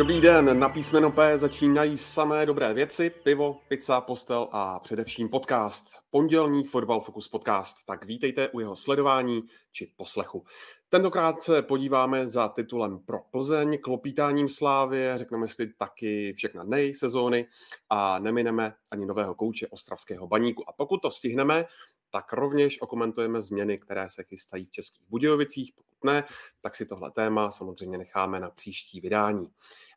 Dobrý den, na písmeno P začínají samé dobré věci, pivo, pizza, postel a především podcast. Pondělní Fotbal Focus podcast, tak vítejte u jeho sledování či poslechu. Tentokrát se podíváme za titulem pro Plzeň, klopítáním Slávě, řekneme si taky všechna nej sezóny a nemineme ani nového kouče Ostravského baníku. A pokud to stihneme, tak rovněž okomentujeme změny, které se chystají v Českých Budějovicích. Pokud ne, tak si tohle téma samozřejmě necháme na příští vydání.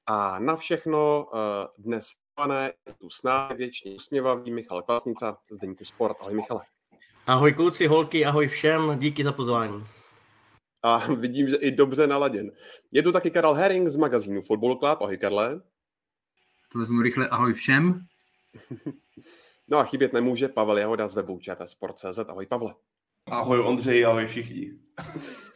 A na všechno uh, dnes pane, tu s námi věčně usměvavý Michal Kvasnica z Deníku Sport. Ahoj Michale. Ahoj kluci, holky, ahoj všem, díky za pozvání. A vidím, že i dobře naladěn. Je tu taky Karel Herring z magazínu Football Club. Ahoj Karle. To vezmu rychle, ahoj všem. No a chybět nemůže Pavel Jahoda z webu Sport.cz. Ahoj Pavle. Ahoj Ondřej, ahoj všichni.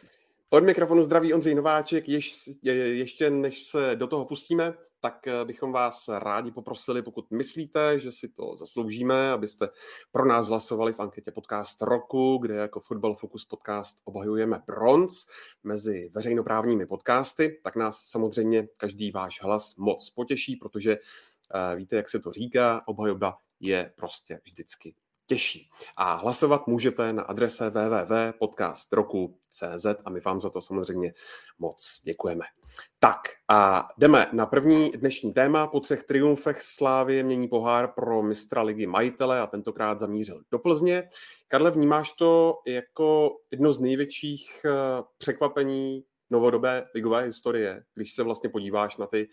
Od mikrofonu zdraví Ondřej Nováček. Ješ, je, ještě než se do toho pustíme, tak eh, bychom vás rádi poprosili, pokud myslíte, že si to zasloužíme, abyste pro nás hlasovali v anketě podcast roku, kde jako Football Focus podcast obhajujeme bronz mezi veřejnoprávními podcasty, tak nás samozřejmě každý váš hlas moc potěší, protože uh, víte, jak se to říká, obhajoba je prostě vždycky těžší. A hlasovat můžete na adrese www.podcastroku.cz a my vám za to samozřejmě moc děkujeme. Tak a jdeme na první dnešní téma. Po třech triumfech Slávy mění pohár pro mistra ligy majitele a tentokrát zamířil do Plzně. Karle, vnímáš to jako jedno z největších eh, překvapení novodobé ligové historie, když se vlastně podíváš na ty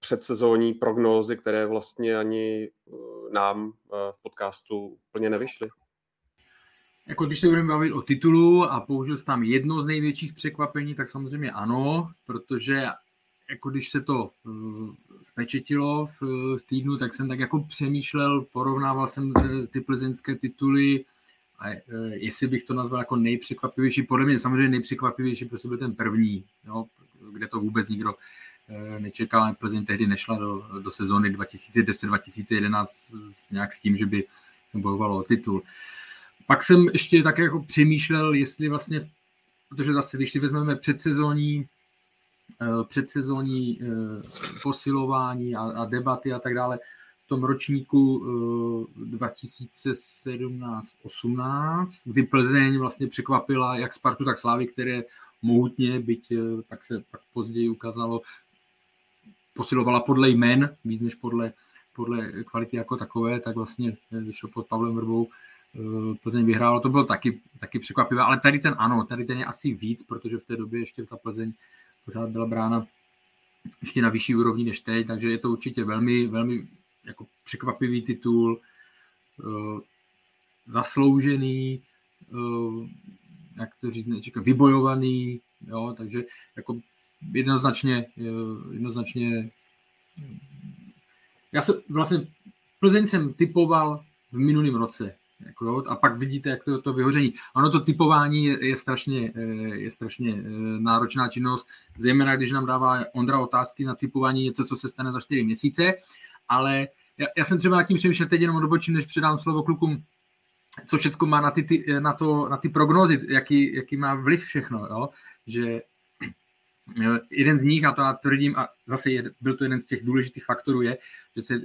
předsezónní prognózy, které vlastně ani eh, nám eh, v podcastu úplně nevyšly. Jako když se budeme bavit o titulu a použil jsi tam jedno z největších překvapení, tak samozřejmě ano, protože jako když se to uh, spečetilo v, týdnu, tak jsem tak jako přemýšlel, porovnával jsem ty plzeňské tituly a jestli bych to nazval jako nejpřekvapivější, podle mě samozřejmě nejpřekvapivější, protože byl ten první, jo, kde to vůbec nikdo Eh, nečekal. Plzeň tehdy nešla do, do sezóny 2010-2011 nějak s tím, že by bojovalo o titul. Pak jsem ještě tak jako přemýšlel, jestli vlastně, protože zase, když si vezmeme předsezónní, eh, předsezónní eh, posilování a, a debaty a tak dále, v tom ročníku 2017-18, kdy Plzeň vlastně překvapila jak Spartu, tak Slávy, které mohutně, byť tak se pak později ukázalo, posilovala podle jmen, víc než podle, podle kvality jako takové, tak vlastně vyšlo pod Pavlem Vrbou, eh, Plzeň vyhrála, to bylo taky, taky překvapivé, ale tady ten ano, tady ten je asi víc, protože v té době ještě ta Plzeň pořád byla brána ještě na vyšší úrovni než teď, takže je to určitě velmi, velmi jako překvapivý titul, eh, zasloužený, eh, jak to říct, vybojovaný, jo, takže jako jednoznačně, jednoznačně já se vlastně Plzeň jsem typoval v minulém roce. Jako jo, a pak vidíte, jak to, to vyhoření. Ono to typování je, je, strašně, eh, je strašně eh, náročná činnost, zejména když nám dává Ondra otázky na typování něco, co se stane za 4 měsíce, ale já, já jsem třeba nad tím přemýšlel teď jenom odbočím, než předám slovo klukům, co všechno má na ty, ty, na, to, na ty prognózy, jaký, jaký má vliv všechno, jo? že Jeden z nich, a to já tvrdím, a zase je, byl to jeden z těch důležitých faktorů, je, že se e,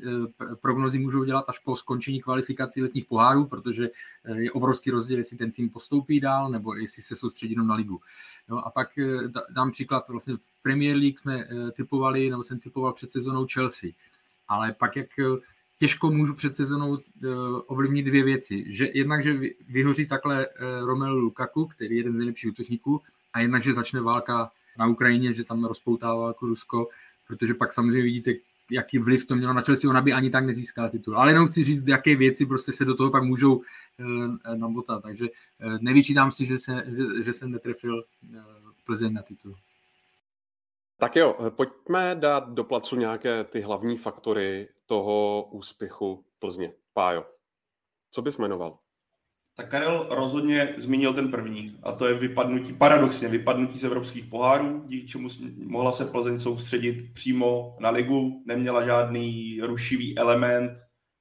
prognozy můžou dělat až po skončení kvalifikací letních pohárů, protože e, je obrovský rozdíl, jestli ten tým postoupí dál, nebo jestli se soustředí na ligu. No a pak e, dám příklad, vlastně v Premier League jsme typovali, nebo jsem typoval před sezonou Chelsea, ale pak jak těžko můžu před sezonou ovlivnit dvě věci. Že jednak, že vyhoří takhle Romelu Lukaku, který je jeden z nejlepších útočníků, a jednak, že začne válka na Ukrajině, že tam rozpoutává jako Rusko, protože pak samozřejmě vidíte, jaký vliv to mělo na Chelsea, ona by ani tak nezískala titul. Ale jenom chci říct, jaké věci prostě se do toho pak můžou e, nabotat. Takže e, nevyčítám si, že, se, že, že jsem netrefil e, Plzeň na titul. Tak jo, pojďme dát do placu nějaké ty hlavní faktory toho úspěchu Plzně? Pájo, co bys jmenoval? Tak Karel rozhodně zmínil ten první, a to je vypadnutí, paradoxně vypadnutí z evropských pohárů, díky čemu mohla se Plzeň soustředit přímo na ligu, neměla žádný rušivý element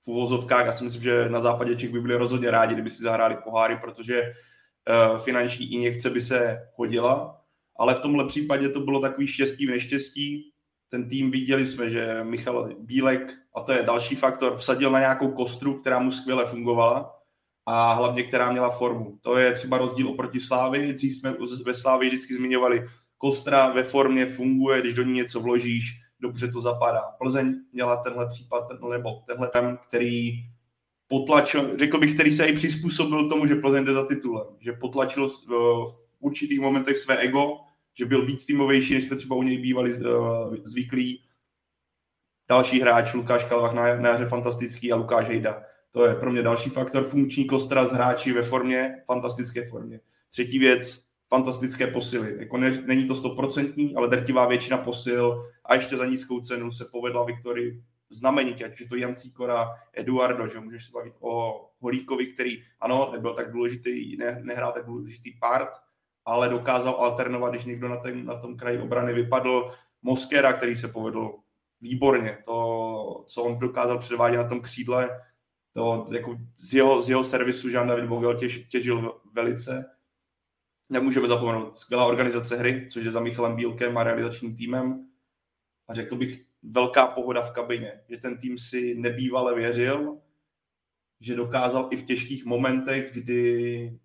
v uvozovkách. Já si myslím, že na západě Čech by byli rozhodně rádi, kdyby si zahráli poháry, protože uh, finanční injekce by se hodila, ale v tomhle případě to bylo takový štěstí v neštěstí. Ten tým viděli jsme, že Michal Bílek, a to je další faktor, vsadil na nějakou kostru, která mu skvěle fungovala a hlavně která měla formu. To je třeba rozdíl oproti Slávy. Dřív jsme ve Slávy vždycky zmiňovali, Kostra ve formě funguje, když do ní něco vložíš, dobře to zapadá. Plzeň měla tenhle případ, nebo tenhle tam, který potlačil, řekl bych, který se i přizpůsobil tomu, že Plzeň jde za titulem, že potlačil v určitých momentech své ego, že byl víc týmovější, než jsme třeba u něj bývali zvyklí. Další hráč, Lukáš Kalvach na, na jaře fantastický a Lukáš Hejda to je pro mě další faktor. Funkční kostra z hráči ve formě, fantastické formě. Třetí věc, fantastické posily. Jako ne, není to stoprocentní, ale drtivá většina posil a ještě za nízkou cenu se povedla Viktorii znamenitě, ať je to Jan Cíkora, Eduardo, že můžeš se bavit o Holíkovi, který ano, nebyl tak důležitý, ne, nehrál tak důležitý part, ale dokázal alternovat, když někdo na, ten, na tom kraji obrany vypadl. Moskera, který se povedl výborně. To, co on dokázal předvádět na tom křídle, to jako z jeho, z jeho servisu Jean David Bogel těž, těžil velice. Nemůžeme zapomenout, skvělá organizace hry, což je za Michalem Bílkem a realizačním týmem. A řekl bych, velká pohoda v kabině, že ten tým si nebývale věřil, že dokázal i v těžkých momentech, kdy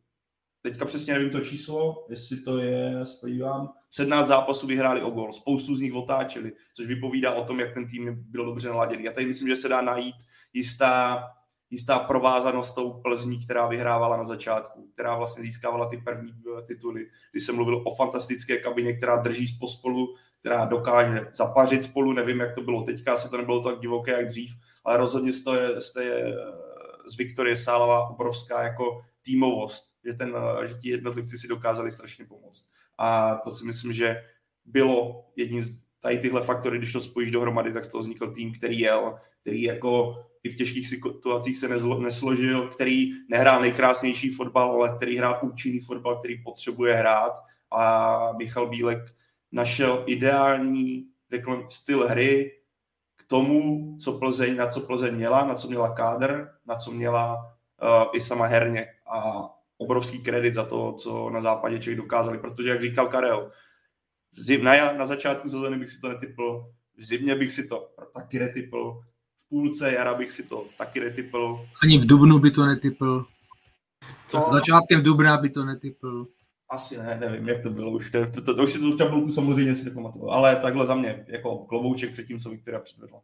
teďka přesně nevím to číslo, jestli to je, spojívám, 17 zápasů vyhráli o gol, spoustu z nich otáčeli, což vypovídá o tom, jak ten tým byl dobře naladěný. Já tady myslím, že se dá najít jistá jistá provázanost tou Plzní, která vyhrávala na začátku, která vlastně získávala ty první eh, tituly, kdy jsem mluvil o fantastické kabině, která drží pospolu, která dokáže zapařit spolu, nevím, jak to bylo teďka, asi to nebylo tak divoké, jak dřív, ale rozhodně z, je, z, té, z Viktorie Sálová obrovská jako týmovost, že, ten, eh, že ti jednotlivci si dokázali strašně pomoct. A to si myslím, že bylo jedním z tady tyhle faktory, když to spojíš dohromady, tak z toho vznikl tým, který jel, který jako i v těžkých situacích se nesložil, který nehrál nejkrásnější fotbal, ale který hrál účinný fotbal, který potřebuje hrát. A Michal Bílek našel ideální řekl, styl hry k tomu, co Plzeň, na co Plzeň měla, na co měla kádr, na co měla uh, i sama herně. A obrovský kredit za to, co na západě Čech dokázali, protože, jak říkal Karel, zim, na, na začátku sezóny bych si to netypl, v zimě bych si to taky netypl, půlce jara bych si to taky netypl. Ani v Dubnu by to netypl. To... Začátkem Dubna by to netypl. Asi ne, nevím, jak to bylo. Už, to, to, to, to už si to v tabulku samozřejmě si nepamatuju. Ale takhle za mě, jako klobouček před tím, co Viktoria předvedla.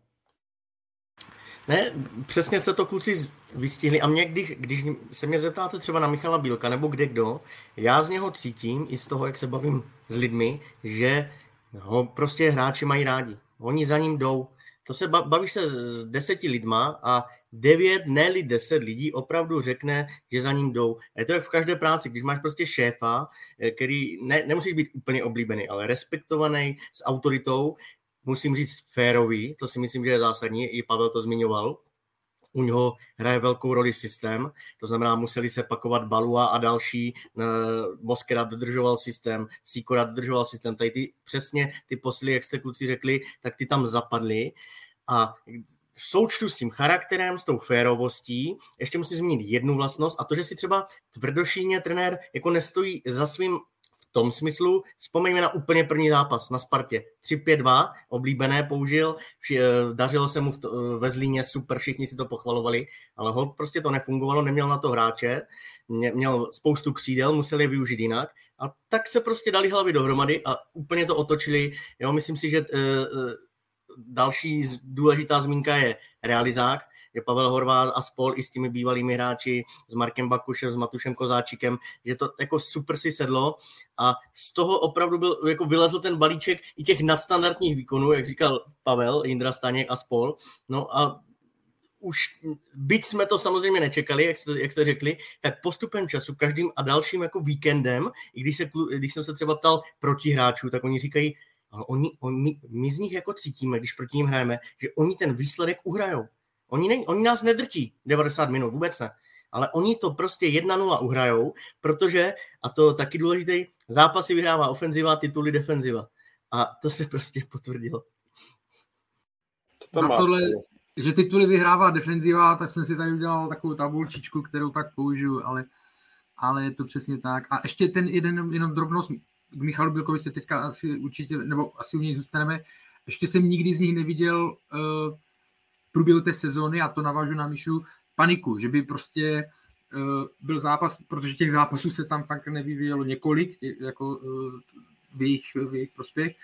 Ne, přesně jste to kluci vystihli. A mě, když, když se mě zeptáte třeba na Michala Bílka nebo kde kdo, já z něho cítím i z toho, jak se bavím s lidmi, že ho prostě hráči mají rádi. Oni za ním jdou to se bavíš se s deseti lidma a devět, ne deset lidí opravdu řekne, že za ním jdou. Je to jak v každé práci, když máš prostě šéfa, eh, který ne, nemusí být úplně oblíbený, ale respektovaný s autoritou, musím říct férový, to si myslím, že je zásadní, i Pavel to zmiňoval, u něho hraje velkou roli systém, to znamená, museli se pakovat Balua a další, eh, Moskera dodržoval systém, Sikora dodržoval systém, tady ty přesně ty posily, jak jste kluci řekli, tak ty tam zapadly. A v součtu s tím charakterem, s tou férovostí, ještě musím zmínit jednu vlastnost a to, že si třeba tvrdošíně trenér jako nestojí za svým tom smyslu, vzpomeňme na úplně první zápas na Spartě. 3-5-2, oblíbené použil, eh, dařilo se mu v to, eh, ve Zlíně super, všichni si to pochvalovali, ale hold prostě to nefungovalo, neměl na to hráče, měl spoustu křídel, musel je využít jinak a tak se prostě dali hlavy dohromady a úplně to otočili. Jo, myslím si, že uh, další důležitá zmínka je realizák, je Pavel Horvát a spol i s těmi bývalými hráči, s Markem Bakušem, s Matušem Kozáčikem, že to jako super si sedlo a z toho opravdu byl, jako vylezl ten balíček i těch nadstandardních výkonů, jak říkal Pavel, Jindra Staněk a spol. No a už, byť jsme to samozřejmě nečekali, jak jste, jak jste řekli, tak postupem času, každým a dalším jako víkendem, i když, se, když jsem se třeba ptal protihráčů, tak oni říkají, ale oni, oni, my z nich jako cítíme, když proti ním hrajeme, že oni ten výsledek uhrajou. Oni, ne, oni nás nedrtí 90 minut, vůbec ne. Ale oni to prostě 1-0 uhrajou, protože, a to taky důležitý, zápasy vyhrává ofenziva, tituly defenziva. A to se prostě potvrdilo. Co tam Na tohle, že tituly vyhrává defenziva, tak jsem si tady udělal takovou tabulčičku, kterou pak použiju, ale, ale je to přesně tak. A ještě ten jeden, jenom drobnost, k Michalu Bilkovi se teďka asi určitě, nebo asi u něj zůstaneme, ještě jsem nikdy z nich neviděl uh, průběhu té sezóny, a to navážu na Mišu, paniku, že by prostě uh, byl zápas, protože těch zápasů se tam fakt nevyvíjelo několik, jako uh, v, jejich, v jejich prospěch,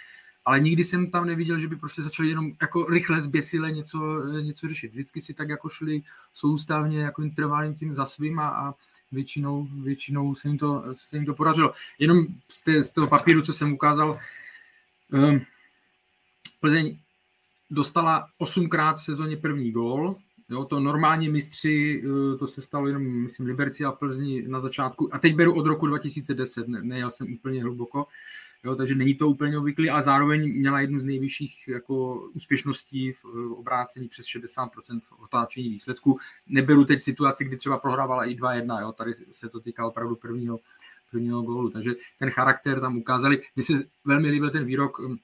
ale nikdy jsem tam neviděl, že by prostě začali jenom jako rychle zběsile něco, něco řešit. Vždycky si tak jako šli soustavně jako intervalním tím za svým a, a většinou, většinou se, jim to, se jim to podařilo. Jenom z, té, z toho papíru, co jsem ukázal, um, Plzeň dostala osmkrát v sezóně první gól, Jo, to normálně mistři, eh, to se stalo jenom, myslím, Liberci a Plzni na začátku. A teď beru od roku 2010, ne, nejel jsem úplně hluboko. Jo, takže není to úplně obvyklý, ale zároveň měla jednu z nejvyšších jako úspěšností v obrácení přes 60% v otáčení výsledku. Neberu teď situaci, kdy třeba prohrávala i 2-1, jo, tady se to týká opravdu prvního, prvního gólu. Takže ten charakter tam ukázali. Mně se velmi líbil ten výrok uh,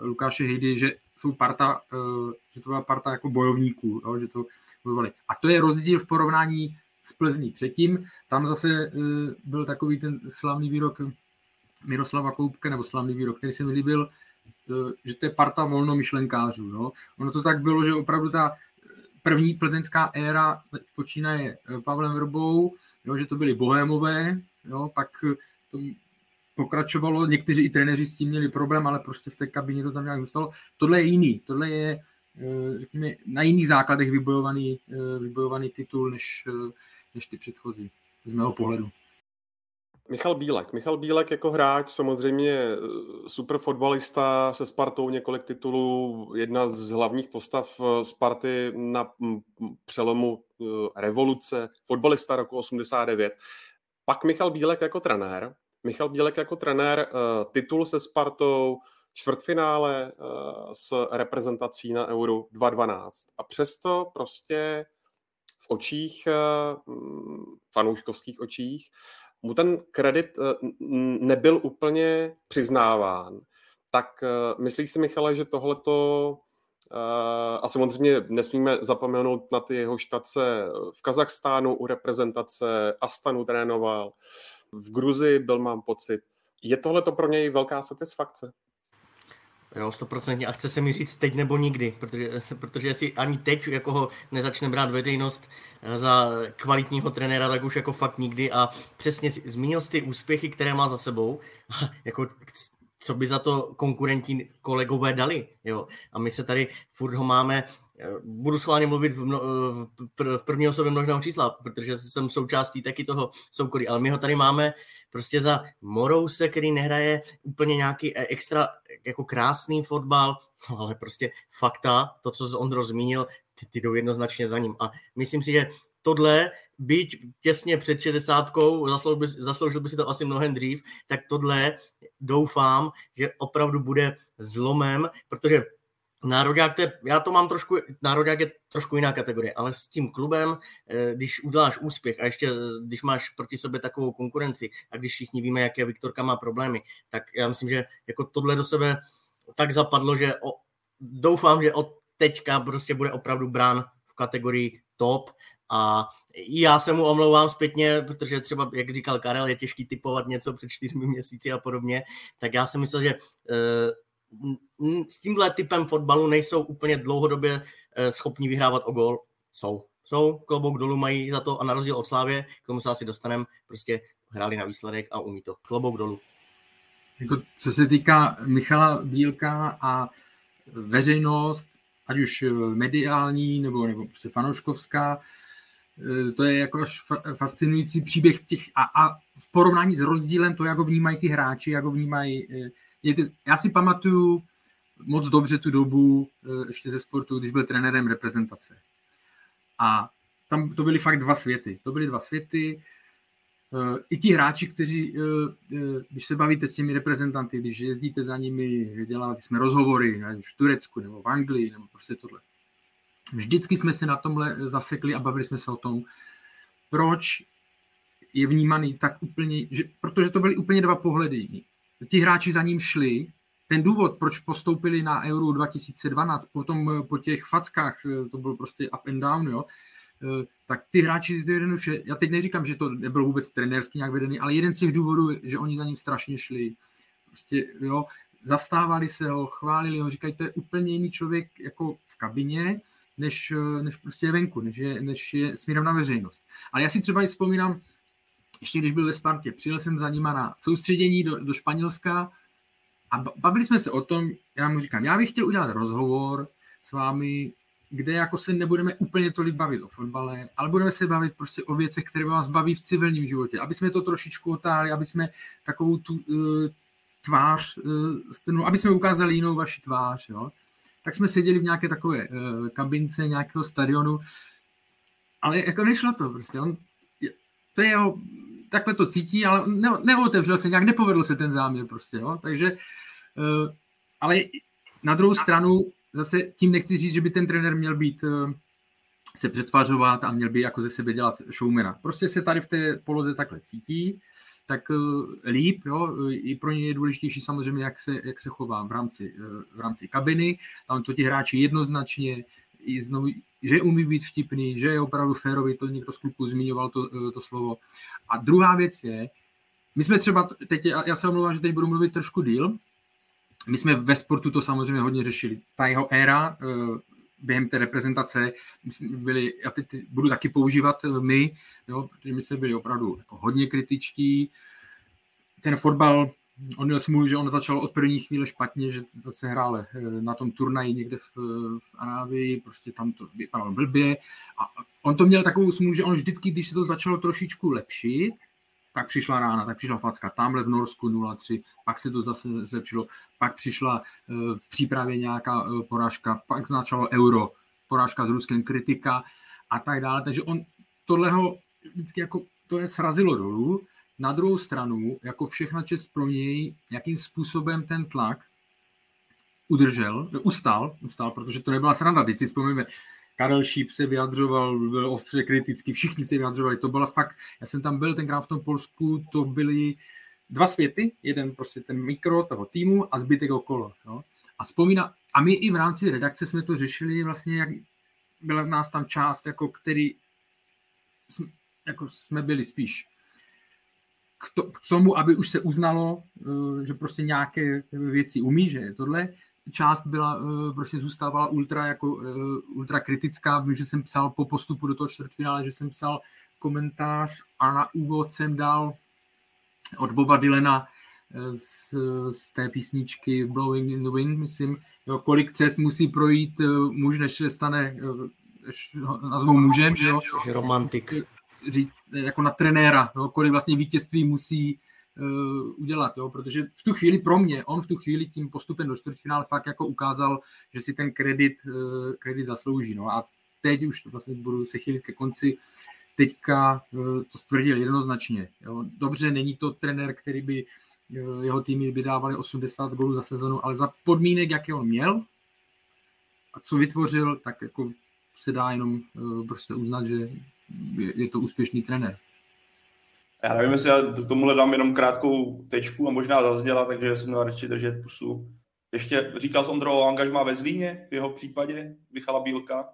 Lukáše Hejdy, že jsou parta, uh, že to byla parta jako bojovníků, jo, že to bojovali. A to je rozdíl v porovnání s Plzní. Předtím tam zase uh, byl takový ten slavný výrok Miroslava Koupka, nebo slavný výrok, který se mi líbil, eh, že to je parta volnomyšlenkářů. No. Ono to tak bylo, že opravdu ta první plzeňská éra počínaje eh, Pavlem Vrbou, jo, že to byli bohémové, jo, pak eh, to pokračovalo, někteří i trenéři s tím měli problém, ale prostě v té kabině to tam nějak zůstalo. Tohle je jiný, tohle je řekněme, na jiných základech vybojovaný, vybojovaný titul než, než ty předchozí, z mého pohledu. Michal Bílek. Michal Bílek jako hráč, samozřejmě eh, super fotbalista se Spartou několik titulů, jedna z hlavních postav eh, Sparty na přelomu eh, revoluce, fotbalista roku 89. Pak Michal Bílek jako trenér. Michal Bílek jako trenér, titul se Spartou, čtvrtfinále s reprezentací na Euro 2012. A přesto prostě v očích, mm, fanouškovských očích, mu ten kredit eh, nebyl úplně přiznáván, tak eh, myslí si Michale, že tohleto eh, a samozřejmě nesmíme zapomenout na ty jeho štace v Kazachstánu u reprezentace, Astanu trénoval, v Gruzi byl, mám pocit. Je tohle to pro něj velká satisfakce? Jo, stoprocentně. A chce se mi říct teď nebo nikdy, protože, protože jestli ani teď jako ho nezačne brát veřejnost eh, za kvalitního trenéra, tak už jako fakt nikdy. A přesně zmínil jsi ty úspěchy, které má za sebou. jako co by za to konkurenti kolegové dali. Jo? A my se tady furt ho máme budu schválně mluvit v, mno, v první osobě množného čísla, protože jsem součástí taky toho soukolí, ale my ho tady máme prostě za Morouse, který nehraje úplně nějaký e, extra jako krásný fotbal, ale prostě fakta, to, co Ondro zmínil, ty, ty jdou jednoznačně za ním. A myslím si, že tohle, byť těsně před 60 zasloužil zasloužil by si to asi mnohem dřív, tak tohle doufám, že opravdu bude zlomem, protože Národák, to je, já to mám trošku, Národák je trošku jiná kategorie, ale s tím klubem, eh, když uděláš úspěch a ještě když máš proti sobě takovou konkurenci a když všichni víme, jaké Viktorka má problémy, tak já myslím, že jako tohle do sebe tak zapadlo, že o, doufám, že od teďka prostě bude opravdu brán v kategorii top. A já se mu omlouvám zpětně, protože třeba, jak říkal Karel, je těžký typovat něco před čtyřmi měsíci a podobně, tak já jsem myslel, že eh, s tímhle typem fotbalu nejsou úplně dlouhodobě eh, schopni vyhrávat o gol. Jsou. Jsou, klobouk dolů mají za to a na rozdíl od Slávě, k tomu se asi dostaneme, prostě hráli na výsledek a umí to. Klobouk dolů. Jako, co se týká Michala Bílka a veřejnost, ať už eh, mediální nebo, nebo prostě fanouškovská, eh, to je jako až fascinující příběh těch a, a v porovnání s rozdílem to, jak ho vnímají ty hráči, jak ho vnímají já si pamatuju moc dobře tu dobu eh, ještě ze sportu, když byl trenérem reprezentace. A tam to byly fakt dva světy. To byly dva světy. i ti hráči, kteří, když se bavíte s těmi reprezentanty, když jezdíte za nimi, děláte jsme rozhovory, ať v Turecku nebo v Anglii, nebo prostě tohle. Vždycky jsme se na tomhle zasekli a bavili jsme se o tom, proč je vnímaný tak úplně, že, protože to byly úplně dva pohledy. Ti hráči za ním šli, ten důvod, proč postoupili na Euro 2012, potom eh, po těch fackách, eh, to bylo prostě up and down, jo, eh, tak ty hráči, ty jednoduše, já teď neříkám, že to nebylo vůbec trenérsky nějak vedený, ale jeden z těch důvodů, že oni za ním strašně šli. Prostě, jo, zastávali se ho, chválili ho, říkají, to je úplně jiný člověk jako v kabině, než, než prostě je venku, než je, než je směrem na veřejnost. Ale já si třeba i vzpomínám, ještě když byl ve Spartě, přijel jsem za nima na soustředění do, do Španělska a bavili jsme se o tom, já mu říkám, já bych chtěl udělat rozhovor s vámi, kde jako se nebudeme úplně tolik bavit o fotbale, ale budeme se bavit prostě o věcech, které vás baví v civilním životě, aby jsme to trošičku otáhli, aby jsme takovou tu uh, tvář, uh, aby jsme ukázali jinou vaši tvář, jo. Tak jsme seděli v nějaké takové uh, kabince nějakého stadionu, ale jako nešlo to prostě. On, to je jeho takhle to cítí, ale ne, neotevřel se nějak, nepovedl se ten záměr prostě, jo? takže, uh, ale na druhou stranu zase tím nechci říct, že by ten trenér měl být uh, se přetvařovat a měl by jako ze sebe dělat showmana. Prostě se tady v té poloze takhle cítí, tak uh, líp, jo, i pro ně je důležitější samozřejmě, jak se, jak se chová v rámci, v rámci kabiny, tam to ti hráči jednoznačně i znovu, že umí být vtipný, že je opravdu férový, to někdo z kluků zmiňoval to, eh, to slovo. A druhá věc je, my jsme třeba, teď, já se omlouvám, že teď budu mluvit trošku díl, my jsme ve sportu to samozřejmě hodně řešili. Ta jeho éra eh, během té reprezentace byli, já teď budu taky používat eh, my, jo, protože my jsme byli opravdu jako hodně kritičtí. Ten fotbal on měl smůlu, že on začal od první chvíle špatně, že se hrál eh, na tom turnaji někde v, v Arávii, prostě tam to vypadalo blbě. A on to měl takovou smůlu, že on vždycky, když se to začalo trošičku lepšit, tak přišla rána, tak přišla facka tamhle v Norsku 0-3, pak se to zase zlepšilo, pak přišla eh, v přípravě nějaká eh, porážka, pak začalo euro, porážka s Ruskem, kritika a tak dále. Takže on tohleho vždycky jako to je srazilo dolů na druhou stranu, jako všechna čest pro něj, jakým způsobem ten tlak udržel, ustal, ustal, protože to nebyla sranda. Teď si vzpomíme, Karel Šíp se vyjadřoval, byl ostře kritický, všichni se vyjadřovali, to byla fakt, já jsem tam byl tenkrát v tom Polsku, to byly dva světy, jeden prostě ten mikro toho týmu a zbytek okolo. No. A vzpomíná, a my i v rámci redakce jsme to řešili vlastně, jak byla v nás tam část, jako který jsme, jako jsme byli spíš k, to, k tomu, aby už se uznalo, eh, že prostě nějaké věci umí, že tohle, část byla, eh, prostě zůstávala ultra, jako, eh, ultra kritická. Vím, že jsem psal po postupu do toho čtvrtfinále, že jsem psal komentář a na úvod jsem dal od Boba Dylena z, z té písničky Blowing in the Wind, myslím, jo, kolik cest musí projít muž, než se stane než nazvou mužem, že jo. Romantik říct jako na trenéra, no, kolik vlastně vítězství musí uh, udělat, jo, protože v tu chvíli pro mě, on v tu chvíli tím postupem do čtvrtfinále fakt jako ukázal, že si ten kredit, uh, kredit zaslouží, no a teď už to vlastně budu se chýlit ke konci, teďka uh, to stvrdil jednoznačně, jo. dobře, není to trenér, který by uh, jeho týmy by dávali 80 gólů za sezonu, ale za podmínek, jaké on měl a co vytvořil, tak jako se dá jenom prostě uznat, že je, je to úspěšný trenér. Já nevím, jestli já tomuhle dám jenom krátkou tečku a možná zazděla, takže jsem měl radši držet pusu. Ještě říkal jsi Ondro o angažmá ve Zlíně v jeho případě, Michala Bílka.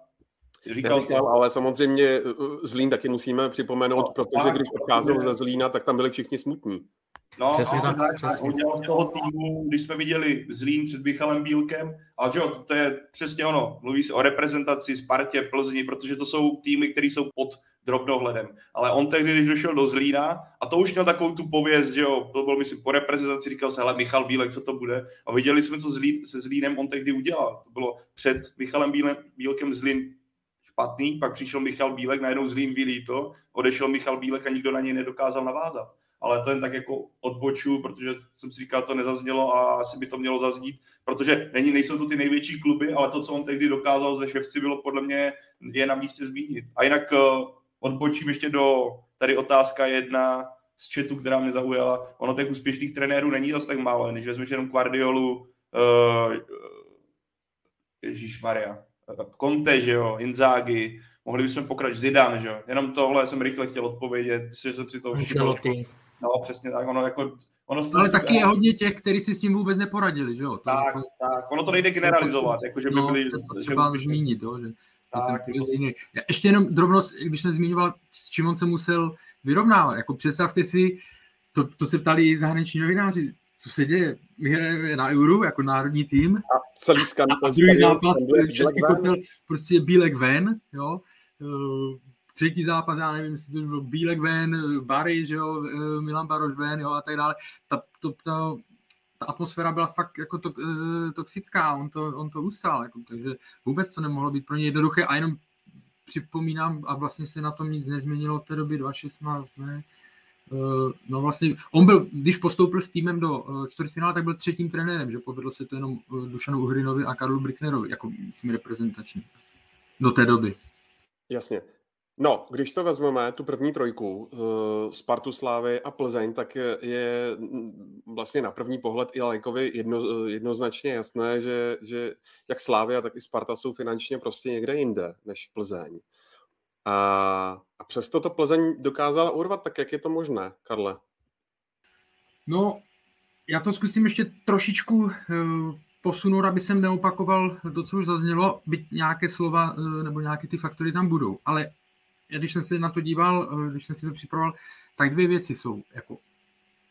Říkal jsi, ale samozřejmě eh, Zlín taky musíme připomenout, no, protože tak, když odcházel ze Zlína, tak tam byli všichni smutní. No, přesně tak, tak, přesně. udělal z toho týmu, když jsme viděli Zlín před Michalem Bílkem, a že jo, to, je přesně ono, mluví se o reprezentaci, Spartě, Plzni, protože to jsou týmy, které jsou pod drobnohledem. Ale on tehdy, když došel do Zlína, a to už měl takovou tu pověst, že jo, to byl, myslím, po reprezentaci, říkal se, hele, Michal Bílek, co to bude? A viděli jsme, co Zlín, se Zlínem on tehdy udělal. To bylo před Michalem Bílem, Bílkem Zlín špatný, pak přišel Michal Bílek, najednou Zlín vylítl, odešel Michal Bílek a nikdo na něj nedokázal navázat ale to jen tak jako odboču, protože jsem si říkal, to nezaznělo a asi by to mělo zaznít, protože není, nejsou to ty největší kluby, ale to, co on tehdy dokázal ze Ševci, bylo podle mě je na místě zmínit. A jinak uh, odbočím ještě do tady otázka jedna, z chatu, která mě zaujala. Ono těch úspěšných trenérů není zase tak málo, když vezmeš jenom Guardiolu, uh, Ježíš Maria, Conte, že jo, Inzaghi, mohli bychom pokračovat Zidane, že jo. Jenom tohle jsem rychle chtěl odpovědět, že jsem si to všiml. No, přesně tak, ono jako Ono ale taky je hodně těch, kteří si s tím vůbec neporadili, že jo? To tak, jako, tak, ono to nejde generalizovat, jako že by no, byli... To třeba že zmínit, jo, že, tak, jako... Ještě jenom drobnost, když jsem zmiňoval, s čím on se musel vyrovnávat, jako představte si, to, to se ptali i zahraniční novináři, co se děje, my hrajeme na Euro jako národní tým. A celý skandal. A druhý zápas, český kotel, prostě Bílek ven, jo, třetí zápas, já nevím, jestli to bylo Bílek ven, Bary, že jo, eh, Milan Baroš ven, jo, a tak dále. Ta, to, ta, ta atmosféra byla fakt jako to, e, toxická, on to, on to ustál, jako, takže vůbec to nemohlo být pro ně jednoduché a jenom připomínám, a vlastně se na tom nic nezměnilo od té doby 2016, ne, Uh, no vlastně, on byl, když postoupil s týmem do čtvrtfinále, tak byl třetím trenérem, že povedlo se to jenom Dušanu Uhrinovi a Karlu Bricknerovi, jako myslím reprezentační, do té doby. Jasně. No, když to vezmeme, tu první trojku, uh, Spartu, Slávy a Plzeň, tak je, je vlastně na první pohled i Lajkovi jedno, jednoznačně jasné, že, že jak Slávy, tak i Sparta jsou finančně prostě někde jinde než Plzeň. A, a přesto to Plzeň dokázala urvat, tak jak je to možné, Karle? No, já to zkusím ještě trošičku uh, posunout, aby jsem neopakoval to, co už zaznělo, byť nějaké slova nebo nějaké ty faktory tam budou. Ale když jsem se na to díval, eh, když jsem si to připravoval, tak dvě věci jsou. Jako,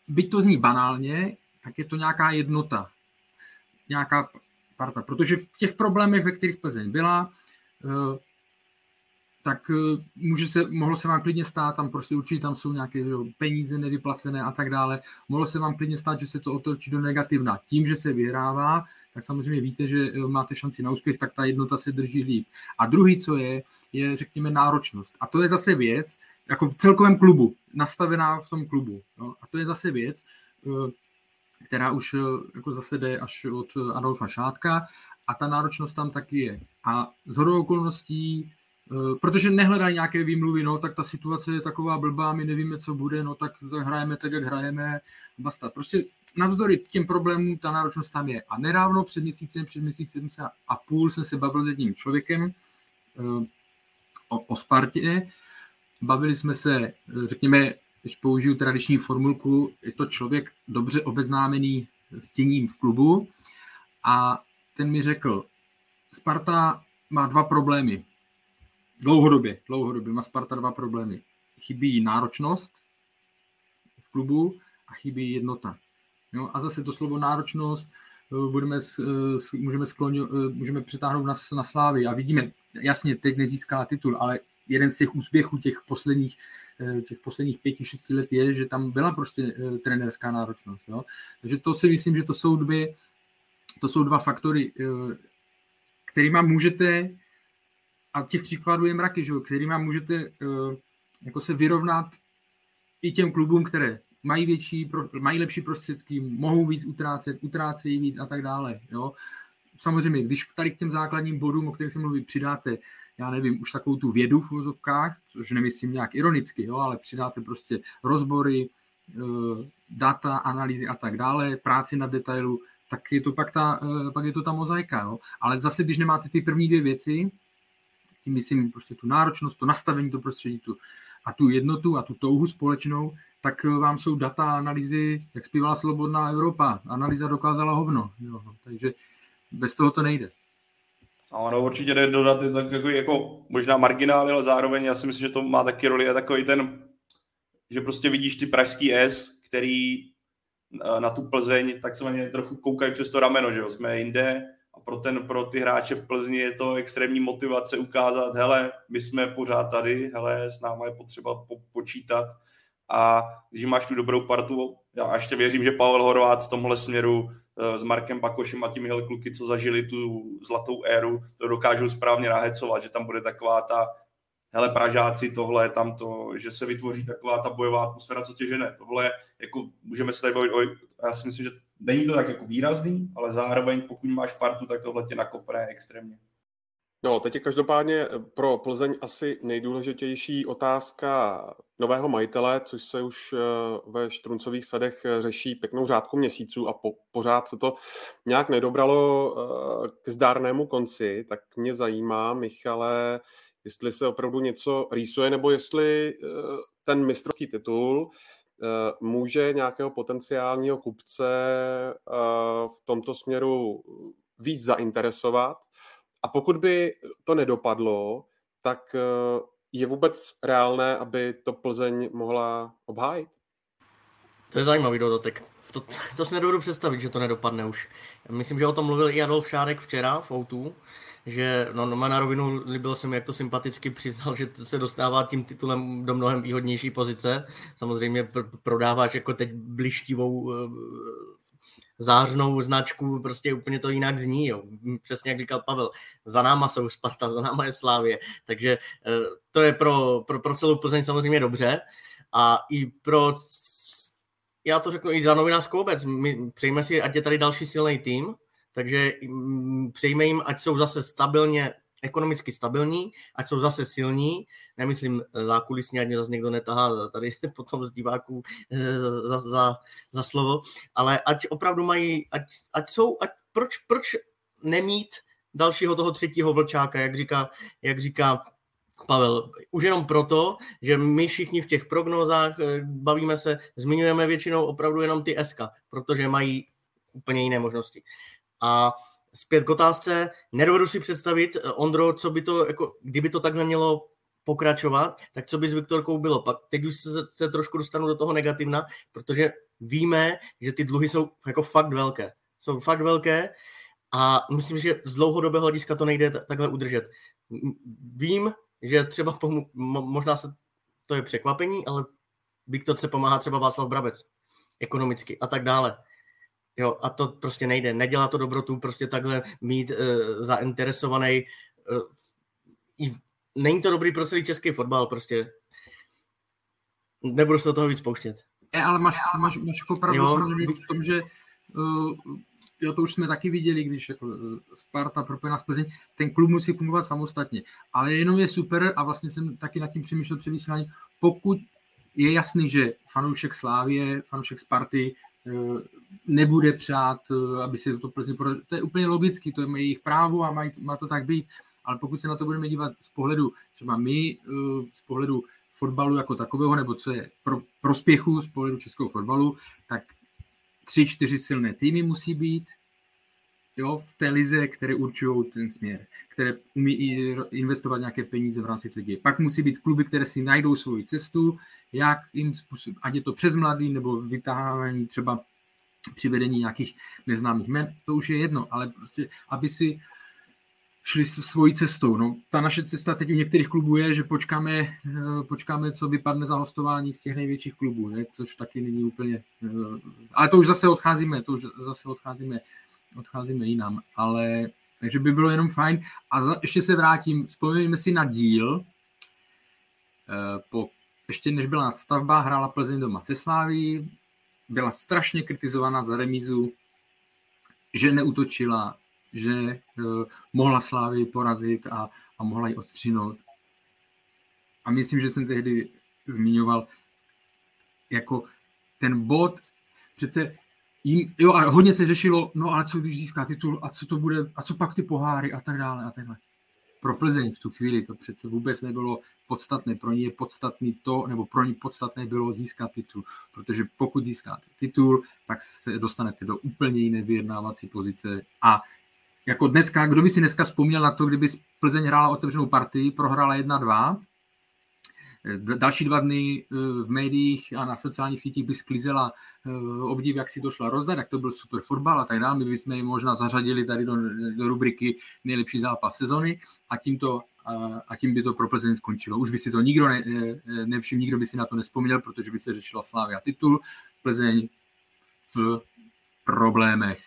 byť to zní banálně, tak je to nějaká jednota, nějaká parta. Protože v těch problémech, ve kterých Plzeň byla, eh, tak eh, může se, mohlo se vám klidně stát, tam prostě určitě tam jsou nějaké jo, peníze nevyplacené a tak dále, mohlo se vám klidně stát, že se to otočí do negativna. Tím, že se vyhrává, tak samozřejmě víte, že máte šanci na úspěch, tak ta jednota se drží líp. A druhý, co je, je, řekněme, náročnost. A to je zase věc, jako v celkovém klubu, nastavená v tom klubu. No? A to je zase věc, eh, která už eh, jako zase jde až od Adolfa Šátka a ta náročnost tam taky je. A z hodou okolností, eh, protože nehledají nějaké výmluvy, no tak ta situace je taková blbá, my nevíme, co bude, no tak, tak hrajeme tak, jak hrajeme, basta. Prostě navzdory těm problémům ta náročnost tam je. A nedávno, před měsícem, před měsícem a půl jsem se bavil s jedním člověkem, o, o Spartě. Bavili jsme se, řekněme, když použiju tradiční formulku, je to člověk dobře obeznámený s děním v klubu a ten mi řekl, Sparta má dva problémy. Dlouhodobě, dlouhodobě má Sparta dva problémy. Chybí náročnost v klubu a chybí jednota. Jo? A zase to slovo náročnost eh, budeme, eh, můžeme, skloňu, eh, můžeme přetáhnout na, na slávy a vidíme, jasně, teď nezískala titul, ale jeden z těch úspěchů těch posledních, těch posledních pěti, šesti let je, že tam byla prostě trenerská náročnost. Jo? Takže to si myslím, že to jsou dvě, to jsou dva faktory, kterýma můžete, a těch příkladů je mraky, že? kterýma můžete jako se vyrovnat i těm klubům, které mají větší, mají lepší prostředky, mohou víc utrácet, utrácejí víc a tak dále. Jo? Samozřejmě, když tady k těm základním bodům, o kterých jsem mluvil, přidáte, já nevím, už takovou tu vědu v vozovkách, což nemyslím nějak ironicky, jo, ale přidáte prostě rozbory, eh, data, analýzy a tak dále, práci na detailu, tak je to pak, ta, eh, pak je to ta mozaika. Jo. Ale zase, když nemáte ty první dvě věci, tím myslím prostě tu náročnost, to nastavení to prostředí tu, a tu jednotu a tu touhu společnou, tak eh, vám jsou data, analýzy, jak zpívala Slobodná Evropa. Analýza dokázala hovno. Jo. No, takže bez toho to nejde. Ano, určitě jde dodat tak jako, jako možná marginály, ale zároveň já si myslím, že to má taky roli je takový ten, že prostě vidíš ty pražský S, který eh, na tu Plzeň takzvaně trochu koukají přes to rameno, že jo, jsme jinde a pro, ten, pro ty hráče v Plzni je to extrémní motivace ukázat, hele, my jsme pořád tady, hele, s náma je potřeba po, počítat a když máš tu dobrou partu, já ještě věřím, že Pavel Horvát v tomhle směru Eh, s Markem Bakošem a těmihle kluky, co zažili tu zlatou éru, to dokážou správně nahecovat, že tam bude taková ta hele, Pražáci, tohle, tam to, že se vytvoří taková ta bojová atmosféra, co tě žene. Tohle, jako můžeme se tady bavit o, já si myslím, že není to tak jako výrazný, ale zároveň pokud máš partu, tak tohle tě nakopne extrémně. No, teď je každopádně pro Plzeň asi nejdůležitější otázka nového majitele, což se už eh, ve Štruncových sadech řeší pěknou řádku měsíců a po, pořád se to nějak nedobralo eh, k zdárnému konci, tak mě zajímá, Michale, jestli se opravdu něco rýsuje, nebo jestli eh, ten mistrovský titul může nějakého potenciálního kupce v tomto směru víc zainteresovat, a pokud by to nedopadlo, tak eh, je vůbec reálné, aby to Plzeň mohla obhájit? To je zajímavý dodatek. To, to si nedovedu představit, že to nedopadne už. Myslím, že o tom mluvil i Adolf Šárek včera v Outu, že no, no na rovinu líbilo se mi, jak to sympaticky přiznal, že se dostává tím titulem do mnohem výhodnější pozice. Samozřejmě pr- prodáváš jako teď blištivou uh, zářnou značku, prostě úplně to jinak zní, jo. přesně jak říkal Pavel, za náma jsou Sparta, za náma je Slávě, takže eh, to je pro, pro, pro celou Plzeň samozřejmě dobře a i pro já to řeknu i za novinářskou obec, my přejme si, ať je tady další silný tým, takže mm, přejme jim, ať jsou zase stabilně ekonomicky stabilní, ať jsou zase silní, nemyslím zákulisně, ať mě zase někdo netahá tady potom z diváků eh, za, za, za, za slovo, ale ať opravdu mají, ať, ať jsou, ať, proč, proč nemít dalšího toho třetího vlčáka, jak říká, jak říká Pavel, už jenom proto, že my všichni v těch prognózách eh, bavíme se, zmiňujeme většinou opravdu jenom ty SK, protože mají úplně jiné možnosti. A zpět k otázce, nedovedu si představit, eh, Ondro, co by to, jako, kdyby to takhle mělo pokračovat, tak co by s Viktorkou bylo? Pak teď už se, se trošku dostanu do toho negativna, protože víme, že ty dluhy jsou jako fakt velké. Jsou fakt velké a myslím, že z dlouhodobého hlediska to nejde takhle udržet. Vím, že třeba pomu- možná se to je překvapení, ale Viktorce pomáhá třeba Václav Brabec ekonomicky a tak dále. Jo, a to prostě nejde. Nedělá to dobrotu prostě takhle mít uh, zainteresovaný. Uh, není to dobrý pro celý český fotbal prostě. Nebudu se do toho víc pouštět. Je, ale máš, máš, máš jako pravdu v tom, že uh, jo, to už jsme taky viděli, když jako Sparta propojená s Plzeň, ten klub musí fungovat samostatně. Ale jenom je super a vlastně jsem taky nad tím přemýšlel při vysílání, pokud je jasný, že fanoušek Slávie, fanoušek Sparty nebude přát, eh, aby se to Plzeň To je úplně logický, to je jejich právo a má, má to tak být. Ale pokud se na to budeme dívat z pohledu, třeba my, eh, z pohledu fotbalu jako takového, nebo co je pro prospěchu z pohledu českého fotbalu, tak tři, čtyři silné týmy musí být jo, v té lize, které určují ten směr, které umí investovat nějaké peníze v rámci ligy. Pak musí být kluby, které si najdou svoji cestu, jak jim způsob, ať je to přes mladý nebo vytáhání třeba přivedení nějakých neznámých men, to už je jedno, ale prostě, aby si šli svojí cestou. No, ta naše cesta teď u některých klubů je, že počkáme, eh, počkáme, co vypadne za hostování z těch největších klubů, ne? což taky není úplně... Eh, ale to už zase odcházíme, to už zase odcházíme, odcházíme jinam, ale takže by bylo jenom fajn. A za, ještě se vrátím, vzpomeňme si na díl eh, po ještě než byla nadstavba, hrála Plzeň doma se Sláví, byla strašně kritizovaná za remízu, že neutočila, že uh, mohla Slávy porazit a, a mohla ji odstřinout. A myslím, že jsem tehdy zmiňoval jako ten bod, přece jim, jo, a hodně se řešilo, no ale co když získá titul a co to bude, a co pak ty poháry a tak dále a tak dále. Pro Plzeň v tu chvíli to přece vůbec nebylo podstatné. Pro ní je podstatný to, nebo pro ní podstatné bylo získat titul. Protože pokud získáte titul, tak se dostanete do úplně jiné vyjednávací pozice a jako dneska, kdo by si dneska vzpomněl na to, kdyby Plzeň hrála otevřenou partii, prohrála 1-2, Další dva dny eh, v médiích a na sociálních sítích by sklízela eh, obdiv, jak si to šla rozdat, jak to byl super fotbal a tak dále. My bychom ji možná zařadili tady do, do rubriky nejlepší zápas sezony a tím, to, a tím by to pro Plzeň skončilo. Už by si to nikdo ne, nevšiml, nikdo by si na to nespomněl, protože by se řešila Slávia titul. Plzeň v problémech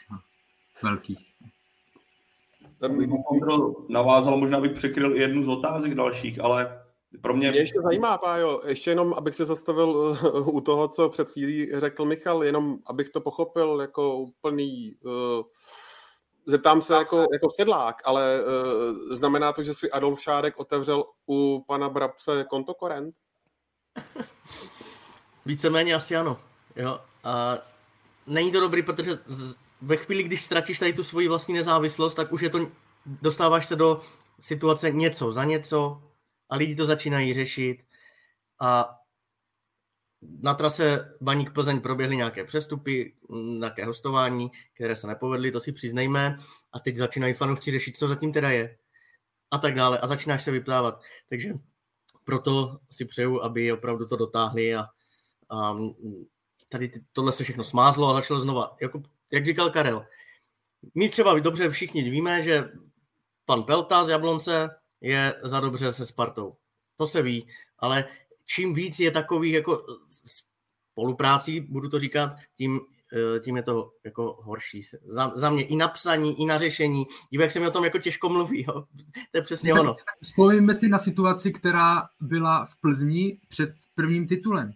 velkých. Ten navázal, možná bych překryl i jednu z otázek dalších, ale pro mě... Mě ještě zajímá, Pájo, ještě jenom, abych se zastavil uh, u toho, co před chvílí řekl Michal, jenom abych to pochopil jako úplný uh, zeptám se jako, jako sedlák, ale uh, znamená to, že si Adolf Šárek otevřel u pana Brabce konto korent? Víceméně asi ano. Jo. A není to dobrý, protože z, ve chvíli, když ztratíš tady tu svoji vlastní nezávislost, tak už je to, dostáváš se do situace něco za něco a lidi to začínají řešit a na trase Baník Plzeň proběhly nějaké přestupy, nějaké hostování, které se nepovedly, to si přiznejme. A teď začínají fanoušci řešit, co zatím teda je. A tak dále. A začínáš se vyplávat. Takže proto si přeju, aby opravdu to dotáhli a, a tady tohle se všechno smázlo a začalo znova. Jako, jak říkal Karel, my třeba dobře všichni víme, že pan Pelta z Jablonce je za dobře se Spartou. To se ví, ale čím víc je takových jako spoluprácí, budu to říkat, tím, eh, tím je to jako horší. Za, za mě i na psaní, i na řešení. Dívej, jak se mi o tom jako těžko mluví. Jo. To je přesně ono. Vzpomeňme si na situaci, která byla v Plzni před prvním titulem.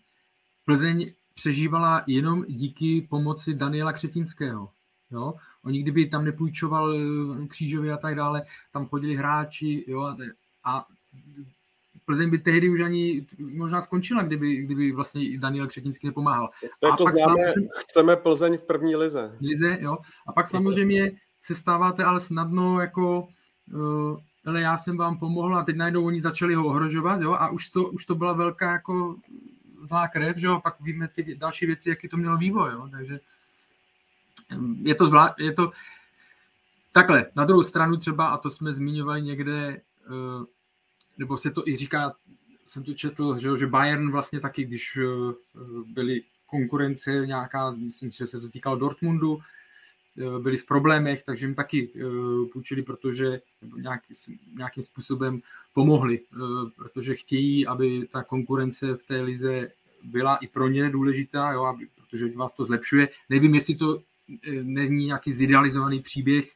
Plzeň přežívala jenom díky pomoci Daniela Křetinského. Jo? Oni kdyby tam nepůjčoval eh, křížovi a tak dále, tam chodili hráči jo? a Plzeň by tehdy už ani možná skončila, kdyby, kdyby vlastně Daniel Křetinský nepomáhal. To je to pak známe, samozřejmě, chceme Plzeň v první lize. Lize, jo. A pak samozřejmě se stáváte ale snadno jako uh, ale já jsem vám pomohl a teď najednou oni začali ho ohrožovat, jo, a už to, už to byla velká jako zlá krev, že jo, a pak víme ty další věci, jaký to mělo vývoj, jo, takže je to, zvlá, je to takhle, na druhou stranu třeba, a to jsme zmiňovali někde, uh, nebo se to i říká, jsem to četl, že, že Bayern vlastně taky, když uh, byly konkurence nějaká, myslím, že se to týkalo Dortmundu, uh, byli v problémech, takže jim taky půjčili, protože nějaký, nějakým způsobem pomohli, protože chtějí, aby ta konkurence v té lize byla i pro ně důležitá, jo, aby, protože vás to zlepšuje. Nevím, jestli to není nějaký zidealizovaný příběh,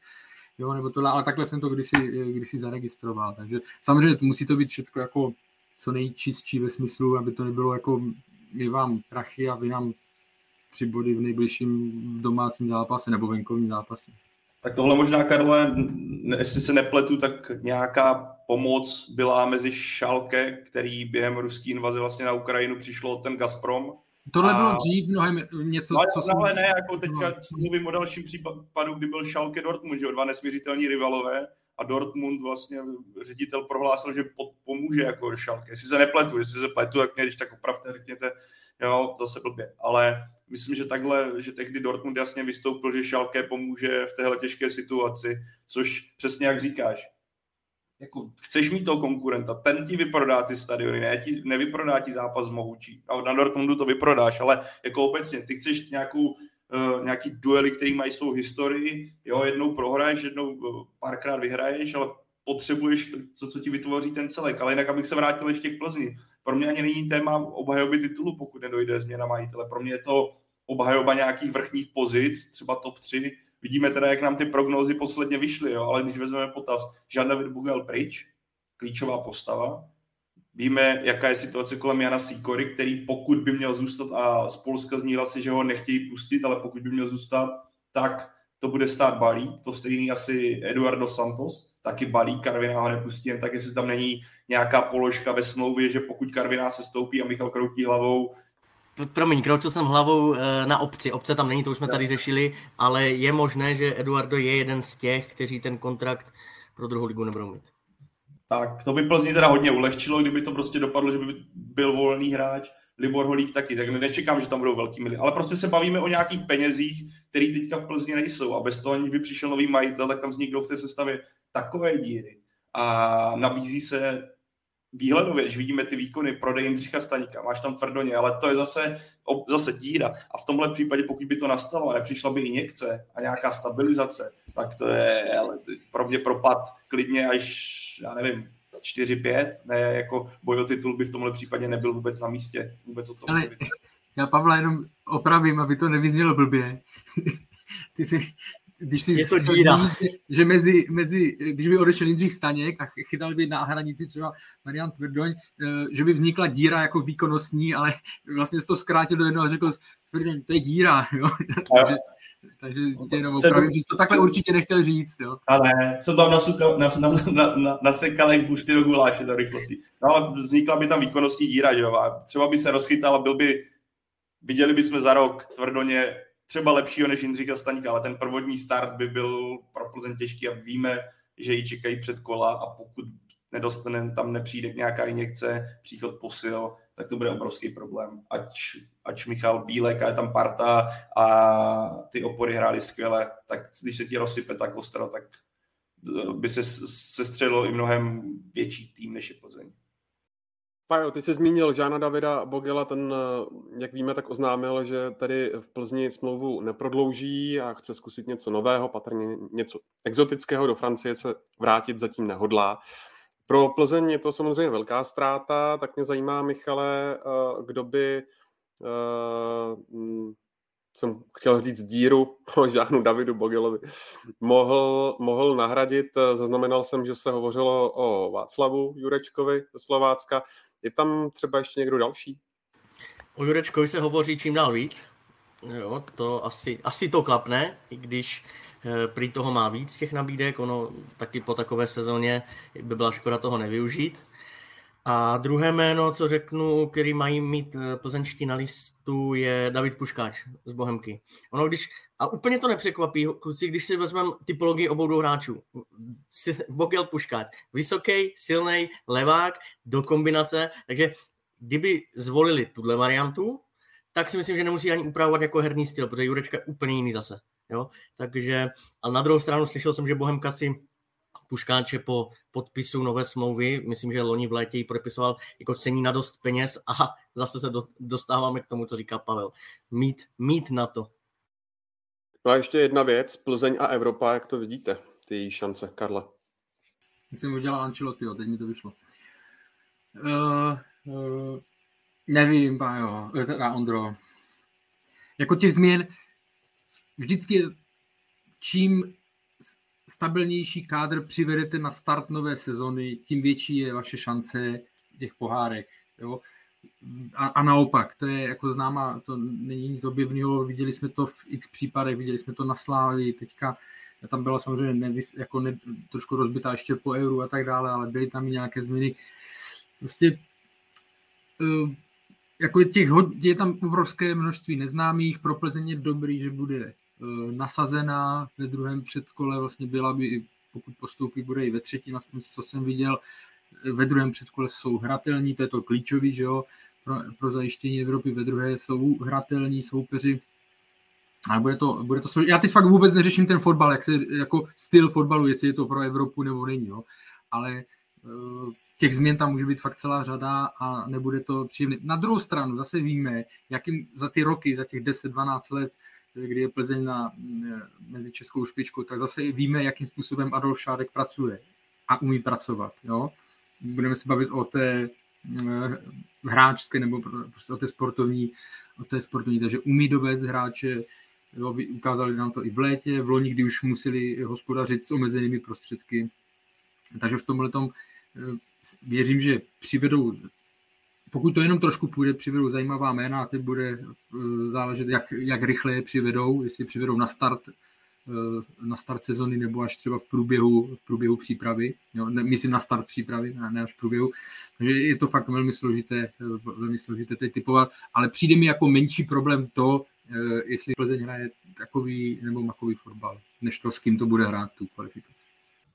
jo, nebo tohle, ale takhle jsem to kdysi, kdysi zaregistroval. Takže samozřejmě musí to být všechno jako co nejčistší ve smyslu, aby to nebylo jako my vám prachy a vy nám tři body v nejbližším domácím zápase nebo venkovním zápase. Tak tohle možná, Karle, jestli se nepletu, tak nějaká pomoc byla mezi Šalke, který během ruské invaze vlastně na Ukrajinu přišlo ten Gazprom, Tohle a... bylo dřív mnohem něco, no, co jsem... Ale ne, jako teďka no. mluvím o dalším případu, kdy byl Schalke Dortmund, že dva nesměřitelní rivalové a Dortmund vlastně ředitel prohlásil, že pomůže jako Schalke. Jestli se nepletu, jestli se pletu, tak mě když tak opravdu řekněte, jo, zase blbě. Ale myslím, že takhle, že tehdy Dortmund jasně vystoupil, že Schalke pomůže v téhle těžké situaci, což přesně jak říkáš, jako chceš mít toho konkurenta, ten ti vyprodá ty stadiony, ne, ti, nevyprodá ti zápas mohoučí. A na Dortmundu to vyprodáš, ale jako obecně, ty chceš nějakou, uh, nějaký duely, který mají svou historii, jo, jednou prohraješ, jednou uh, párkrát vyhraješ, ale potřebuješ to, co ti vytvoří ten celek. Ale jinak, abych se vrátil ještě k Plzni. Pro mě ani není téma obhajoby titulu, pokud nedojde změna majitele. Pro mě je to obhajoba nějakých vrchních pozic, třeba top 3, Vidíme teda, jak nám ty prognózy posledně vyšly, jo? ale když vezmeme potaz, Jean-David Bugel pryč, klíčová postava, Víme, jaká je situace kolem Jana Sikory, který pokud by měl zůstat, a z Polska zní hlasy, že ho nechtějí pustit, ale pokud by měl zůstat, tak to bude stát balík. To stejný asi Eduardo Santos, taky balík, Karviná ho nepustí, jen tak jestli tam není nějaká položka ve smlouvě, že pokud Karviná se stoupí a Michal kroutí hlavou, Promiň, kroutil jsem hlavou eh, na obci. Obce tam není, to už jsme tady řešili, ale je možné, že Eduardo je jeden z těch, kteří ten kontrakt pro druhou ligu nebudou mít. Tak, to by Plzni teda hodně ulehčilo, kdyby to prostě dopadlo, že by byl volný hráč. Libor Holík taky, tak nečekám, že tam budou velký mili. Ale prostě se bavíme o nějakých penězích, které teďka v Plzni nejsou. A bez toho, aniž by přišel nový majitel, tak tam vzniknou v té sestavě takové díry. A nabízí se výhledově, když vidíme ty výkony prodej Jindřicha Staňka, máš tam tvrdoně, ale to je zase, zase díra. A v tomhle případě, pokud by to nastalo a nepřišla by injekce a nějaká stabilizace, tak to je ale pro mě propad klidně až, já nevím, 4-5, ne jako boj o titul by v tomhle případě nebyl vůbec na místě. Vůbec o tom ale, já Pavla jenom opravím, aby to nevyznělo blbě. Ty jsi když si je to díra. Že, že mezi, mezi, když by odešel Jindřich Staněk a chytal by na hranici třeba Marian Tvrdoň, eh, že by vznikla díra jako výkonnostní, ale vlastně jsi to zkrátil do jednoho a řekl Tvrdoň, to je díra. Jo? Takže, Takže tě jenom opravím, že jsi to takhle určitě nechtěl říct. Jo. Ale jsem tam nasukal, nas, nas, na, na, nasekal jak bušty do guláše do rychlosti. No ale vznikla by tam výkonnostní díra, že jo? A třeba by se rozchytal a byl by, viděli bychom za rok tvrdoně třeba lepšího než Jindřicha Staňka, ale ten prvotní start by byl pro Plzeň těžký a víme, že ji čekají před kola a pokud nedostane, tam nepřijde nějaká injekce, příchod posil, tak to bude obrovský problém. Ať, ať Michal Bílek a je tam parta a ty opory hrály skvěle, tak když se ti rozsype tak ostro, tak by se sestřelilo i mnohem větší tým, než je Plzeň. Pajo, ty jsi zmínil Žána Davida Bogela, ten, jak víme, tak oznámil, že tady v Plzni smlouvu neprodlouží a chce zkusit něco nového, patrně něco exotického do Francie se vrátit zatím nehodlá. Pro Plzeň je to samozřejmě velká ztráta, tak mě zajímá, Michale, eh, kdo by, uh, jsem chtěl říct díru pro Žánu Davidu Bogelovi, mohl, mohl nahradit. Zaznamenal jsem, že se hovořilo o Václavu Jurečkovi ze Slovácka. Je tam třeba ještě někdo další? O Jurečkovi se hovoří čím dál víc. Jo, to asi, asi to klapne, i když Eh, prý toho má víc těch nabídek, ono taky po takové sezóně by byla škoda toho nevyužít. A druhé jméno, co řeknu, který mají mít eh, plzeňští na listu, je David Puškáč z Bohemky. Ono, když, a úplně to nepřekvapí, kluci, když si vezmeme typologii obou dvou hráčů. Bogel Puškáč, vysoký, silný, levák, do kombinace, takže kdyby zvolili tuhle variantu, tak si myslím, že nemusí ani upravovat jako herní styl, protože Jurečka je úplně jiný zase. Jo? Takže, ale na druhou stranu slyšel jsem, že Bohemka si Puškáče po podpisu nové smlouvy, myslím, že loni v létě ji podepisoval, jako cení na dost peněz a zase se do, dostáváme k tomu, co říká Pavel. Mít, mít na to. No a ještě jedna věc, Plzeň a Evropa, jak to vidíte, ty její šance, Karle? Jsem udělal Ancelotti, teď mi to vyšlo. Uh, uh, nevím, Pájo, teda Ondro. Jako těch změn, vždycky čím stabilnější kádr přivedete na start nové sezony, tím větší je vaše šance v těch pohárech. Jo? A, a naopak, to je jako známa, to není nic objevného, viděli jsme to v x případech, viděli jsme to na Slávi, teďka tam byla samozřejmě nevys, jako ne, trošku rozbitá ještě po euru a tak dále, ale byly tam i nějaké změny. Prostě uh, jako je, těch, je tam obrovské množství neznámých, pro Plzeň je dobrý, že bude Eh, nasazená ve druhém předkole, vlastně byla by, pokud postoupí, bude i ve třetím, aspoň co jsem viděl, eh, ve druhém předkole jsou hratelní, to je to klíčový, že jo, pro, pro zajištění Evropy ve druhé jsou hratelní soupeři, a bude to, bude to, já teď fakt vůbec neřeším ten fotbal, jak se, jako styl fotbalu, jestli je to pro Evropu nebo není, jo. ale eh, těch změn tam může být fakt celá řada a nebude to příjemné. Na druhou stranu zase víme, jakým za ty roky, za těch 10-12 let kdy je Plzeň na, mezi českou špičkou, tak zase víme, jakým způsobem Adolf Šádek pracuje a umí pracovat. Jo? Budeme se bavit o té hráčské nebo prostě o té sportovní, o té sportovní, takže umí dovést hráče, jo, ukázali nám to i v létě, v loni, kdy už museli hospodařit s omezenými prostředky. Takže v tomhle tom eh, věřím, že přivedou pokud to jenom trošku půjde, přivedou zajímavá jména a teď bude eh, záležet, jak, jak rychle je přivedou, jestli přivedou na start, eh, na start sezony nebo až třeba v průběhu, v průběhu přípravy. Jo, ne, myslím na start přípravy, ne, ne až v průběhu. Takže je to fakt velmi složité, eh, velmi složité teď typovat, ale přijde mi jako menší problém to, jestli Plzeň hraje takový nebo makový fotbal, než to, s kým to bude hrát tu kvalifikaci.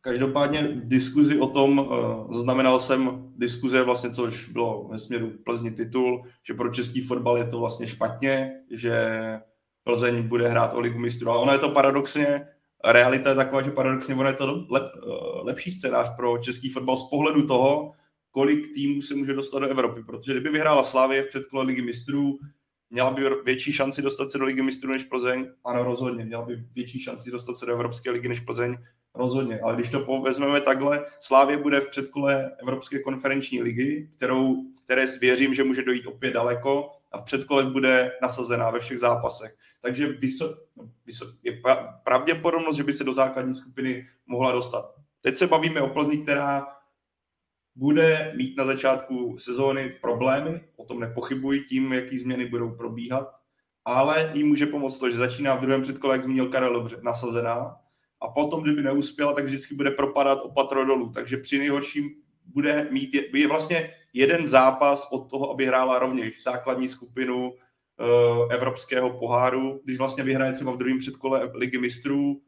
Každopádně diskuzi o tom, uh, zaznamenal jsem diskuze vlastně, což bylo ve směru Plzni titul, že pro český fotbal je to vlastně špatně, že Plzeň bude hrát o ligu mistrů. Ale ono je to paradoxně, realita je taková, že paradoxně ono je to lep, uh, lepší scénář pro český fotbal z pohledu toho, kolik týmů se může dostat do Evropy. Protože kdyby vyhrála Slávě v předkole ligy mistrů, měla by větší šanci dostat se do ligy mistrů než Plzeň? Ano, rozhodně. Měla by větší šanci dostat se do Evropské ligy než Plzeň? Rozhodně, ale když to vezmeme takhle, Slávě bude v předkole Evropské konferenční ligy, kterou, v které věřím, že může dojít opět daleko a v předkole bude nasazená ve všech zápasech. Takže vyso, vyso, je pravděpodobnost, že by se do základní skupiny mohla dostat. Teď se bavíme o Plzni, která bude mít na začátku sezóny problémy, o tom nepochybuji tím, jaký změny budou probíhat, ale jí může pomoct to, že začíná v druhém předkole, jak zmínil Karel dobře, nasazená a potom, kdyby neuspěla, tak vždycky bude propadat o patro dolů. Takže při nejhorším bude mít, je, vlastně jeden zápas od toho, aby hrála rovněž základní skupinu uh, evropského poháru, když vlastně vyhraje třeba v druhém předkole ligy mistrů,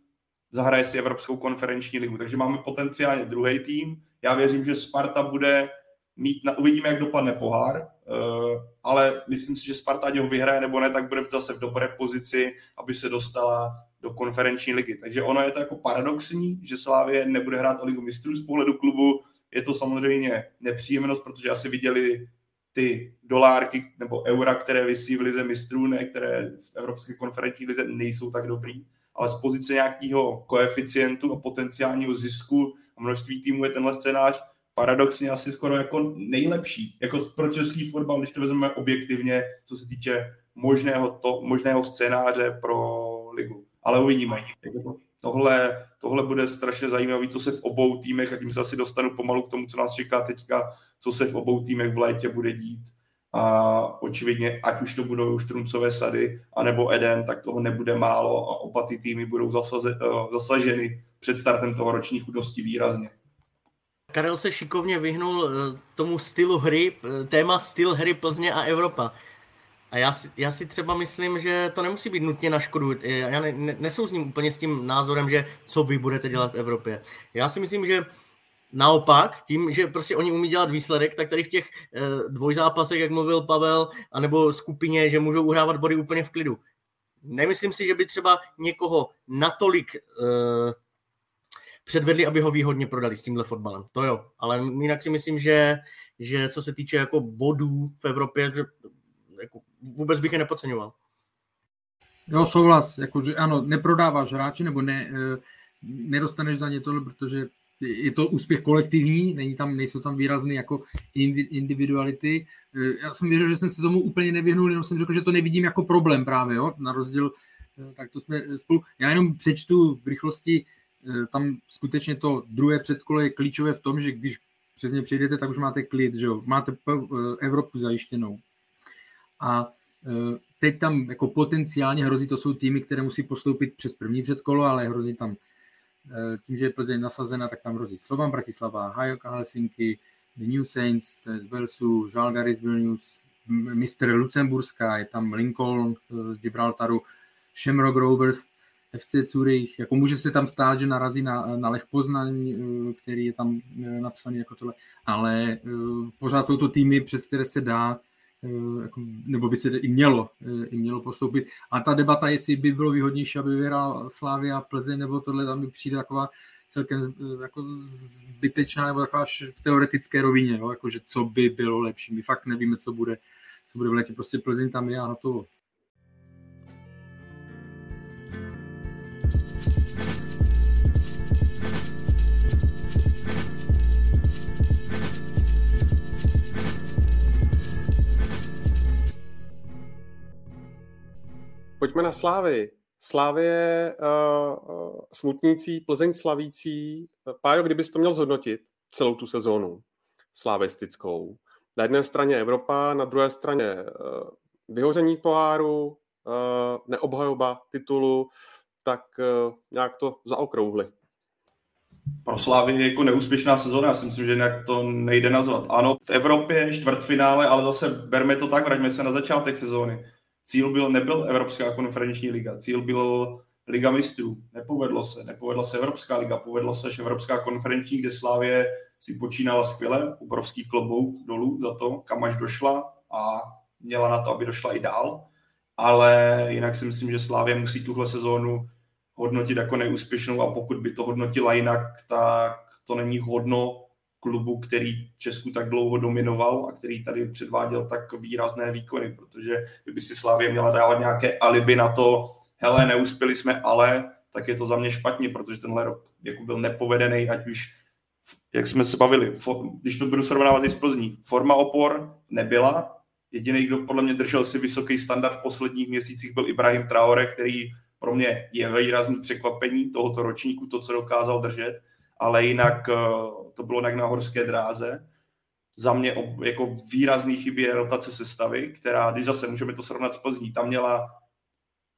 zahraje si Evropskou konferenční ligu. Takže máme potenciálně druhý tým. Já věřím, že Sparta bude mít, na, uvidíme, jak dopadne pohár, uh, ale myslím si, že Sparta, ať ho vyhraje nebo ne, tak bude zase v dobré pozici, aby se dostala do konferenční ligy. Takže ono je to jako paradoxní, že Slávě nebude hrát o ligu mistrů z pohledu klubu. Je to samozřejmě nepříjemnost, protože asi viděli ty dolárky nebo eura, které vysí v lize mistrů, ne, které v Evropské konferenční lize nejsou tak dobrý, ale z pozice nějakého koeficientu a potenciálního zisku a množství týmů je tenhle scénář paradoxně asi skoro jako nejlepší, jako pro český fotbal, když to vezmeme objektivně, co se týče možného, to, možného scénáře pro ligu. Ale uvidíme. Tohle, tohle bude strašně zajímavé, co se v obou týmech, a tím se asi dostanu pomalu k tomu, co nás čeká teďka, co se v obou týmech v létě bude dít. A očividně, ať už to budou už Truncové sady, anebo Eden, tak toho nebude málo a oba ty týmy budou zasaze, eh, zasaženy před startem toho ročníku dosti výrazně. Karel se šikovně vyhnul eh, tomu stylu hry, eh, téma styl hry Plzně a Evropa. A já si, já si třeba myslím, že to nemusí být nutně na škodu. Já ne, ne, nesouzním úplně s tím názorem, že co vy budete dělat v Evropě. Já si myslím, že naopak, tím, že prostě oni umí dělat výsledek, tak tady v těch eh, dvojzápasech, jak mluvil Pavel, anebo skupině, že můžou uhrávat body úplně v klidu. Nemyslím si, že by třeba někoho natolik eh, předvedli, aby ho výhodně prodali s tímhle fotbalem. To jo, ale jinak si myslím, že, že co se týče jako bodů v Evropě, že jako vůbec bych je nepodceňoval. Jo, souhlas, jako, že ano, neprodáváš hráči nebo ne, eh, nedostaneš za ně tohle, protože je to úspěch kolektivní, není tam, nejsou tam výrazné jako individuality. Eh, já jsem věřil, že jsem se tomu úplně nevyhnul, jenom jsem řekl, že to nevidím jako problém právě, jo? na rozdíl, eh, tak to jsme spolu. Já jenom přečtu v rychlosti, tam skutečně to druhé předkolo je klíčové v tom, že když přes ně přijdete, tak už máte klid, že jo? máte Evropu zajištěnou. A e, teď tam jako potenciálně hrozí, to jsou týmy, které musí postoupit přes první předkolo, ale hrozí tam e, tím, že je Plzeň nasazena, tak tam hrozí Slovan Bratislava, Hajoka Helsinki, The New Saints z Velsu, Žalgaris Vilnius, Mr. Lucemburska, je tam Lincoln z Gibraltaru, Shamrock Rovers, FC Zurich, jako může se tam stát, že narazí na, na Lech Poznaň, e, který je tam napsaný jako tohle, ale pořád jsou to týmy, přes které se dá jako, nebo by se i mělo, eh, i mělo postoupit. A ta debata, jestli by bylo výhodnější, aby vyhrál Slávia Plzeň, nebo tohle tam mi přijde taková celkem eh, jako zbytečná, nebo taková v teoretické rovině, jo? Jako, že co by bylo lepší. My fakt nevíme, co bude, co bude v létě. Prostě Plzeň tam je a hotovo. Pojďme na Slávy. Je uh, uh, smutnící, Plzeň slavící. Pájo, kdybys to měl zhodnotit celou tu sezónu slavistickou. Na jedné straně Evropa, na druhé straně uh, vyhoření poháru, uh, neobhajoba titulu, tak uh, nějak to zaokrouhli. Pro Slávy je jako neúspěšná sezóna, já si myslím, že nějak to nejde nazvat. Ano, v Evropě čtvrtfinále, ale zase berme to tak, vraťme se na začátek sezóny Cíl byl, nebyl Evropská konferenční liga, cíl byl Liga mistrů. Nepovedlo se. Nepovedla se Evropská liga, povedla se až Evropská konferenční, kde Slávě si počínala skvěle, obrovský klobouk dolů za to, kam až došla a měla na to, aby došla i dál. Ale jinak si myslím, že Slávě musí tuhle sezónu hodnotit jako neúspěšnou a pokud by to hodnotila jinak, tak to není hodno klubu, který Česku tak dlouho dominoval a který tady předváděl tak výrazné výkony, protože kdyby si Slávě měla dávat nějaké alibi na to, hele, neuspěli jsme, ale tak je to za mě špatně, protože tenhle rok jako byl nepovedený, ať už, jak jsme se bavili, for, když to budu srovnávat i z Plzní, forma opor nebyla, jediný, kdo podle mě držel si vysoký standard v posledních měsících, byl Ibrahim Traore, který pro mě je výrazný překvapení tohoto ročníku, to, co dokázal držet, ale jinak eh, to bylo tak na horské dráze. Za mě jako výrazný chybě rotace sestavy, která, když zase můžeme to srovnat s Plzní, tam měla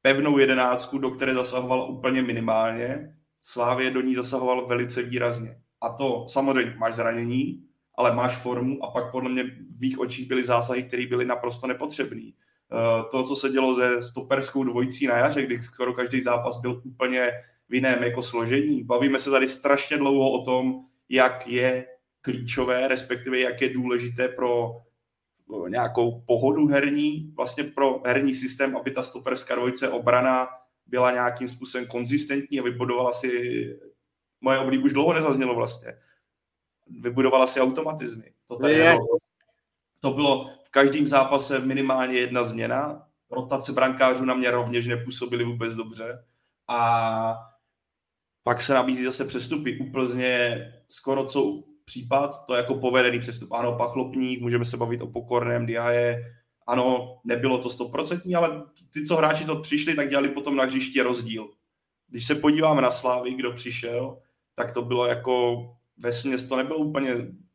pevnou jedenáctku, do které zasahoval úplně minimálně. Slávě do ní zasahoval velice výrazně. A to samozřejmě máš zranění, ale máš formu a pak podle mě v mých očích byly zásahy, které byly naprosto nepotřebné. Eh, to, co se dělo se stoperskou dvojicí na jaře, kdy skoro každý zápas byl úplně v jiném jako složení. Bavíme se tady strašně dlouho o tom, jak je klíčové, respektive jak je důležité pro nějakou pohodu herní, vlastně pro herní systém, aby ta stoperská dvojice obrana byla nějakým způsobem konzistentní a vybudovala si, moje oblíb už dlouho nezaznělo vlastně, vybudovala si automatizmy. To, je, to bylo v každém zápase minimálně jedna změna, rotace brankářů na mě rovněž nepůsobily vůbec dobře a pak se nabízí zase přestupy. Úplně skoro co případ, to je jako povedený přestup. Ano, Pachlopník, můžeme se bavit o Pokorném, Diaje, ano, nebylo to stoprocentní, ale ty, co hráči to přišli, tak dělali potom na hřiště rozdíl. Když se podíváme na Slávy, kdo přišel, tak to bylo jako ve směs, to nebylo úplně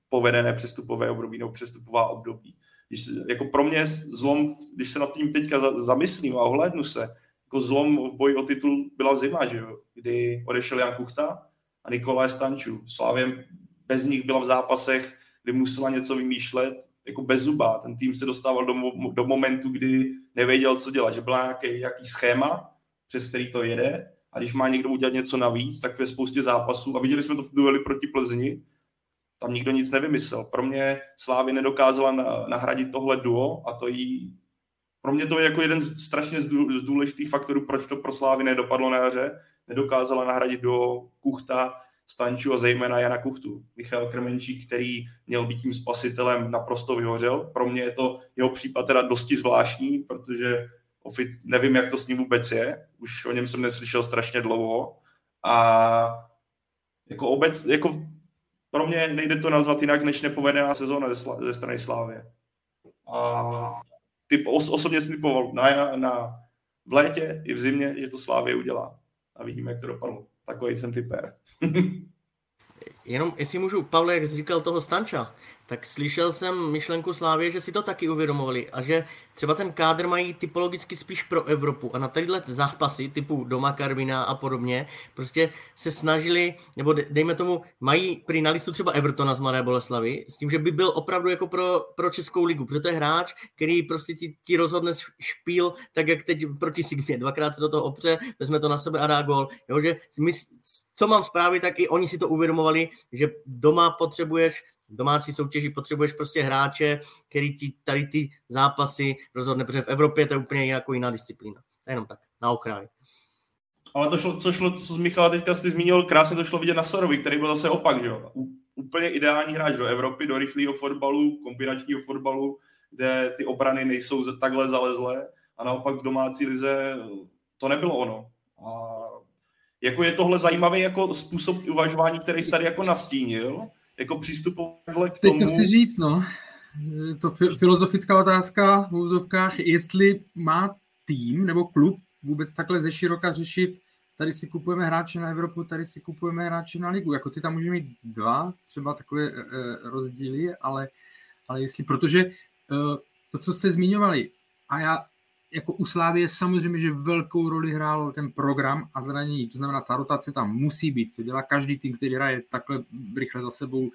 povedené přestupové období nebo přestupová období. Když, jako pro mě zlom, když se nad tím teďka zamyslím a ohlédnu se, jako zlom v boji o titul byla zima, že jo? kdy odešel Jan Kuchta a Nikolaj Stančů. Slávě bez nich byla v zápasech, kdy musela něco vymýšlet, jako bez zuba. Ten tým se dostával do, do momentu, kdy nevěděl, co dělat, že byla nějaký, nějaký schéma, přes který to jede a když má někdo udělat něco navíc, tak ve spoustě zápasů, a viděli jsme to v dueli proti Plzni, tam nikdo nic nevymyslel. Pro mě Slávy nedokázala nahradit tohle duo a to jí pro mě to je jako jeden z strašně z důležitých faktorů, proč to pro Slávy nedopadlo na jaře. Nedokázala nahradit do Kuchta, Stanču a zejména Jana Kuchtu. Michal Krmenčík, který měl být tím spasitelem, naprosto vyhořel. Pro mě je to jeho případ teda dosti zvláštní, protože ofic, nevím, jak to s ním vůbec je. Už o něm jsem neslyšel strašně dlouho. A jako obec, jako pro mě nejde to nazvat jinak, než nepovedená sezóna ze, ze strany Slávy. A typ, os, osobně si typoval na, na, v létě i v zimě, že to Slávě udělá. A vidíme, jak to dopadlo. Takový jsem typer. Jenom, jestli můžu, Pavle, jak jsi říkal toho Stanča, tak slyšel jsem myšlenku Slávě, že si to taky uvědomovali a že třeba ten kádr mají typologicky spíš pro Evropu a na tadyhle zápasy typu doma Karvina a podobně prostě se snažili, nebo dejme tomu, mají prý na listu třeba Evertona z Mladé Boleslavy s tím, že by byl opravdu jako pro, pro Českou ligu, protože to je hráč, který prostě ti, ti rozhodne špíl, tak jak teď proti Sigmě, dvakrát se do toho opře, vezme to na sebe a dá gol. Jo, že my, co mám zprávy, tak i oni si to uvědomovali, že doma potřebuješ domácí soutěži potřebuješ prostě hráče, který ti tady ty zápasy rozhodne, protože v Evropě to je úplně jako jiná disciplína. Jenom tak, na okraj. Ale to šlo, co šlo, co z Michala teďka jsi zmínil, krásně to šlo vidět na Sorovi, který byl zase opak, že jo? Úplně ideální hráč do Evropy, do rychlého fotbalu, kombinačního fotbalu, kde ty obrany nejsou takhle zalezlé a naopak v domácí lize to nebylo ono. A jako je tohle zajímavý jako způsob uvažování, který jsi tady jako nastínil, jako přístup k tomu. Teď to chci říct, no. To filozofická otázka v úzovkách, jestli má tým nebo klub vůbec takhle ze široka řešit, tady si kupujeme hráče na Evropu, tady si kupujeme hráče na ligu. Jako ty tam můžeme mít dva, třeba takové e, rozdíly, ale, ale jestli, protože e, to, co jste zmiňovali, a já jako u Slávy samozřejmě, že velkou roli hrálo ten program a zranění. To znamená, ta rotace tam musí být. To dělá každý tým, který hraje takhle rychle za sebou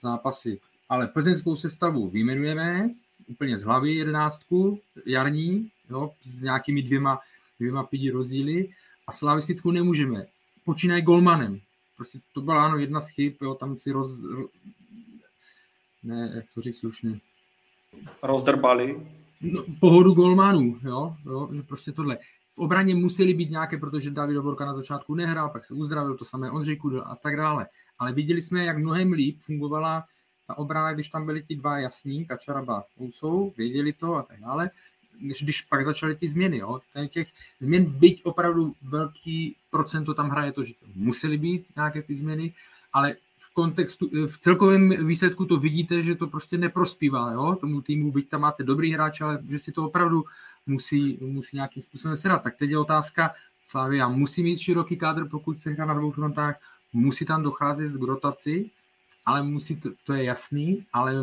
zápasy. Ale plzeňskou sestavu vyjmenujeme úplně z hlavy jedenáctku jarní, jo, s nějakými dvěma, dvěma pidi rozdíly a slavistickou nemůžeme. Počínají golmanem. Prostě to byla ano jedna z chyb, jo, tam si roz... Ne, jak to říct slušně. Rozdrbali no, pohodu golmanů, jo, jo, že prostě tohle. V obraně museli být nějaké, protože David Oborka na začátku nehrál, pak se uzdravil, to samé Ondřej Kudl a tak dále. Ale viděli jsme, jak mnohem líp fungovala ta obrana, když tam byli ti dva jasní, Kačaraba, Ousou, věděli to a tak dále, než když pak začaly ty změny. Jo. Těch změn, byť opravdu velký procento tam hraje to, že to museli být nějaké ty změny, ale v kontextu, v celkovém výsledku to vidíte, že to prostě neprospívá jo, tomu týmu, byť tam máte dobrý hráč, ale že si to opravdu musí, musí nějakým způsobem sedat. Tak teď je otázka, Slavia musí mít široký kádr, pokud se hra na dvou frontách, musí tam docházet k rotaci, ale musí, to, to je jasný, ale,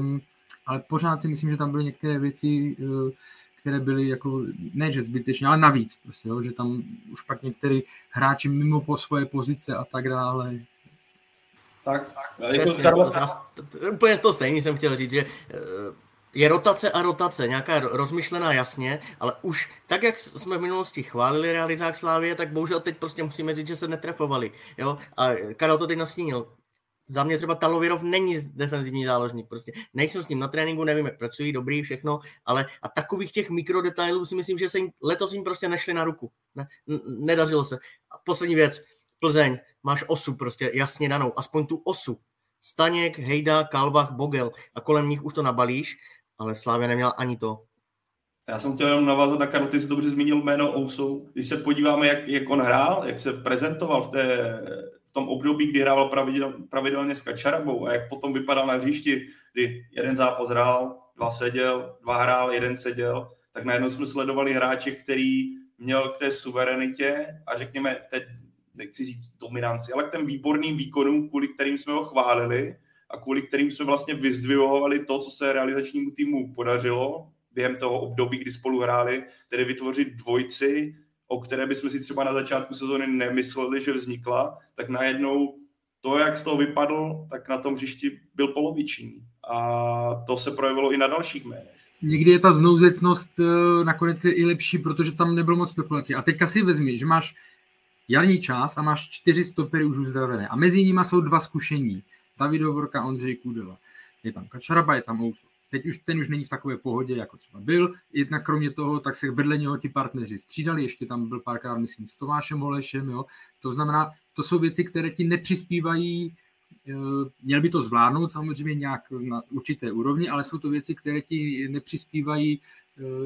ale pořád si myslím, že tam byly některé věci, eh, které byly jako, ne že zbytečné, ale navíc, prostě, jo, že tam už pak některý hráči mimo po svoje pozice a tak dále. Tak, jako Přesně, Karla... to, to, úplně to stejný jsem chtěl říct, že eh, je rotace a rotace, nějaká rozmyšlená jasně, ale už tak, jak jsme v minulosti chválili realizák Slávě, tak bohužel teď prostě musíme říct, že se netrefovali. Jo? A Karel to teď nastínil. Za mě třeba Talovirov není defenzivní záložník, prostě nejsem s ním na tréninku, nevím, jak pracují, dobrý, všechno, ale a takových těch mikrodetailů si myslím, že se jim, letos jim prostě nešli na ruku. Ne, nedařilo se. A poslední věc, Plzeň, máš osu prostě jasně danou, aspoň tu osu. Staněk, Hejda, Kalvach, Bogel a kolem nich už to nabalíš ale Slávě neměl ani to. Já jsem chtěl jenom navázat na Karl, ty jsi dobře zmínil jméno Ousou. Když se podíváme, jak, jak on hrál, jak se prezentoval v, té, v tom období, kdy hrával pravidel, pravidelně s Kačarabou a jak potom vypadal na hřišti, kdy jeden zápas hrál, dva seděl, dva hrál, jeden seděl, tak najednou jsme sledovali hráče, který měl k té suverenitě a řekněme, teď nechci říct dominanci, ale k těm výborným výkonům, kvůli kterým jsme ho chválili, a kvůli kterým jsme vlastně vyzdvihovali to, co se realizačnímu týmu podařilo během toho období, kdy spolu hráli, tedy vytvořit dvojci, o které bychom si třeba na začátku sezóny nemysleli, že vznikla, tak najednou to, jak z toho vypadl, tak na tom hřišti byl poloviční. A to se projevilo i na dalších jménech. Někdy je ta znouzecnost eh, nakonec je i lepší, protože tam nebylo moc spekulací. A teďka si vezmi, že máš jarní čas a máš čtyři stopery už uzdravené. A mezi nimi jsou dva zkušení. David Hovorka, Ondřej Kudela. Je tam Kačaraba, je tam Ousu. Teď už ten už není v takové pohodě, jako třeba byl. Jednak kromě toho, tak se vedle něho ti partneři střídali, ještě tam byl párkrát, myslím, s Tomášem Holešem, jo. To znamená, to jsou věci, které ti nepřispívají eh, Měl by to zvládnout samozřejmě nějak na určité úrovni, ale jsou to věci, které ti nepřispívají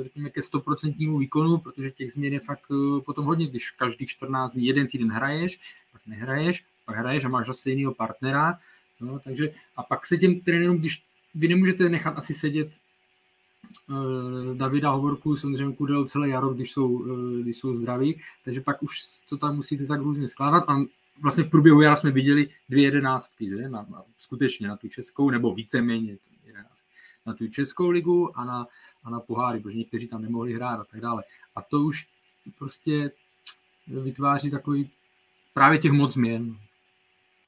řekněme, ke stoprocentnímu výkonu, protože těch změn je fakt eh, potom hodně, když každých 14 dní jeden týden hraješ, pak nehraješ, pak hraješ a máš zase jiného partnera, No, takže a pak se těm trenérům, když vy nemůžete nechat asi sedět uh, Davida Hovorku, samozřejmě Kudel celé jaro, když jsou, když jsou zdraví, takže pak už to tam musíte tak různě skládat a vlastně v průběhu jara jsme viděli dvě jedenáctky, že? Na, na, skutečně na tu českou, nebo víceméně na tu českou ligu a na, a na poháry, protože někteří tam nemohli hrát a tak dále. A to už prostě vytváří takový právě těch moc změn.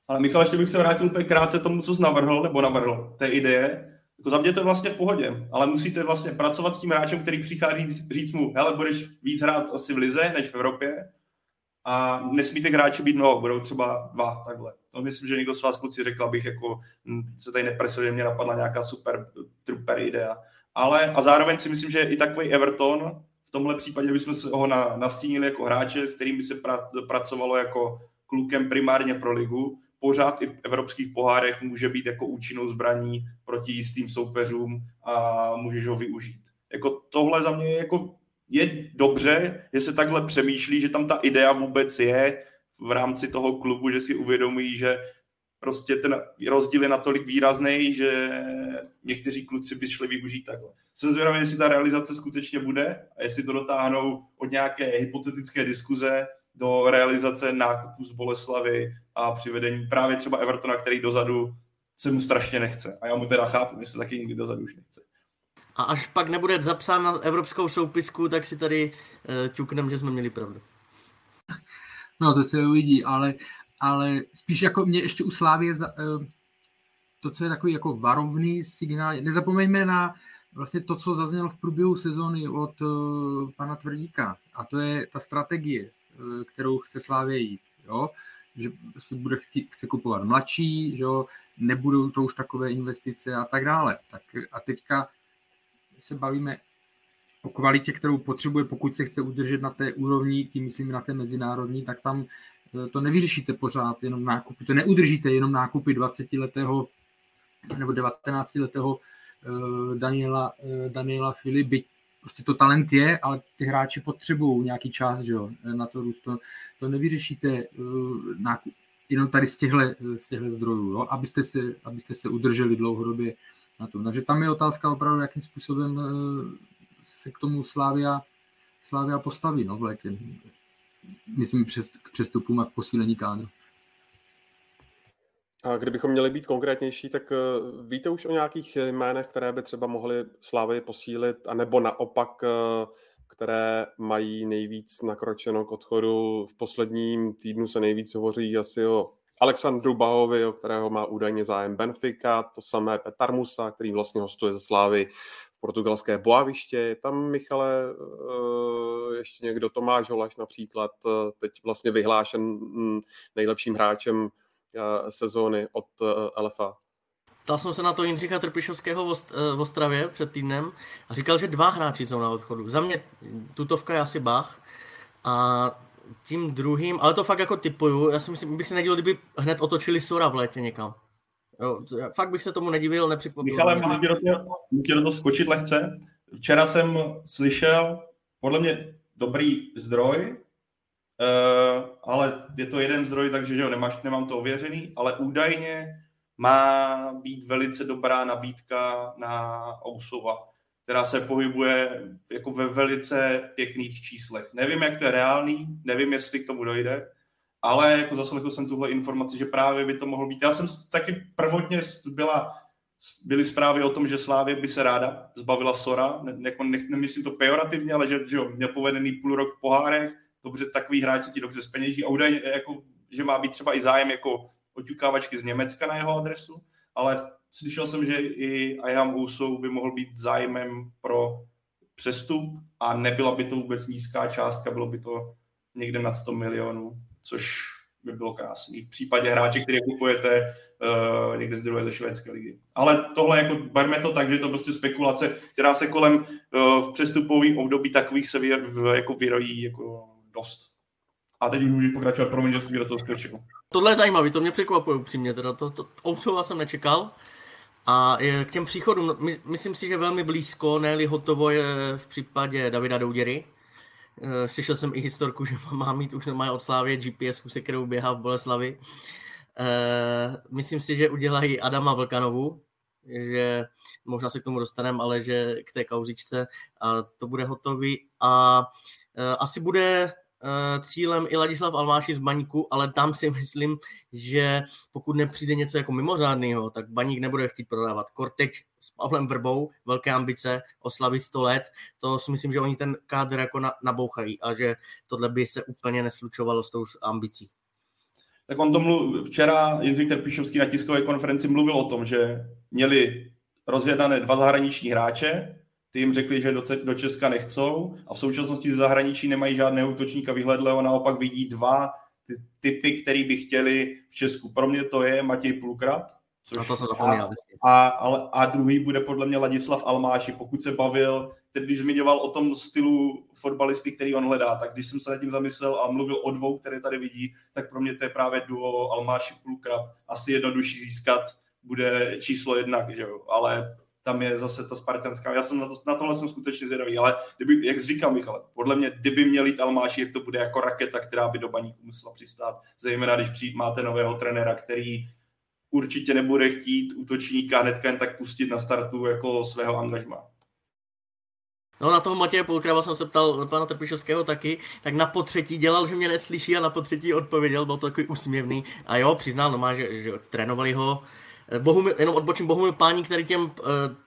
Ale Michal, ještě bych se vrátil úplně krátce tomu, co jsi navrhl, nebo navrhl, té ideje. Jako za mě to je vlastně v pohodě, ale musíte vlastně pracovat s tím hráčem, který přichází říct, říct mu, hele, budeš víc hrát asi v Lize než v Evropě a nesmíte hráči být mnoho, budou třeba dva, takhle. To myslím, že někdo z vás kluci řekl, abych jako se tady nepresil, že mě napadla nějaká super truper idea. Ale a zároveň si myslím, že i takový Everton, v tomhle případě bychom se ho na, nastínili jako hráče, kterým by se pra, pracovalo jako klukem primárně pro ligu, pořád i v evropských pohárech může být jako účinnou zbraní proti jistým soupeřům a můžeš ho využít. Jako tohle za mě jako je dobře, že se takhle přemýšlí, že tam ta idea vůbec je v rámci toho klubu, že si uvědomují, že prostě ten rozdíl je natolik výrazný, že někteří kluci by šli využít takhle. Jsem zvědavý, jestli ta realizace skutečně bude a jestli to dotáhnou od nějaké hypotetické diskuze do realizace nákupu z Boleslavy a přivedení právě třeba Evertona, který dozadu se mu strašně nechce. A já mu teda chápu, že se taky nikdy dozadu už nechce. A až pak nebude zapsán na evropskou soupisku, tak si tady uh, ťuknem, že jsme měli pravdu. No, to se uvidí, ale, ale spíš jako mě ještě u Slávě uh, to, co je takový jako varovný signál, nezapomeňme na vlastně to, co zaznělo v průběhu sezóny od uh, pana Tvrdíka. A to je ta strategie, uh, kterou chce Slávě jít. Jo? že prostě bude chtít, chce kupovat mladší, že jo, nebudou to už takové investice a tak dále. Tak a teďka se bavíme o kvalitě, kterou potřebuje, pokud se chce udržet na té úrovni, tím myslím na té mezinárodní, tak tam eh, to nevyřešíte pořád jenom nákupy, to neudržíte jenom nákupy 20-letého nebo 19-letého eh, Daniela, eh, Daniela Filip, byť prostě to talent je, ale ty hráči potřebují nějaký čas, že jo, na to růst. To, to nevyřešíte nákup, jenom tady z těchto, z těchto zdrojů, jo, abyste, se, abyste se udrželi dlouhodobě na tom. Takže tam je otázka opravdu, jakým způsobem se k tomu Slávia, Slávia postaví no, v létě. Myslím přes, k přestupům a k posílení kádru. A kdybychom měli být konkrétnější, tak víte už o nějakých jménech, které by třeba mohly Slávy posílit, anebo naopak které mají nejvíc nakročeno k odchodu. V posledním týdnu se nejvíc hovoří asi o Alexandru Bahovi, o kterého má údajně zájem Benfica, to samé Petar Musa, který vlastně hostuje ze Slávy portugalské Boaviště. Je tam, Michale, eh, ještě někdo, Tomáš Holaš například, eh, teď vlastně vyhlášen mm, nejlepším hráčem eh, sezóny od LFA. Ptal jsem se na to Jindřicha Trpišovského v Ostravě před týdnem a říkal, že dva hráči jsou na odchodu. Za mě tutovka je asi Bach a tím druhým, ale to fakt jako typuju, já si myslím, bych se nedivil, kdyby hned otočili Sora v létě někam. Jo, fakt bych se tomu nedivil, nepřipomněl. Michale, můžu můžu do toho skočit lehce. Včera jsem slyšel, podle mě dobrý zdroj, uh, ale je to jeden zdroj, takže že jo, nemáš, nemám to ověřený, ale údajně má být velice dobrá nabídka na Ousova která se pohybuje jako ve velice pěkných číslech. Nevím, jak to je reálný, nevím, jestli k tomu dojde, ale jako zaslechl jsem tuhle informaci, že právě by to mohlo být. Já jsem taky prvotně byla, byly zprávy o tom, že Slávě by se ráda zbavila Sora, ne, jako ne, nemyslím to pejorativně, ale že, že jo, měl povedený půl rok v pohárech, dobře, takový hráč se ti dobře zpeněží. A údajně, jako, že má být třeba i zájem jako oťukávačky z Německa na jeho adresu, ale slyšel jsem, že i Ayam Ousou by mohl být zájmem pro přestup a nebyla by to vůbec nízká částka, bylo by to někde nad 100 milionů, což by bylo krásný. V případě hráče, který kupujete uh, někde z druhé ze švédské ligy. Ale tohle, jako, berme to tak, že je to prostě spekulace, která se kolem uh, v přestupovém období takových se vy, jako vyrojí jako dost. A teď můžeš pokračovat, promiň, že jsem do toho skočil. Tohle je zajímavé, to mě překvapuje upřímně, teda to, to, to jsem nečekal. A k těm příchodům, my, myslím si, že velmi blízko, ne hotovo je v případě Davida Douděry. Eh, slyšel jsem i historku, že má mít už normálně od Slávě GPS, se kterou běhá v Boleslavi. Eh, myslím si, že udělají Adama Vlkanovu, že možná se k tomu dostaneme, ale že k té kauzičce a to bude hotový. A eh, asi bude cílem i Ladislav Almáši z Baníku, ale tam si myslím, že pokud nepřijde něco jako mimořádného, tak Baník nebude chtít prodávat. Korteč s Pavlem Vrbou, velké ambice, oslavy 100 let, to si myslím, že oni ten kádr jako na, nabouchají a že tohle by se úplně neslučovalo s tou ambicí. Tak on to mluv, včera Jindřich Terpišovský na tiskové konferenci mluvil o tom, že měli rozjednané dva zahraniční hráče, ty jim řekli, že do, do Česka nechcou a v současnosti ze zahraničí nemají žádného útočníka vyhledlého, naopak vidí dva ty typy, který by chtěli v Česku. Pro mě to je Matěj Pulkrat, Což a to jsem zapomněl. A, a, a druhý bude podle mě Ladislav Almáši, pokud se bavil, teď když zmiňoval o tom stylu fotbalisty, který on hledá, tak když jsem se nad tím zamyslel a mluvil o dvou, které tady vidí, tak pro mě to je právě duo Almáši Pulkrat. Asi jednodušší získat bude číslo jednak, že jo? ale tam je zase ta spartanská. Já jsem na, to, na tohle jsem skutečně zvědavý, ale kdyby, jak říkal Michal, podle mě, kdyby měl jít Almáši, jak to bude jako raketa, která by do baníku musela přistát, zejména když přijít, máte nového trenéra, který určitě nebude chtít útočníka hnedka jen tak pustit na startu jako svého angažma. No na toho Matěje Polkrava jsem se ptal pana Trpišovského taky, tak na potřetí dělal, že mě neslyší a na potřetí odpověděl, byl to takový úsměvný. A jo, přiznal, no má, že, že trénovali ho Bohumil, jenom odbočím Bohumil Pání, který těm uh,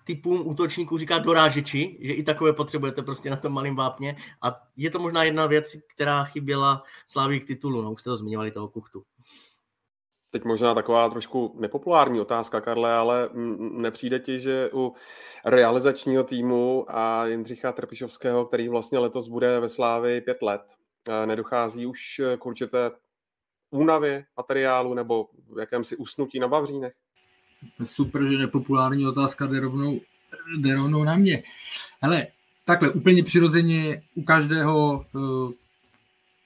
typům útočníků říká dorážeči, že i takové potřebujete prostě na tom malém vápně. A je to možná jedna věc, která chyběla Slávy k titulu, no už jste to zmiňovali toho kuchtu. Teď možná taková trošku nepopulární otázka, Karle, ale nepřijde ti, že u realizačního týmu a Jindřicha Trpišovského, který vlastně letos bude ve Slávi pět let, eh, nedochází už k určité únavě materiálu nebo jakémsi usnutí na Bavřínech? Super, že nepopulární otázka jde rovnou, jde rovnou na mě. Ale takhle, úplně přirozeně u každého uh,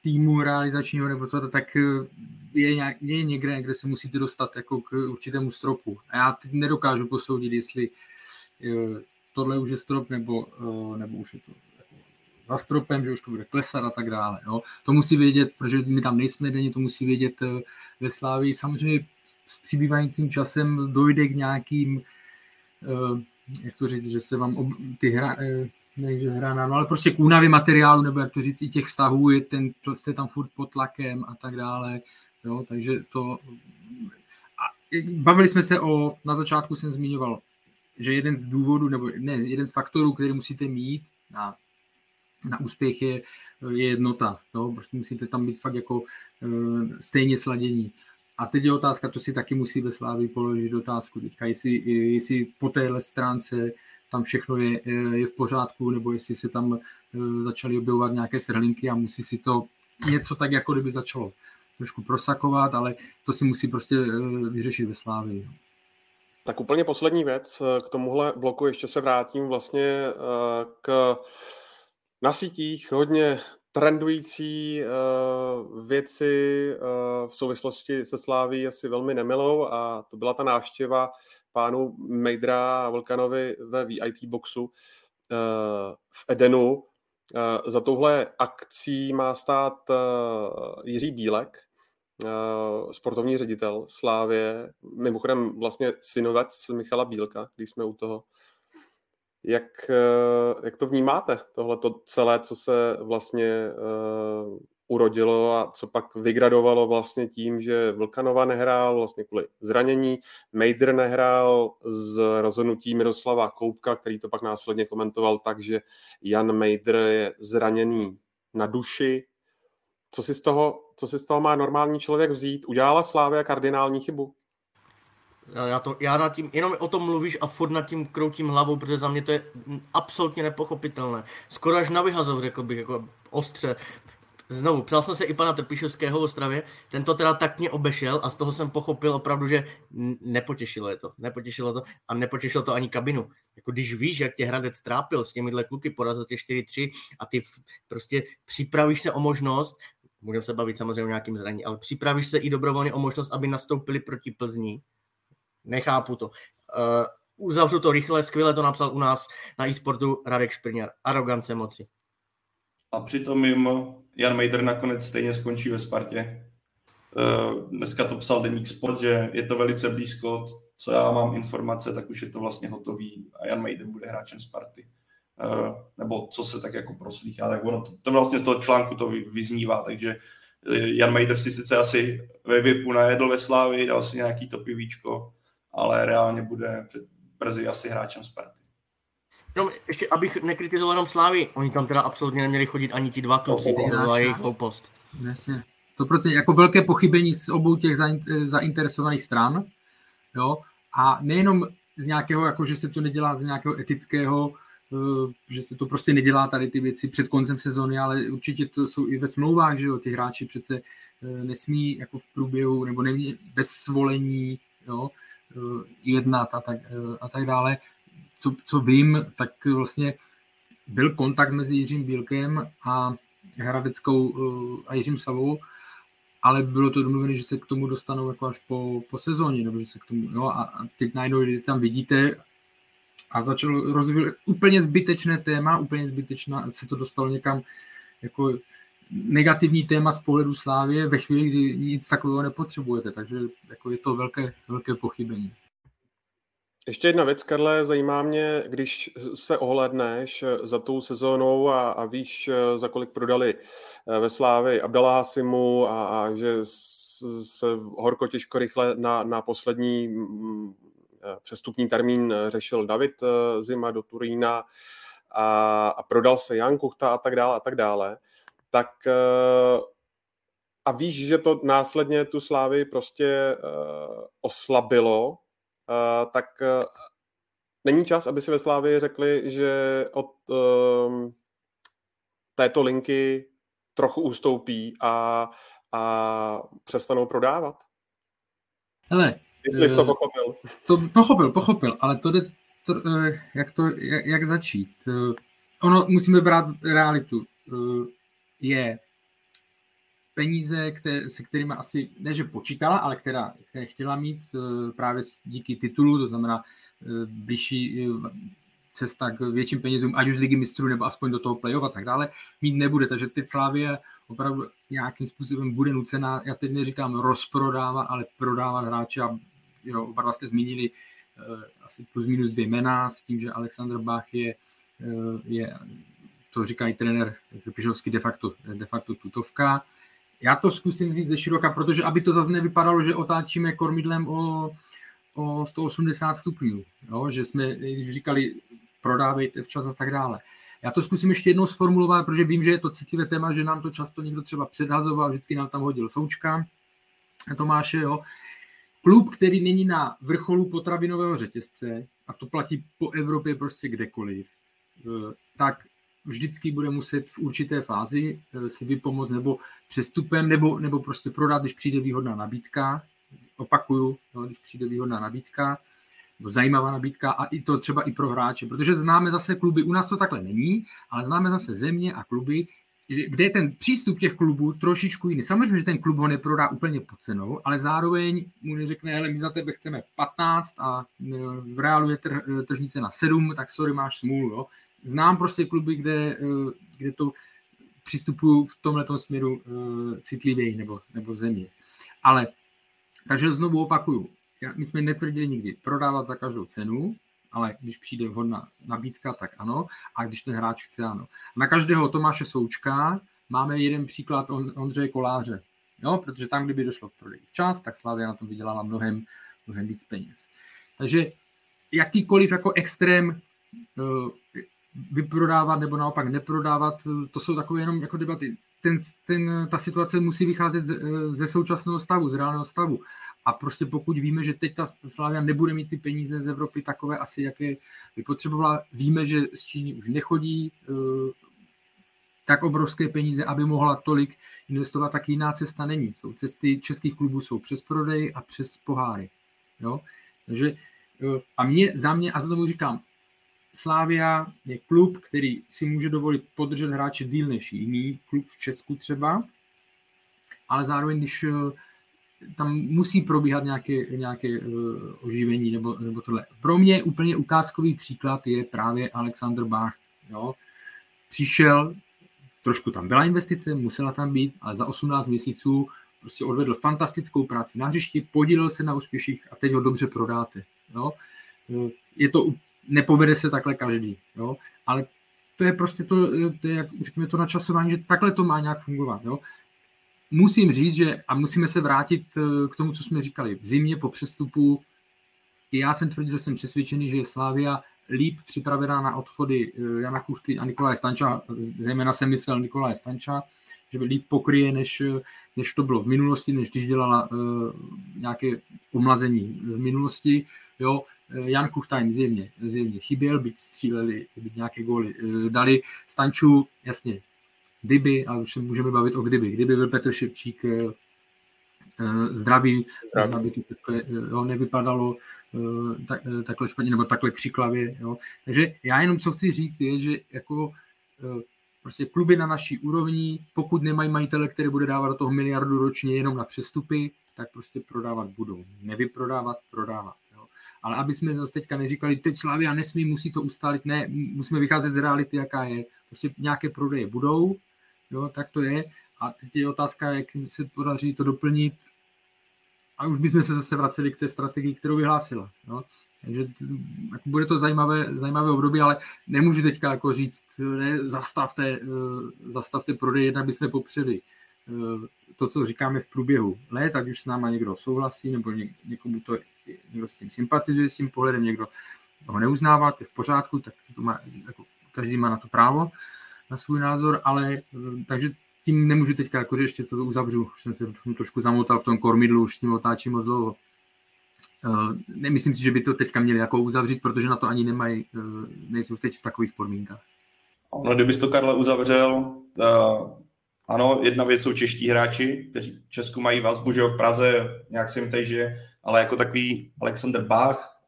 týmu realizačního nebo to, tak uh, je, nějak, je někde, kde se musíte dostat jako k určitému stropu. A já teď nedokážu posoudit, jestli uh, tohle už je strop, nebo, uh, nebo už je to za stropem, že už to bude klesat a tak dále. No. To musí vědět, protože my tam nejsme denně, to musí vědět ve Slávii. Samozřejmě s přibývajícím časem dojde k nějakým, uh, jak to říct, že se vám ob, ty hra, uh, ne, že hra no, ale prostě k únavě materiálu, nebo jak to říct, i těch vztahů, je ten, jste tam furt pod tlakem a tak dále, jo, takže to a bavili jsme se o, na začátku jsem zmiňoval, že jeden z důvodů, nebo ne, jeden z faktorů, který musíte mít na, na úspěch je, je jednota. Jo? Prostě musíte tam být fakt jako uh, stejně sladění. A teď je otázka, to si taky musí ve Slávii položit otázku teďka, jestli, jestli po téhle stránce tam všechno je, je v pořádku, nebo jestli se tam uh, začaly objevovat nějaké trhlinky a musí si to něco tak, jako kdyby začalo trošku prosakovat, ale to si musí prostě uh, vyřešit ve Slávii. Tak úplně poslední věc k tomuhle bloku, ještě se vrátím vlastně k na sítích hodně trendující uh, věci uh, v souvislosti se Sláví asi velmi nemilou a to byla ta návštěva pánu Mejdra a Volkanovi ve VIP boxu uh, v Edenu. Uh, za touhle akcí má stát uh, Jiří Bílek, uh, sportovní ředitel Slávě, mimochodem vlastně synovec Michala Bílka, když jsme u toho. Jak, eh, jak to vnímáte, tohle celé, co se vlastně uh, urodilo a co pak vygradovalo vlastně tím, že Vlkanova nehrál vlastně kvůli zranění, Mejdr nehrál z rozhodnutí Miroslava Koupka, který to pak následně komentoval tak, že Jan Mejdr je zraněný na duši. Co si z toho, co si z toho má normální člověk vzít? Udělala Slávia kardinální chybu? Já, to, já nad tím, jenom o tom mluvíš a furt nad tím kroutím hlavou, protože za mě to je absolutně nepochopitelné. Skoro až na vyhazov, řekl bych, jako ostře. Znovu, ptal jsem se i pana Trpišovského v Ostravě, ten to teda tak mě obešel a z toho jsem pochopil opravdu, že nepotěšilo je to. Nepotěšilo to a nepotěšilo to ani kabinu. Jako když víš, jak tě Hradec trápil s těmihle kluky, porazil tě 4-3 a ty prostě připravíš se o možnost, můžeme se bavit samozřejmě o nějakým zranění, ale připravíš se i dobrovolně o možnost, aby nastoupili proti Plzni, nechápu to. Uh, uzavřu to rychle, skvěle to napsal u nás na e-sportu Radek Šprňar. Arogance moci. A přitom jim Jan Mejdr nakonec stejně skončí ve Spartě. Uh, dneska to psal Deník Sport, že je to velice blízko, co já mám informace, tak už je to vlastně hotový a Jan Mejdr bude hráčem Sparty. Uh, nebo co se tak jako proslýchá, tak ono to, to vlastně z toho článku to vyznívá, takže Jan Mejdr si sice asi ve VIPu najedl ve Slávii, dal si nějaký to pivíčko, ale reálně bude brzy asi hráčem Sparty. No, ještě abych nekritizoval jenom Slávy, oni tam teda absolutně neměli chodit ani ti dva kluci, to byla jejich hloupost. Jasně. 100% jako velké pochybení z obou těch zainteresovaných stran, jo, a nejenom z nějakého, jako že se to nedělá z nějakého etického, eh, že se to prostě nedělá tady ty věci před koncem sezóny, ale určitě to jsou i ve smlouvách, že jo, ty hráči přece eh, nesmí jako v průběhu, nebo nemě, bez svolení, jo, jednat a tak, eh, a tak dále. Co, co vím, tak vlastně byl kontakt mezi Jiřím Bílkem a Hradeckou eh, a Jiřím Savou, ale bylo to domluvené, že se k tomu dostanou jako až po, po sezóně, nebo že se k tomu, jo, a, a teď najednou, kdy tam vidíte, a začal rozvíjet úplně zbytečné téma, úplně zbytečná, se to dostalo někam jako negativní téma z pohledu Slávě ve chvíli, kdy nic takového nepotřebujete, takže jako je to velké, velké pochybení. Ještě jedna věc, Karle, zajímá mě, když se ohledneš za tou sezónou a, a víš, za kolik prodali eh, ve Slávi Abdala Hasimu a, a že se horko těžko rychle na, na poslední mm, eh, přestupní termín řešil David eh, Zima do Turína a, a prodal se Jan Kuchta a tak dále a tak dále tak eh, a víš, že to následně tu slávy prostě eh, oslabilo, eh, tak není čas, aby si ve Slávii řekli, že od této linky trochu ustoupí a, a přestanou prodávat? Hele, Jestli jsi to pochopil. To pochopil, pochopil, ale to jde, to, jak, to, jak, jak začít? Ono, musíme brát realitu je peníze, které, se kterými asi, ne že počítala, ale která, které chtěla mít eh, právě díky titulu, to znamená eh, blížší eh, cesta k větším penězům, ať už z ligy mistrů nebo aspoň do toho play-off a tak dále, mít nebude. Takže teď Slávě opravdu nějakým způsobem bude nucená, já teď neříkám rozprodávat, ale prodávat hráče a jo, oba jste zmínili asi plus minus dvě jména s tím, že Alexander Bach je, je to říká i trenér Pišovský de facto, de facto tutovka. já to zkusím říct ze široka, protože aby to zase nevypadalo, že otáčíme kormidlem o, o 180 stupňů, jo? že jsme, když říkali, prodávejte včas a tak dále. Já to zkusím ještě jednou sformulovat, protože vím, že je to citlivé téma, že nám to často někdo třeba předhazoval, vždycky nám tam hodil součka Tomáše, jo. Klub, který není na vrcholu potravinového řetězce, a to platí po Evropě prostě kdekoliv, eh, tak vždycky bude muset v určité fázi eh, si vypomoct nebo přestupem, nebo, nebo prostě prodat, když přijde výhodná nabídka. Opakuju, no, když přijde výhodná nabídka, nebo zajímavá nabídka a i to třeba i pro hráče, protože známe zase kluby, u nás to takhle není, ale známe zase země a kluby, kde je ten přístup těch klubů trošičku jiný. Samozřejmě, že ten klub ho neprodá úplně pod cenou, ale zároveň mu neřekne, hele, my za tebe chceme 15 a e, v reálu je tr, e, tržnice na 7, tak sorry, máš smůlu. Znám prostě kluby, kde, e, kde to přistupují v tomhle směru citlivěji nebo, nebo země. Ale, takže znovu opakuju, my jsme netvrdili nikdy prodávat za každou cenu, ale když přijde vhodná nabídka, tak ano, a když ten hráč chce, ano. Na každého Tomáše Součka máme jeden příklad Ondřeje Koláře, jo, protože tam, kdyby došlo k prodeji včas, tak Slavia na tom vydělala mnohem, mnohem víc peněz. Takže jakýkoliv jako extrém eh, vyprodávat nebo naopak neprodávat, to jsou takové jenom jako debaty. Ten, ten, ta situace musí vycházet ze, ze současného stavu, z reálného stavu. A prostě pokud víme, že teď ta Slavia nebude mít ty peníze z Evropy takové asi, jaké by potřebovala, víme, že z Číny už nechodí uh, tak obrovské peníze, aby mohla tolik investovat, tak jiná cesta není. Jsou cesty českých klubů jsou přes prodej a přes poháry. Jo? Takže uh, a mě, za mě, a znovu říkám, Slávia je klub, který si může dovolit podržet hráče díl než jiný klub v Česku třeba, ale zároveň, když uh, tam musí probíhat nějaké, nějaké uh, oživení nebo, nebo tohle. Pro mě úplně ukázkový příklad je právě Alexander Bach. Jo. Přišel, trošku tam byla investice, musela tam být, ale za 18 měsíců prostě odvedl fantastickou práci na hřišti, podílel se na úspěších a teď ho dobře prodáte. Jo. Eh, je to, nepovede se takhle každý, jo. ale to je prostě to, to je, jak řekněme, to načasování, že takhle to má nějak fungovat. Jo musím říct, že a musíme se vrátit eh, k tomu, co jsme říkali. V zimě po přestupu i já jsem tvrdil, že jsem přesvědčený, že je Slávia líp připravená na odchody eh, Jana Kuchty a Nikolaje Stanča, zejména jsem myslel Nikolaje Stanča, že by líp pokryje, než, eh, než to bylo v minulosti, než když dělala uh, nějaké omlazení v minulosti. Jo, Jan Kuchtajn zjevně, zjevně chyběl, byť stříleli, byť nějaké góly dali. Stanču, jasně, kdyby, a už se můžeme bavit o kdyby, kdyby byl Petr Ševčík eh, eh, zdravý, možná by to takhle, eh, jo, nevypadalo tak, takhle špatně, nebo takhle křiklavě. Jo. Takže já jenom co chci říct je, že jako prostě kluby na naší úrovni, pokud nemají majitele, který bude dávat do toho miliardu ročně jenom na přestupy, tak prostě prodávat budou. Nevyprodávat, prodávat. Ale aby jsme zase teďka neříkali, teď Slavia nesmí, musí to ustálit, ne, musíme vycházet z reality, jaká je. Prostě nějaké prodeje budou, Jo, tak to je. A teď je otázka, jak se podaří to doplnit. A už bychom se zase vraceli k té strategii, kterou vyhlásila. Jo. Takže jako bude to zajímavé, zajímavé období, ale nemůžu teďka jako říct, ne, zastavte, eh, zastavte prodej, jednak bychom popřeli eh, to, co říkáme v průběhu let, ať už s náma někdo souhlasí, nebo ně, někomu to, někdo s tím sympatizuje, s tím pohledem, někdo ho neuznává, to je v pořádku, tak to má, jako, každý má na to právo na svůj názor, ale eh, takže tím nemůžu teďka, jakože ještě to uzavřu, už jsem se tom trošku zamotal v tom kormidlu, už s tím otáčím moc dlouho. Uh, nemyslím si, že by to teďka měli jako uzavřít, protože na to ani nemají, uh, nejsou teď v takových podmínkách. No, kdybys to, Karle, uzavřel, uh, ano, jedna věc jsou čeští hráči, kteří v Česku mají vazbu, že v Praze nějak jim tady že, ale jako takový Alexander Bach,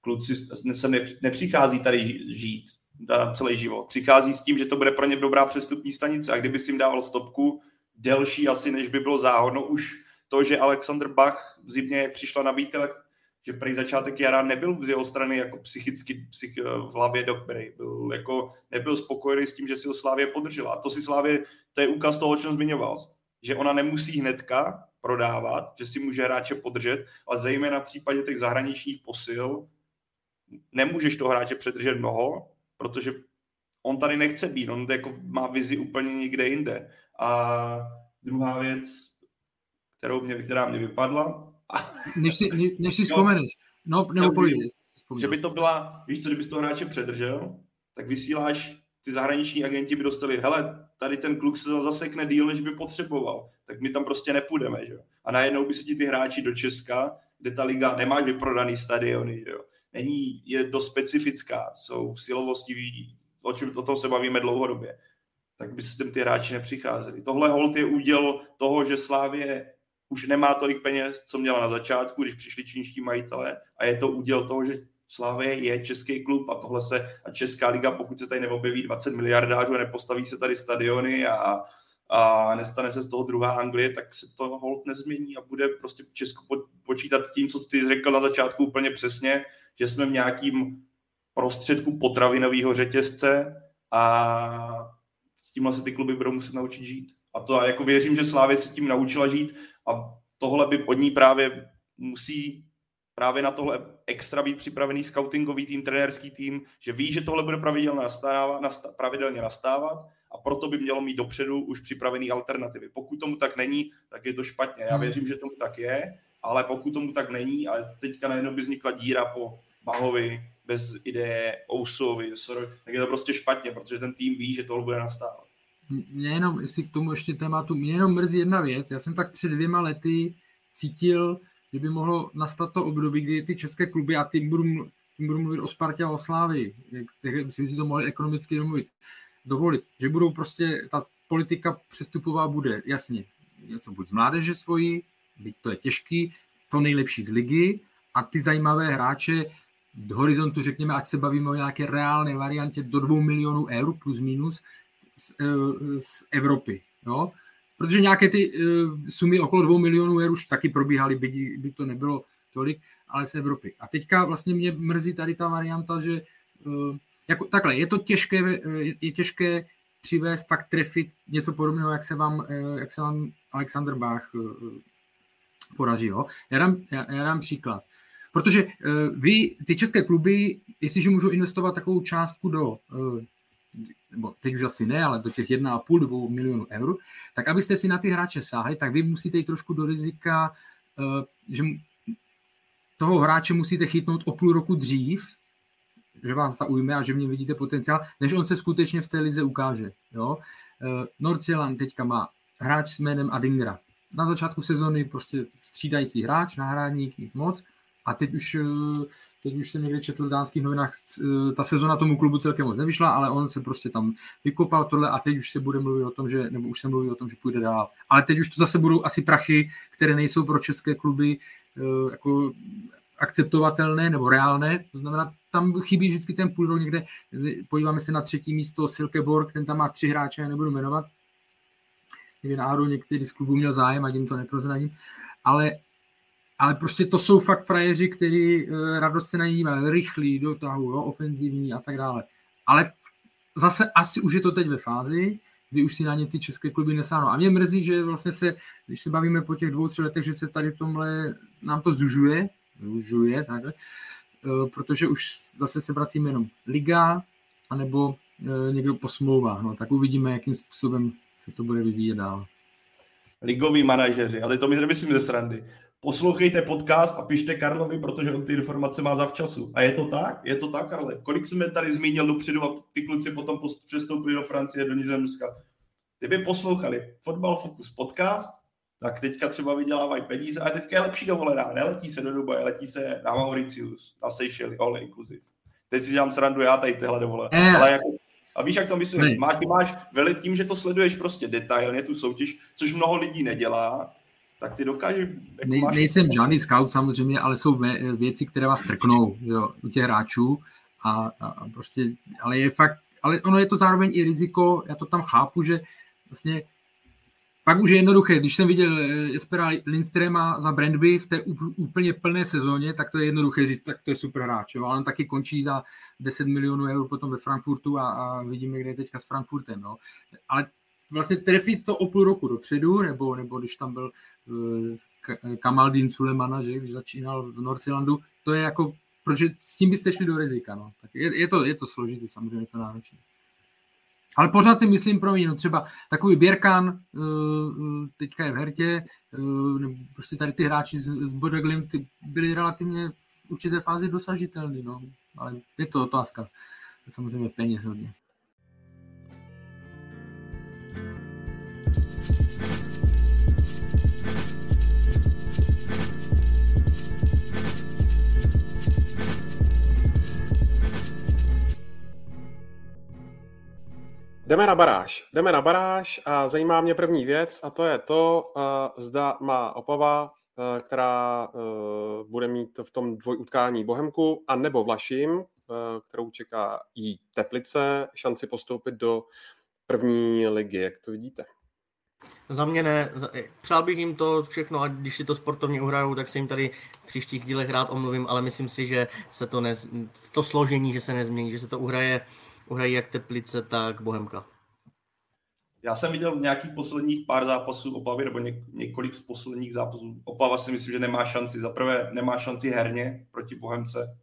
kluci se nepřichází tady žít, na celý život. Přichází s tím, že to bude pro ně dobrá přestupní stanice a kdyby si jim dával stopku delší asi, než by bylo záhodno, už to, že Alexander Bach v zimě, přišla nabídka, tak že prý začátek jara nebyl z jeho strany jako psychicky psych, v hlavě dobrý. Byl jako, nebyl spokojený s tím, že si ho Slávě podržela. A to si Slávě, to je úkaz toho, o čem zmiňoval. Že ona nemusí hnedka prodávat, že si může hráče podržet, ale zejména v případě těch zahraničních posil nemůžeš toho hráče předržet mnoho, protože on tady nechce být, on jako má vizi úplně někde jinde. A druhá věc, kterou mě, která mě vypadla. než si, ne, než si vzpomeneš. No, nebo pojď. Že by to byla, víš co, kdybys toho hráče předržel, tak vysíláš, ty zahraniční agenti by dostali, hele, tady ten kluk se zasekne díl, než by potřeboval, tak my tam prostě nepůjdeme, že. A najednou by se ti ty hráči do Česka, kde ta liga nemá vyprodaný stadiony, že. Není, je dost specifická, jsou v silovosti, o, čem, o tom se bavíme dlouhodobě, tak by se ty hráči nepřicházeli. Tohle hold je úděl toho, že Slávě už nemá tolik peněz, co měla na začátku, když přišli čínští majitelé a je to úděl toho, že Slávě je český klub a tohle se, a Česká liga, pokud se tady neobjeví 20 miliardářů a nepostaví se tady stadiony a, a nestane se z toho druhá Anglie, tak se to hold nezmění a bude prostě Česko počítat tím, co ty řekl na začátku úplně přesně, že jsme v nějakým prostředku potravinového řetězce a s tímhle se ty kluby budou muset naučit žít. A to a jako věřím, že Slávě se s tím naučila žít a tohle by od ní právě musí právě na tohle extra být připravený scoutingový tým, trenérský tým, že ví, že tohle bude pravidelně nastávat, pravidelně nastávat a proto by mělo mít dopředu už připravený alternativy. Pokud tomu tak není, tak je to špatně. Já hmm. věřím, že tomu tak je, ale pokud tomu tak není a teďka najednou by vznikla díra po Bahovi, bez ideje Ousovi, tak je to prostě špatně, protože ten tým ví, že tohle bude nastávat. Mě jenom, jestli k tomu ještě tématu, mě jenom mrzí jedna věc. Já jsem tak před dvěma lety cítil, že by mohlo nastat to období, kdy ty české kluby, a tím budu, tím budu mluvit o Spartě a o Slávii, jak myslím si to mohli ekonomicky domluvit, dovolit, že budou prostě, ta politika přestupová bude, jasně, něco buď z mládeže svojí, byť to je těžký, to nejlepší z ligy a ty zajímavé hráče v horizontu, řekněme, ať se bavíme o nějaké reálné variantě do 2 milionů eur plus minus z, eh, z Evropy. Jo? Protože nějaké ty uh, sumy okolo 2 milionů eur už taky probíhaly, by, by to nebylo tolik, ale z Evropy. A teďka vlastně mě mrzí tady ta varianta, že uh, jako, takhle, je to těžké, je, je těžké přivést, fakt trefit něco podobného, jak se vám, uh, jak se vám Alexander Bach uh, podaří. Jo? Já, dám, já, já dám příklad. Protože vy, ty české kluby, jestliže můžou investovat takovou částku do, nebo teď už asi ne, ale do těch 1,5-2 milionů eur, tak abyste si na ty hráče sáhli, tak vy musíte jít trošku do rizika, že toho hráče musíte chytnout o půl roku dřív, že vás zaujme a že něm vidíte potenciál, než on se skutečně v té lize ukáže. Jo? Uh, Nordsjælland teďka má hráč s jménem Adingra. Na začátku sezóny prostě střídající hráč, náhradník, nic moc. A teď už, eh, teď už jsem někde četl v dánských novinách, eh, ta sezona tomu klubu celkem moc nevyšla, ale on se prostě tam vykopal tohle a teď už se bude mluvit o tom, že, nebo už se mluví o tom, že půjde dál. Ale teď už to zase budou asi prachy, které nejsou pro české kluby eh, jako akceptovatelné nebo reálné. To znamená, tam chybí vždycky ten půl rok někde. Podíváme se na třetí místo Silkeborg, ten tam má tři hráče, já nebudu jmenovat. Kdyby náhodou některý z klubů měl zájem, a jim to neprozradím. Ale ale prostě to jsou fakt frajeři, kteří uh, radost se na ní rychlí, do tahu, jo, ofenzivní a tak dále. Ale zase asi už je to teď ve fázi, kdy už si na ně ty české kluby nesáhnou. A mě mrzí, že vlastně se, když se bavíme po těch dvou, tři letech, že se tady v tomhle nám to zužuje, zužuje, takhle, uh, protože už zase se vracíme jenom liga, anebo uh, někdo po. No, tak uvidíme, jakým způsobem se to bude vyvíjet dál. Ligoví manažeři, ale to mi nemyslím ze srandy poslouchejte podcast a pište Karlovi, protože on ty informace má zavčasu. A je to tak? Je to tak, Karle? Kolik jsme tady zmínil dopředu a ty kluci potom přestoupili do Francie, do Nizozemska. Kdyby poslouchali Fotbal Focus podcast, tak teďka třeba vydělávají peníze, a teďka je lepší dovolená. Neletí se do Dubaje, letí se na Mauritius, na Seychelles, all inclusive. Teď si dělám srandu já tady tyhle dovolené. Eh. Ale jako, a víš, jak to myslím? Máš, ty máš velit tím, že to sleduješ prostě detailně, tu soutěž, což mnoho lidí nedělá, tak ty dokážeš... Jako ne, máš... Nejsem žádný scout samozřejmě, ale jsou věci, které vás trknou jo, u těch hráčů a, a prostě, ale je fakt, ale ono je to zároveň i riziko, já to tam chápu, že vlastně pak už je jednoduché, když jsem viděl eh, Jespera Lindstrema za Brandby v té úplně plné sezóně, tak to je jednoduché říct, tak to je super hráč. Jo? Ale on taky končí za 10 milionů eur potom ve Frankfurtu a, a vidíme, kde je teďka s Frankfurtem. No. Ale vlastně trefit to o půl roku dopředu, nebo, nebo když tam byl uh, Kamaldin Sulemana, že když začínal v Northlandu, to je jako, protože s tím byste šli do rizika, no. Tak je, je, to, je to složitý, samozřejmě to náročné. Ale pořád si myslím, pro mě, no třeba takový Běrkan, uh, teďka je v Hertě, uh, nebo prostě tady ty hráči z, z Bodeglim, ty byli relativně v určité fázi dosažitelný, no. Ale je to otázka. Samozřejmě peněz hodně. Jdeme na baráž. Jdeme na baráž a zajímá mě první věc a to je to, uh, zda má Opava, uh, která uh, bude mít v tom dvojutkání Bohemku a nebo Vlašim, uh, kterou čeká jí Teplice, šanci postoupit do první ligy. Jak to vidíte? Za mě ne. Přál bych jim to všechno a když si to sportovně uhrajou, tak se jim tady v příštích dílech rád omluvím, ale myslím si, že se to, ne, to složení, že se nezmění, že se to uhraje uhrají jak Teplice, tak Bohemka. Já jsem viděl nějakých posledních pár zápasů Opavy, nebo něk- několik z posledních zápasů. Opava si myslím, že nemá šanci. Za prvé nemá šanci herně proti Bohemce.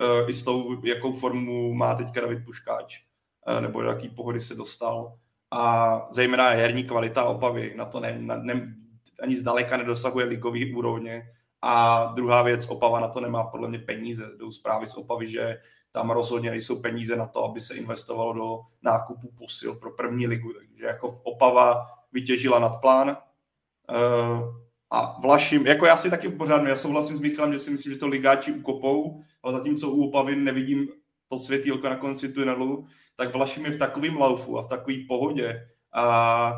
E, I s tou, jakou formu má teďka David Puškáč, e, nebo do jaký pohody se dostal. A zejména herní kvalita Opavy na to ne, na, ne, ani zdaleka nedosahuje ligový úrovně. A druhá věc, Opava na to nemá podle mě peníze. Jdou zprávy z Opavy, že tam rozhodně nejsou peníze na to, aby se investovalo do nákupu posil pro první ligu. Takže jako Opava vytěžila nad plán. Uh, a Vlašim, jako já si taky pořád, já souhlasím s Michalem, že si myslím, že to ligáči ukopou, ale zatímco u Opavy nevidím to světýlko na konci tunelu, tak Vlašim je v takovém laufu a v takové pohodě a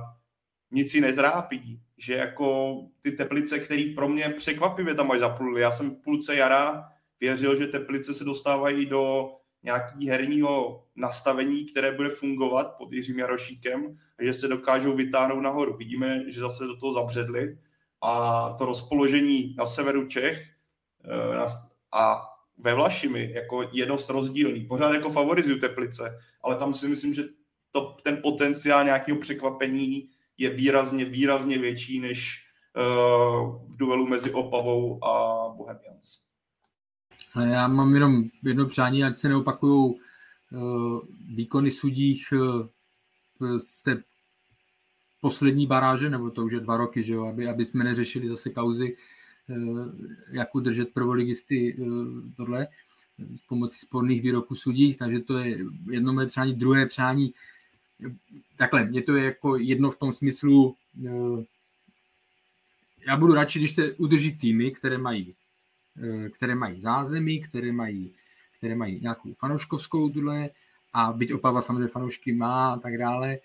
nic si netrápí, že jako ty teplice, které pro mě překvapivě tam až zapluly. Já jsem v půlce jara věřil, že Teplice se dostávají do nějakého herního nastavení, které bude fungovat pod Jiřím Jarošíkem, že se dokážou vytáhnout nahoru. Vidíme, že zase do toho zabředli a to rozpoložení na severu Čech eh, a ve Vlašimi jako jednost rozdílný. Pořád jako favorizuju Teplice, ale tam si myslím, že to, ten potenciál nějakého překvapení je výrazně, výrazně větší než uh, v duelu mezi Opavou a Bohemians. Já mám jenom jedno přání, ať se neopakují uh, výkony sudích uh, z té poslední baráže, nebo to už je dva roky, že jo, aby, aby jsme neřešili zase kauzy, uh, jak udržet prvoligisty tohle s pomocí sporných výroků sudí, takže to je jedno moje přání. Druhé přání, takhle, mě to je jako jedno v tom smyslu, já budu radši, když se udrží týmy, které mají Eh, které mají zázemí, které mají, které mají nějakou fanouškovskou tuhle a byť Opava samozřejmě fanoušky má a tak dále.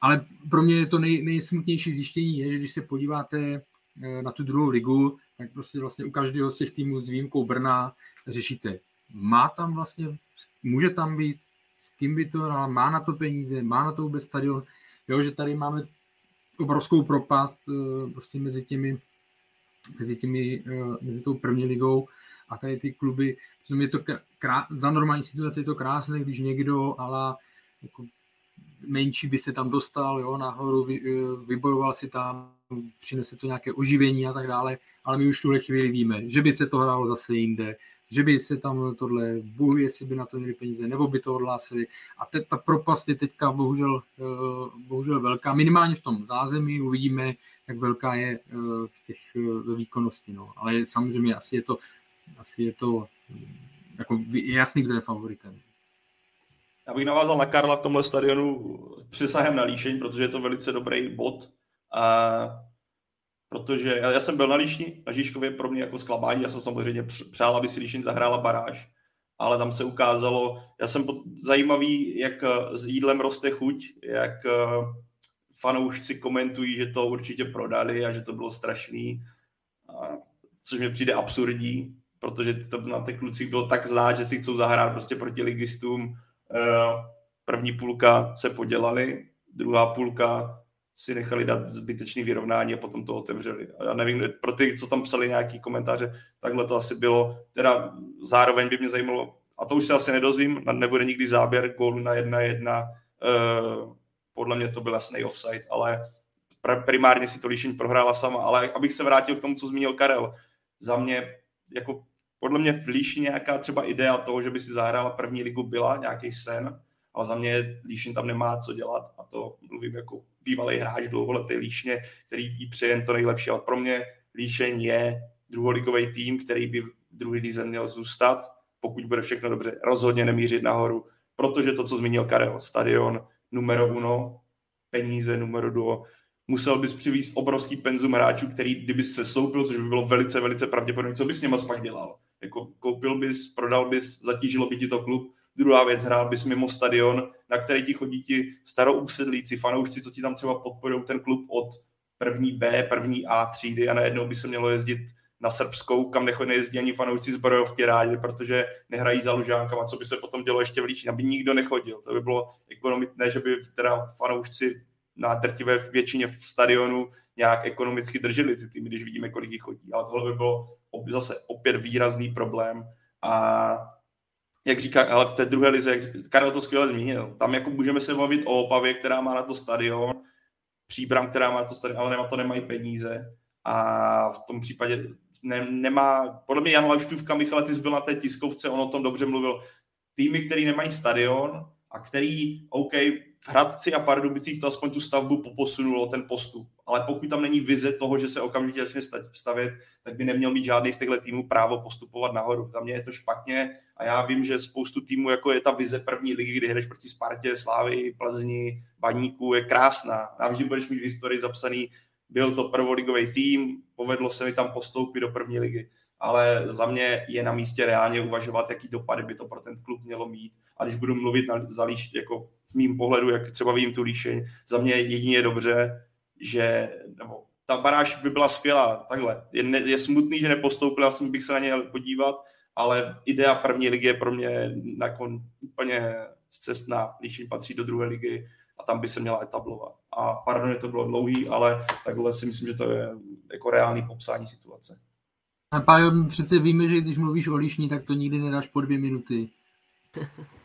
Ale pro mě je to nej, nejsmutnější zjištění, je, že když se podíváte eh, na tu druhou ligu, tak prostě vlastně u každého z těch týmů s výjimkou Brna řešíte, má tam vlastně, může tam být, s kým by to hrál, má na to peníze, má na to vůbec stadion, jo, že tady máme obrovskou propast eh, prostě mezi těmi mezi, těmi, eh, mezi tou první ligou a tady ty kluby. Je to krá, za normální situace je to krásné, když někdo ale jako menší by se tam dostal, jo, nahoru vy, eh, vybojoval si tam, přinese to nějaké oživení a tak dále, ale my už tuhle chvíli víme, že by se to hrálo zase jinde, že by se tam tohle, bůh jestli by na to měli peníze, nebo by to odhlásili. A te, ta propast je teďka bohužel, eh, bohužel velká, minimálně v tom zázemí, uvidíme, jak velká je eh, v těch eh, výkonnosti. No. Ale samozřejmě asi je to, asi je to jako je jasný, kdo je favoritem. Já bych navázal na Karla v tomhle stadionu přesahem na líšeň, protože je to velice dobrý bod. A protože já, jsem byl na Líšni, na Žižkově pro mě jako zklamání, já jsem samozřejmě přál, aby si Líšeň zahrála baráž, ale tam se ukázalo, já jsem pod, zajímavý, jak s jídlem roste chuť, jak fanoušci komentují, že to určitě prodali a že to bylo strašný, a, což mi přijde absurdní, protože to na těch klucích bylo tak znát, že si chcou zahrát prostě proti ligistům. E, první půlka se podělali, druhá půlka si nechali dát zbytečný vyrovnání a potom to otevřeli. Já nevím, pro ty, co tam psali nějaký komentáře, takhle to asi bylo. Teda zároveň by mě zajímalo, a to už se asi nedozvím, nebude nikdy záběr gólu na jedna jedna. Uh, podle mě to byl jasný offside, ale primárně si to Líšeň prohrála sama. Ale abych se vrátil k tomu, co zmínil Karel, za mě, jako podle mě v Líši nějaká třeba idea toho, že by si zahrála první ligu byla, nějaký sen, ale za mě Líšin tam nemá co dělat a to mluvím jako bývalý hráč dlouholetý Líšně, který jí přeje to nejlepší, ale pro mě Líšeň je druholigový tým, který by v druhý lize měl zůstat, pokud bude všechno dobře, rozhodně nemířit nahoru, protože to, co zmínil Karel, stadion numero uno, peníze numero duo, musel bys přivízt obrovský penzum hráčů, který kdyby se soupil, což by bylo velice, velice pravděpodobné, co bys s něma pak dělal? Jako koupil bys, prodal bys, zatížilo by ti to klub, Druhá věc, hrál bys mimo stadion, na který ti chodí ti starousedlíci, fanoušci, co ti tam třeba podporují ten klub od první B, první A třídy a najednou by se mělo jezdit na Srbskou, kam nechodí nejezdí ani fanoušci zbrojovky rádi, protože nehrají za lužánkama, co by se potom dělo ještě v Líčín, aby nikdo nechodil. To by bylo ekonomické, že by teda fanoušci na drtivé většině v stadionu nějak ekonomicky drželi ty týmy, když vidíme, kolik jich chodí. Ale tohle by bylo zase opět výrazný problém a jak říká, ale v té druhé lize, jak Karel to skvěle zmínil, tam jako můžeme se bavit o Opavě, která má na to stadion, Příbram, která má na to stadion, ale nemá to nemají peníze. A v tom případě ne, nemá, podle mě Jan Laštůvka, Michal, ty byl na té tiskovce, on o tom dobře mluvil, týmy, který nemají stadion a který, OK, v Hradci a Pardubicích to aspoň tu stavbu poposunulo, ten postup. Ale pokud tam není vize toho, že se okamžitě začne stavět, tak by neměl mít žádný z těchto týmů právo postupovat nahoru. Za mě je to špatně a já vím, že spoustu týmů, jako je ta vize první ligy, kdy hraješ proti Spartě, Slávy, Plzni, Baníku, je krásná. Navždy budeš mít v historii zapsaný, byl to prvoligový tým, povedlo se mi tam postoupit do první ligy ale za mě je na místě reálně uvažovat, jaký dopady by to pro ten klub mělo mít. A když budu mluvit na, za líš, jako v mým pohledu, jak třeba vím tu líšeň, za mě jedině dobře, že nebo ta baráž by byla skvělá, takhle. Je, ne, je smutný, že nepostoupil, já jsem bych se na ně podívat, ale idea první ligy je pro mě jako úplně cestná, Líšeň patří do druhé ligy a tam by se měla etablovat. A pardon, to bylo dlouhý, ale takhle si myslím, že to je jako reálný popsání situace. A Pájo, přece víme, že když mluvíš o líšní, tak to nikdy nedáš po dvě minuty.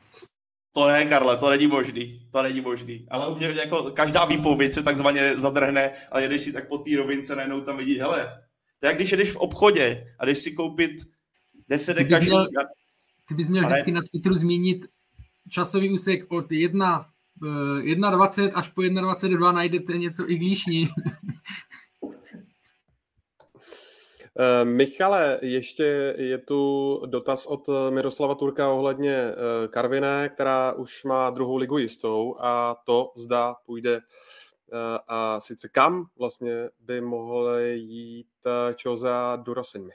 To ne, Karle, to není možný, to není možný. Ale u mě jako každá výpověď se takzvaně zadrhne a jedeš si tak po té rovince, najednou tam vidí, hele, to je jak když jedeš v obchodě a jdeš si koupit 10 dekašů. Měl, ty bys měl ale... vždycky na Twitteru zmínit časový úsek od 1, 1.20 až po 1.22 najdete něco i glíšní. Eh, Michale, ještě je tu dotaz od Miroslava Turka ohledně eh, Karviné, která už má druhou ligu jistou a to zda půjde eh, a sice kam vlastně by mohly jít Čoza Durasinmi.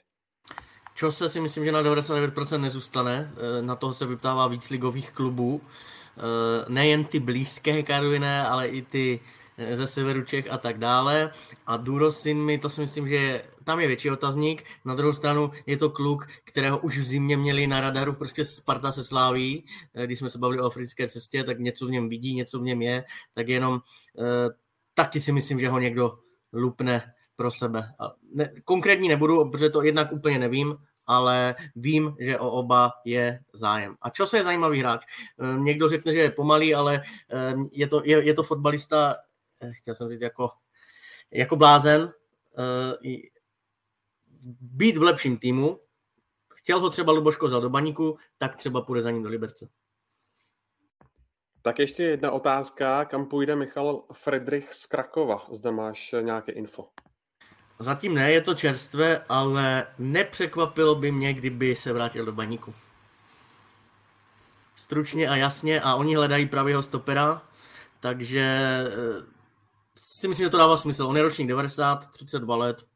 Čose si myslím, že na 99% nezůstane, na toho se vyptává víc ligových klubů. Nejen ty blízké Karviné, ale i ty ze severu Čech a tak dále. A Durosin mi, to si myslím, že tam je větší otazník. Na druhou stranu je to kluk, kterého už v zimě měli na radaru prostě Sparta se sláví. Eh, když jsme se bavili o africké cestě, tak něco v něm vidí, něco v něm je, tak jenom eh, taky si myslím, že ho někdo lupne pro sebe. A ne, konkrétní nebudu, protože to jednak úplně nevím, ale vím, že o oba je zájem. A čo je zajímavý hráč? Eh, někdo řekne, že je pomalý, ale je to, je, je to fotbalista chtěl jsem říct jako, jako blázen, eh, být v lepším týmu, chtěl ho třeba Luboško za do baníku, tak třeba půjde za ním do Liberce. Tak ještě jedna otázka, kam půjde Michal Friedrich z Krakova? Zde máš nějaké info. Zatím ne, je to čerstvé, ale nepřekvapilo by mě, kdyby se vrátil do baníku. Stručně a jasně a oni hledají pravého stopera, takže eh, si myslím, že to dává smysl. On je ročník 90, 32 let,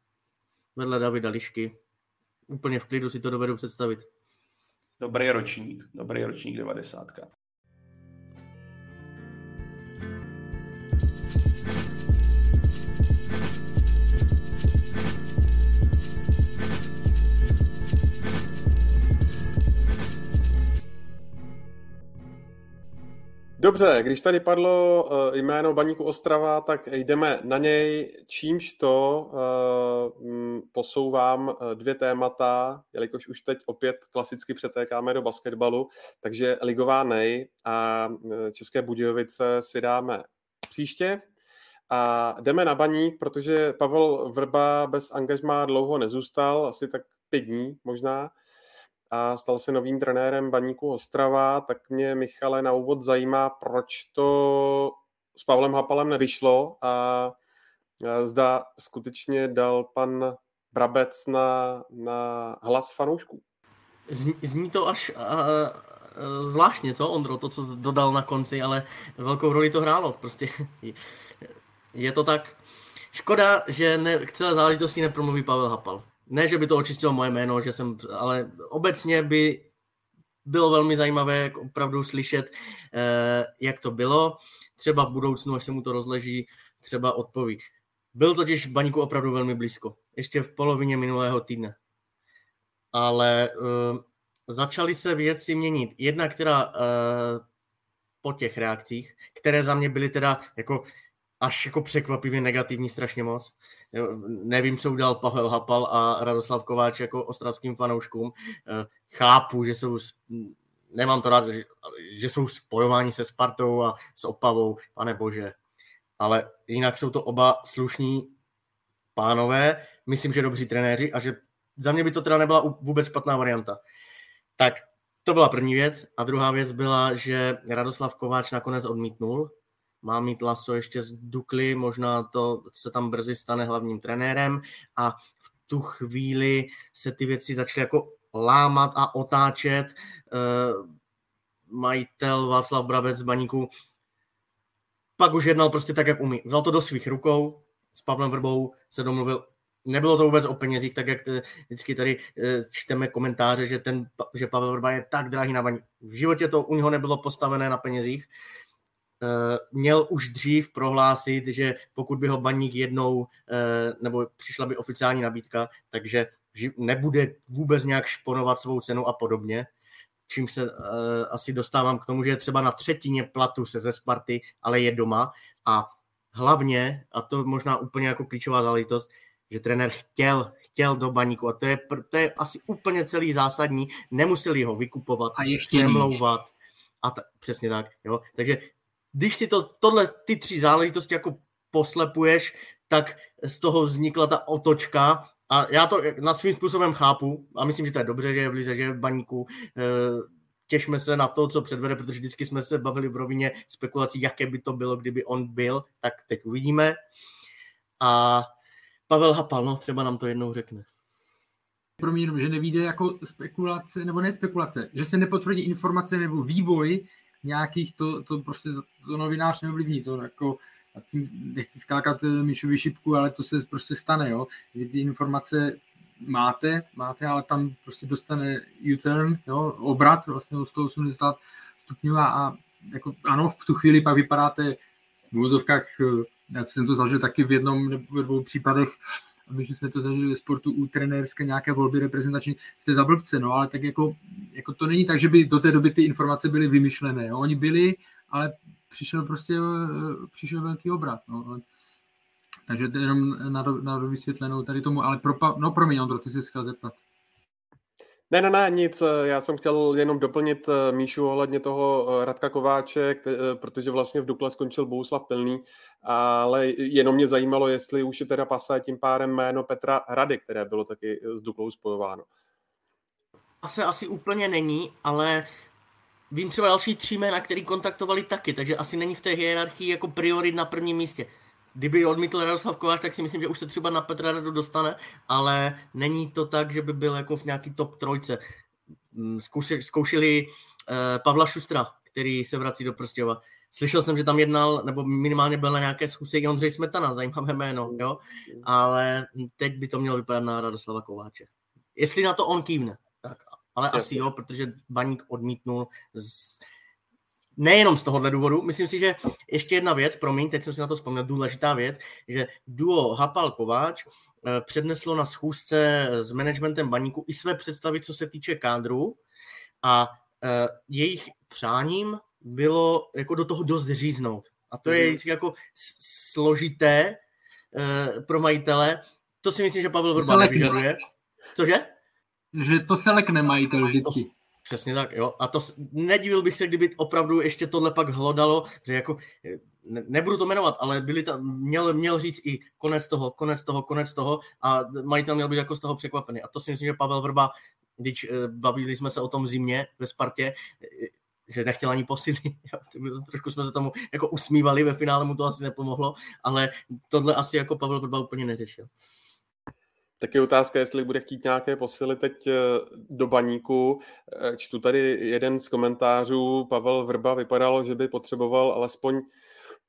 vedle Davida Lišky. Úplně v klidu si to dovedu představit. Dobrý ročník, dobrý ročník 90. Dobře, když tady padlo uh, jméno Baníku Ostrava, tak jdeme na něj, čímž to uh, posouvám uh, dvě témata, jelikož už teď opět klasicky přetékáme do basketbalu, takže ligová nej a České Budějovice si dáme příště. A jdeme na Baník, protože Pavel Vrba bez angažmá dlouho nezůstal, asi tak pět dní možná. A stal se novým trenérem Baníku Ostrava, tak mě Michale na úvod zajímá, proč to s Pavlem Hapalem nevyšlo a zda skutečně dal pan Brabec na, na hlas fanoušků. Zní, zní to až uh, zvláštně, co Ondro, to, co dodal na konci, ale velkou roli to hrálo. Prostě je to tak. Škoda, že ne, k celé záležitosti nepromluví Pavel Hapal. Ne, že by to očistilo moje jméno, že jsem, ale obecně by bylo velmi zajímavé opravdu slyšet, eh, jak to bylo. Třeba v budoucnu, až se mu to rozleží, třeba odpoví. Byl totiž baníku opravdu velmi blízko. Ještě v polovině minulého týdne. Ale uh, začaly se věci měnit. Jedna, která uh, po těch reakcích, které za mě byly teda jako až jako překvapivě negativní strašně moc. Nevím, co udělal Pavel Hapal a Radoslav Kováč jako ostravským fanouškům. Eh, chápu, že jsou, nemám to rád, že, jsou spojováni se Spartou a s Opavou, pane bože. Ale jinak jsou to oba slušní pánové, myslím, že dobří trenéři a že za mě by to teda nebyla vůbec špatná varianta. Tak to byla první věc. A druhá věc byla, že Radoslav Kováč nakonec odmítnul má mít Laso ještě z Dukly, možná to se tam brzy stane hlavním trenérem a v tu chvíli se ty věci začaly jako lámat a otáčet. Uh, majitel Václav Brabec z Baníku pak už jednal prostě tak, jak umí. Vzal to do svých rukou, s Pavlem Vrbou se domluvil Nebylo to vůbec o penězích, tak jak vždycky tady eh, čteme komentáře, že, ten, že Pavel Vrba je tak drahý na baní. V životě to u něho nebylo postavené na penězích. Eh, měl už dřív prohlásit, že pokud by ho baník jednou, eh, nebo přišla by oficiální nabídka, takže nebude vůbec nějak šponovat svou cenu a podobně. Čím se uh, asi dostávám k tomu, že je třeba na třetině platu se ze Sparty, ale je doma. A hlavně, a to možná úplně jako klíčová záležitost, že trenér chtěl, chtěl do baníku a to je, to je asi úplně celý zásadní, nemuseli ho vykupovat, a přemlouvat a ta, přesně tak, jo. Takže když si to, tohle, ty tři záležitosti jako poslepuješ, tak z toho vznikla ta otočka a já to na svým způsobem chápu a myslím, že to je dobře, že je v Lize, že je v baníku. Eh, těšme se na to, co předvede, protože vždycky jsme se bavili v rovině spekulací, jaké by to bylo, kdyby on byl, tak teď uvidíme. A Pavel Hapal, no, třeba nám to jednou řekne. Pro mě jenom, že nevíde jako spekulace, nebo ne spekulace, že se nepotvrdí informace nebo vývoj nějakých, to, to prostě to novinář neovlivní, to jako a tím nechci skákat eh, Míšovi šipku, ale to se prostě stane, jo. Vy ty informace máte, máte, ale tam prostě dostane U-turn, jo, obrat vlastně o 180 stupňů a, a jako, ano, v tu chvíli pak vypadáte v úvozovkách, eh, já jsem to zažil taky v jednom nebo v dvou případech, a my, že jsme to zažili ve sportu u trenérské nějaké volby reprezentační, jste za blbce, no, ale tak jako, jako to není tak, že by do té doby ty informace byly vymyšlené, jo. Oni byli, ale přišel prostě přišel velký obrat. No. Takže jenom na, na vysvětlenou tady tomu, ale pro, no promiň, Ondro, ty se chtěl zeptat. Ne, ne, ne, nic. Já jsem chtěl jenom doplnit eh, Míšu ohledně toho eh, Radka Kováče, eh, protože vlastně v Dukle skončil Bouslav Pilný, ale jenom mě zajímalo, jestli už je teda pasé tím párem jméno Petra Rady, které bylo taky s Duklou spojováno. Asi, asi úplně není, ale vím třeba další tři jména, který kontaktovali taky, takže asi není v té hierarchii jako priorit na prvním místě. Kdyby odmítl Radoslav Kovář, tak si myslím, že už se třeba na Petra Radu dostane, ale není to tak, že by byl jako v nějaký top trojce. Mm, zkoušeli, zkoušeli uh, Pavla Šustra, který se vrací do Prstěva. Slyšel jsem, že tam jednal, nebo minimálně byl na nějaké schůzce i Ondřej Smetana, zajímavé jméno, jo? ale teď by to mělo vypadat na Radoslava Kováče. Jestli na to on kývne, tak ale asi jo, protože Baník odmítnul z... nejenom z tohohle důvodu. Myslím si, že ještě jedna věc, promiň, teď jsem si na to vzpomněl, důležitá věc, že duo Hapal Kováč eh, předneslo na schůzce s managementem Baníku i své představy, co se týče kádru a uh, jejich přáním bylo jako do toho dost říznout. A to je mm. jako složité uh, pro majitele. To si myslím, že Pavel Vrba nevyžaduje. Cože? že to se lekne majitel vždycky. To, přesně tak, jo. A to nedivil bych se, kdyby opravdu ještě tohle pak hlodalo, že jako, ne, nebudu to jmenovat, ale byli tam, měl, měl říct i konec toho, konec toho, konec toho a majitel měl být jako z toho překvapený. A to si myslím, že Pavel Vrba když bavili jsme se o tom zimě ve Spartě, že nechtěl ani posily. Trošku jsme se tomu jako usmívali, ve finále mu to asi nepomohlo, ale tohle asi jako Pavel Vrba úplně neřešil. Tak je otázka, jestli bude chtít nějaké posily teď eh, do baníku. Eh, čtu tady jeden z komentářů. Pavel Vrba vypadal, že by potřeboval alespoň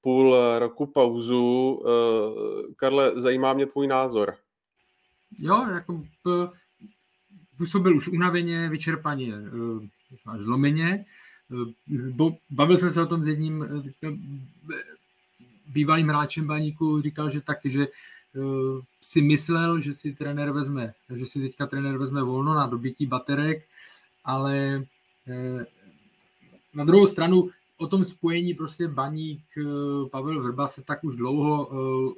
půl roku pauzu. Eh, Karle, zajímá mě tvůj názor. Jo, jako působil už unaveně, vyčerpaně, až zlomeně. Bavil jsem se o tom s jedním bývalým hráčem baníku, říkal, že taky, že Eh, si myslel, že si trenér vezme, že si teďka trenér vezme volno na dobití baterek, ale eh, na druhou stranu o tom spojení prostě Baník, eh, Pavel Vrba se tak už dlouho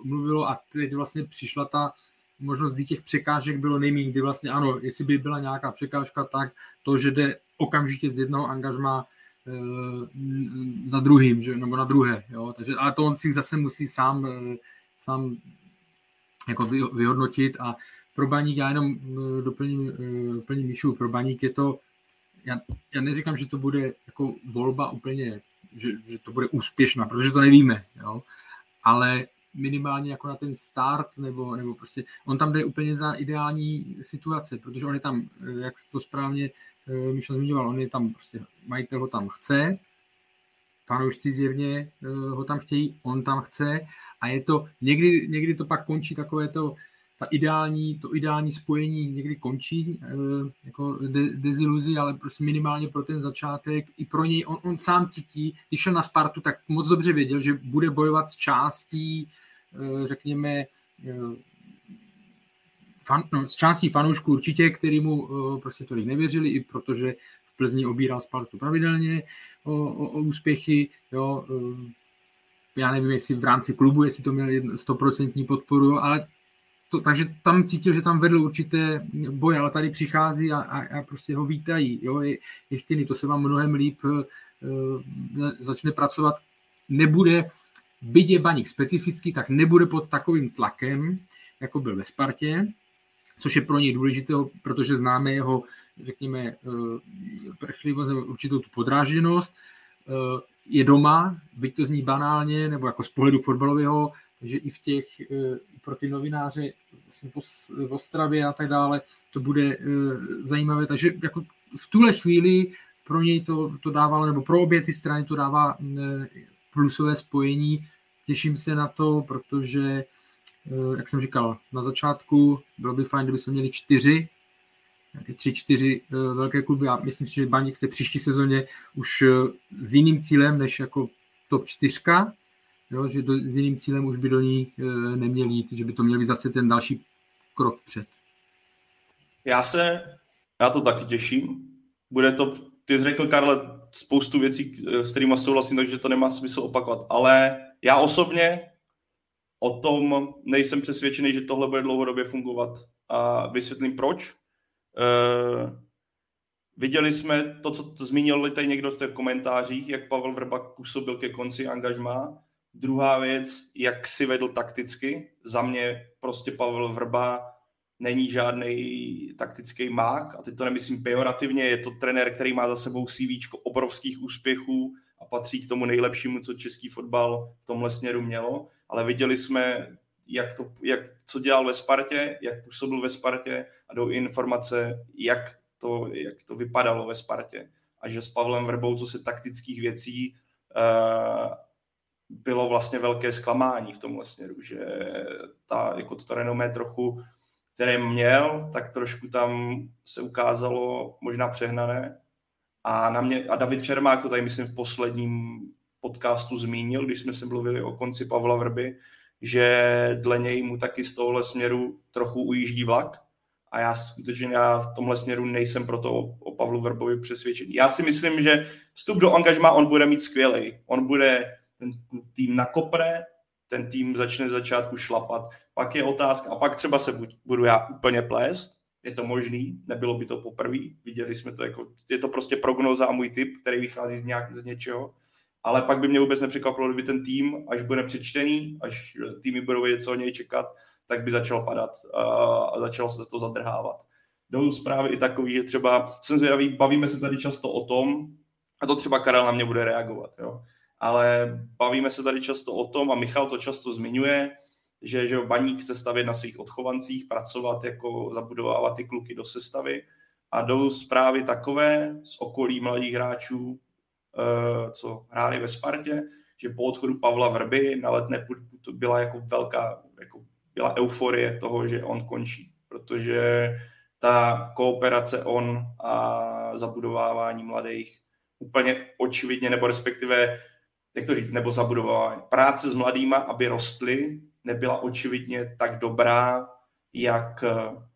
mluvilo a teď vlastně přišla ta možnost, kdy těch překážek bylo nejméně, kdy vlastně ano, jestli by byla nějaká překážka, tak to, že jde okamžitě z jednoho angažma za druhým, že, nebo na druhé, jo, takže, ale to on si zase musí sám, sám jako vyhodnotit a pro baník, já jenom eh, doplním, eh, doplním Míšu, pro baník je to, já, já neříkám, že to bude jako volba úplně, že, že to bude úspěšná, protože to nevíme, jo? ale minimálně jako na ten start, nebo, nebo prostě on tam jde úplně za ideální situace, protože on je tam, eh, jak to správně Míša zmiňoval, on je tam prostě, majitel ho tam chce, fanoušci zjevně ho tam chtějí, on tam chce. A je to, někdy, někdy to pak končí takové to, ta ideální, to ideální spojení někdy končí e, jako de, deziluzi, ale prostě minimálně pro ten začátek i pro něj, on, on sám cítí, když šel na Spartu, tak moc dobře věděl, že bude bojovat s částí, e, řekněme, fan, no, s částí fanoušků určitě, který mu e, prostě tolik nevěřili, i protože Plzni obíral Spartu pravidelně o, o, o úspěchy, jo, e, já nevím, jestli v rámci klubu, jestli to měl stoprocentní podporu, ale to, takže tam cítil, že tam vedl určité boje, ale tady přichází a, a, a prostě ho vítají, jo, je, je chtěný, to se vám mnohem líp uh, začne pracovat, nebude, byť je baník specifický, tak nebude pod takovým tlakem, jako byl ve Spartě, což je pro něj důležité, protože známe jeho, řekněme, uh, prchlivost, určitou tu podrážděnost, uh, je doma, byť to zní banálně, nebo jako z pohledu fotbalového, že i v těch, eh, pro ty novináře vlastně v Ostravě a tak dále, to bude eh, zajímavé. Takže jako v tuhle chvíli pro něj to, to dávalo, nebo pro obě ty strany to dává eh, plusové spojení. Těším se na to, protože, jak jsem říkal, na začátku bylo by fajn, kdyby jsme měli čtyři tři, čtyři eh, velké kluby a myslím si, že Baník v té příští sezóně už eh, s jiným cílem než jako top čtyřka, jo, že do, s jiným cílem už by do ní e, neměli jít, že by to měl být zase ten další krok před. Já se na to taky těším. Bude to, ty jsi řekl, Karle, spoustu věcí, s kterými souhlasím, takže to nemá smysl opakovat. Ale já osobně o tom nejsem přesvědčený, že tohle bude dlouhodobě fungovat. A vysvětlím proč. Uh, viděli jsme to, co zmínil tady někdo v těch komentářích, jak Pavel Vrbak působil ke konci angažmá. Druhá věc, jak si vedl takticky. Za mě prostě Pavel Vrba není žádný taktický mák a teď to nemyslím pejorativně, je to trenér, který má za sebou CV obrovských úspěchů a patří k tomu nejlepšímu, co český fotbal v tomhle směru mělo, ale viděli jsme jak to, jak, co dělal ve Spartě, jak působil ve Spartě a jdou informace, jak to, jak to vypadalo ve Spartě. A že s Pavlem Vrbou, co se taktických věcí, uh, bylo vlastně velké zklamání v tomhle směru, že ta, jako to renomé trochu, které měl, tak trošku tam se ukázalo možná přehnané. A, na mě, a David Čermák to tady myslím v posledním podcastu zmínil, když jsme se mluvili o konci Pavla Vrby, že dle něj mu taky z tohohle směru trochu ujíždí vlak a já skutečně já v tomhle směru nejsem proto o, o Pavlu Verbovi přesvědčený. Já si myslím, že vstup do angažma on bude mít skvělý. On bude ten tým nakopre, ten tým začne začátku šlapat. Pak je otázka, a pak třeba se buď, budu já úplně plést, je to možný, nebylo by to poprvé, viděli jsme to jako, je to prostě prognoza a můj typ, který vychází z, nějak, z něčeho, ale pak by mě vůbec nepřekvapilo, kdyby ten tým, až bude přečtený, až týmy budou vědět, co o něj čekat, tak by začal padat a začal se to zadrhávat. jdou zprávy i takový, že třeba jsem zvědavý, bavíme se tady často o tom, a to třeba Karel na mě bude reagovat, jo. Ale bavíme se tady často o tom, a Michal to často zmiňuje, že, že Baník se stavět na svých odchovancích, pracovat jako zabudovávat ty kluky do sestavy a jdou zprávy takové z okolí mladých hráčů, eh, co hráli ve Spartě, že po odchodu Pavla Vrby na letné byla jako velká, jako byla euforie toho, že on končí, protože ta kooperace on a zabudovávání mladých úplně očividně, nebo respektive, jak to říct, nebo zabudovávání, práce s mladýma, aby rostly, nebyla očividně tak dobrá, jak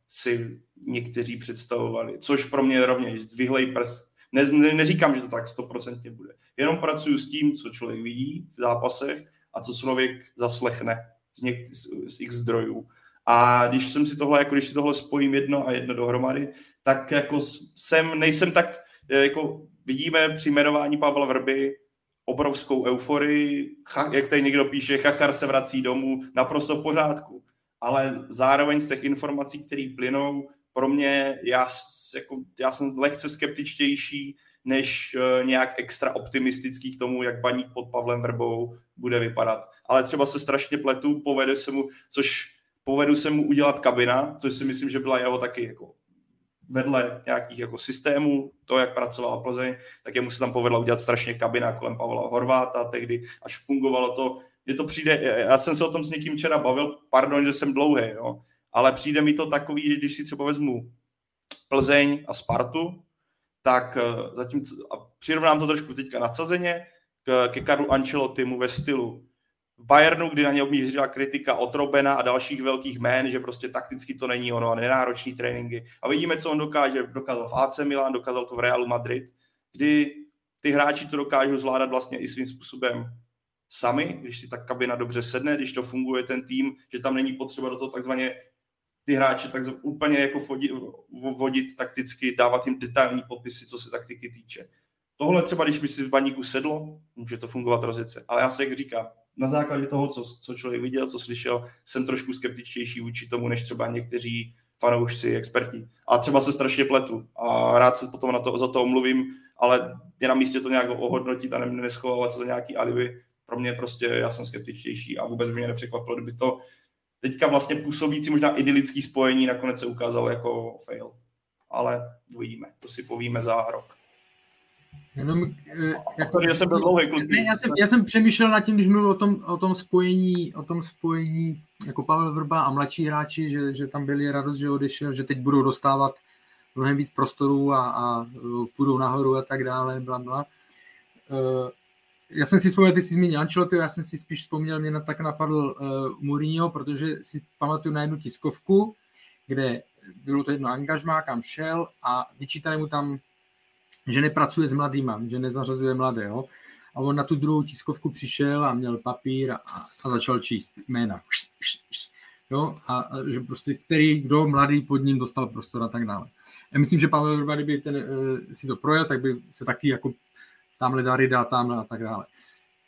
si někteří představovali, což pro mě rovněž zdvihlej prst. Ne, ne, neříkám, že to tak stoprocentně bude. Jenom pracuji s tím, co člověk vidí v zápasech a co člověk zaslechne z, něk- z, x zdrojů. A když jsem si tohle, jako když si tohle spojím jedno a jedno dohromady, tak jako jsem, nejsem tak, jako vidíme při jmenování Pavla Vrby obrovskou euforii, jak tady někdo píše, Chachar se vrací domů, naprosto v pořádku. Ale zároveň z těch informací, které plynou, pro mě, já, jako, já jsem lehce skeptičtější, než uh, nějak extra optimistický k tomu, jak baník pod Pavlem Vrbou bude vypadat. Ale třeba se strašně pletu, povede se mu, což povedu se mu udělat kabina, což si myslím, že byla jeho taky jako vedle nějakých jako systémů, to, jak pracoval Plzeň, tak jemu se tam povedla udělat strašně kabina kolem Pavla Horváta, tehdy až fungovalo to, je to přijde, já jsem se o tom s někým včera bavil, pardon, že jsem dlouhý, jo, ale přijde mi to takový, že když si třeba vezmu Plzeň a Spartu, tak eh, zatím, a přirovnám to trošku teďka nadsazeně, ke Karlu Ancelottimu ve stylu v Bayernu, kdy na ně mířila kritika od Robena a dalších velkých jmén, že prostě takticky to není ono a nenáročný tréninky. A vidíme, co on dokáže. Dokázal v AC Milan, dokázal to v Realu Madrid, kdy ty hráči to dokážou zvládat vlastně i svým způsobem sami, když si ta kabina dobře sedne, když to funguje ten tým, že tam není potřeba do toho takzvaně ty hráče tak úplně jako vodit, vodit takticky, dávat jim detailní popisy, co se taktiky týče. Tohle třeba, když by si v baníku sedlo, může to fungovat rozice. Ale já se, jak říkám, na základě toho, co, co člověk viděl, co slyšel, jsem trošku skeptičtější vůči tomu, než třeba někteří fanoušci, experti. A třeba se strašně pletu a rád se potom na to, za to omluvím, ale je na místě to nějak ohodnotit a ne, neschovávat se za nějaký alibi. Pro mě prostě, já jsem skeptičtější a vůbec by mě nepřekvapilo, kdyby to teďka vlastně působící možná idylický spojení nakonec se ukázalo jako fail. Ale uvidíme, to si povíme za rok. Jenom, eh, jako, já jsem byl dlouhý Ne, já, jsem, já jsem přemýšlel nad tím, když mluvil o tom, o tom spojení, o tom spojení jako Pavel Vrba a mladší hráči, že, že tam byli radost, že odešel, že teď budou dostávat mnohem víc prostoru a, a půjdou nahoru a tak dále, bla, bla. Uh, já jsem si vzpomněl, ty jsi zmínil Ancelotti, já jsem si spíš vzpomněl, mě na, tak napadl uh, Mourinho, protože si pamatuju na jednu tiskovku, kde bylo to jedno angažmá, kam šel a vyčítali mu tam že nepracuje s mladýma, že nezařazuje mladé. Jo? A on na tu druhou tiskovku přišel a měl papír a, a začal číst jména. Jo? A, a, že prostě který, kdo mladý pod ním dostal prostor a tak dále. Já myslím, že Pavel Vrba, kdyby ten, e, si to projel, tak by se taky jako tamhle dary dá tamhle a tak dále.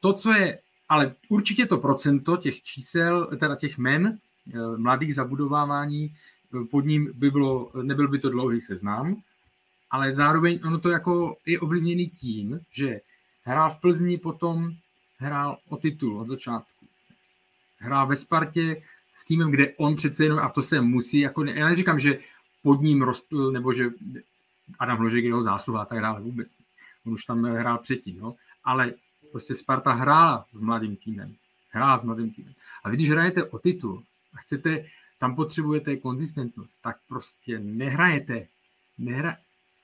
To, co je, ale určitě to procento těch čísel, teda těch men, e, mladých zabudovávání, e, pod ním by bylo, nebyl by to dlouhý seznam, ale zároveň ono to jako je ovlivněný tím, že hrál v Plzni, potom hrál o titul od začátku. Hrál ve Spartě s týmem, kde on přece jenom, a to se musí, jako, já neříkám, že pod ním rostl, nebo že Adam Hložek jeho zásluha a tak dále, vůbec. On už tam hrál předtím, no. ale prostě Sparta hrála s mladým týmem. Hrála s mladým týmem. A když hrajete o titul a chcete, tam potřebujete konzistentnost, tak prostě nehrajete, nehra,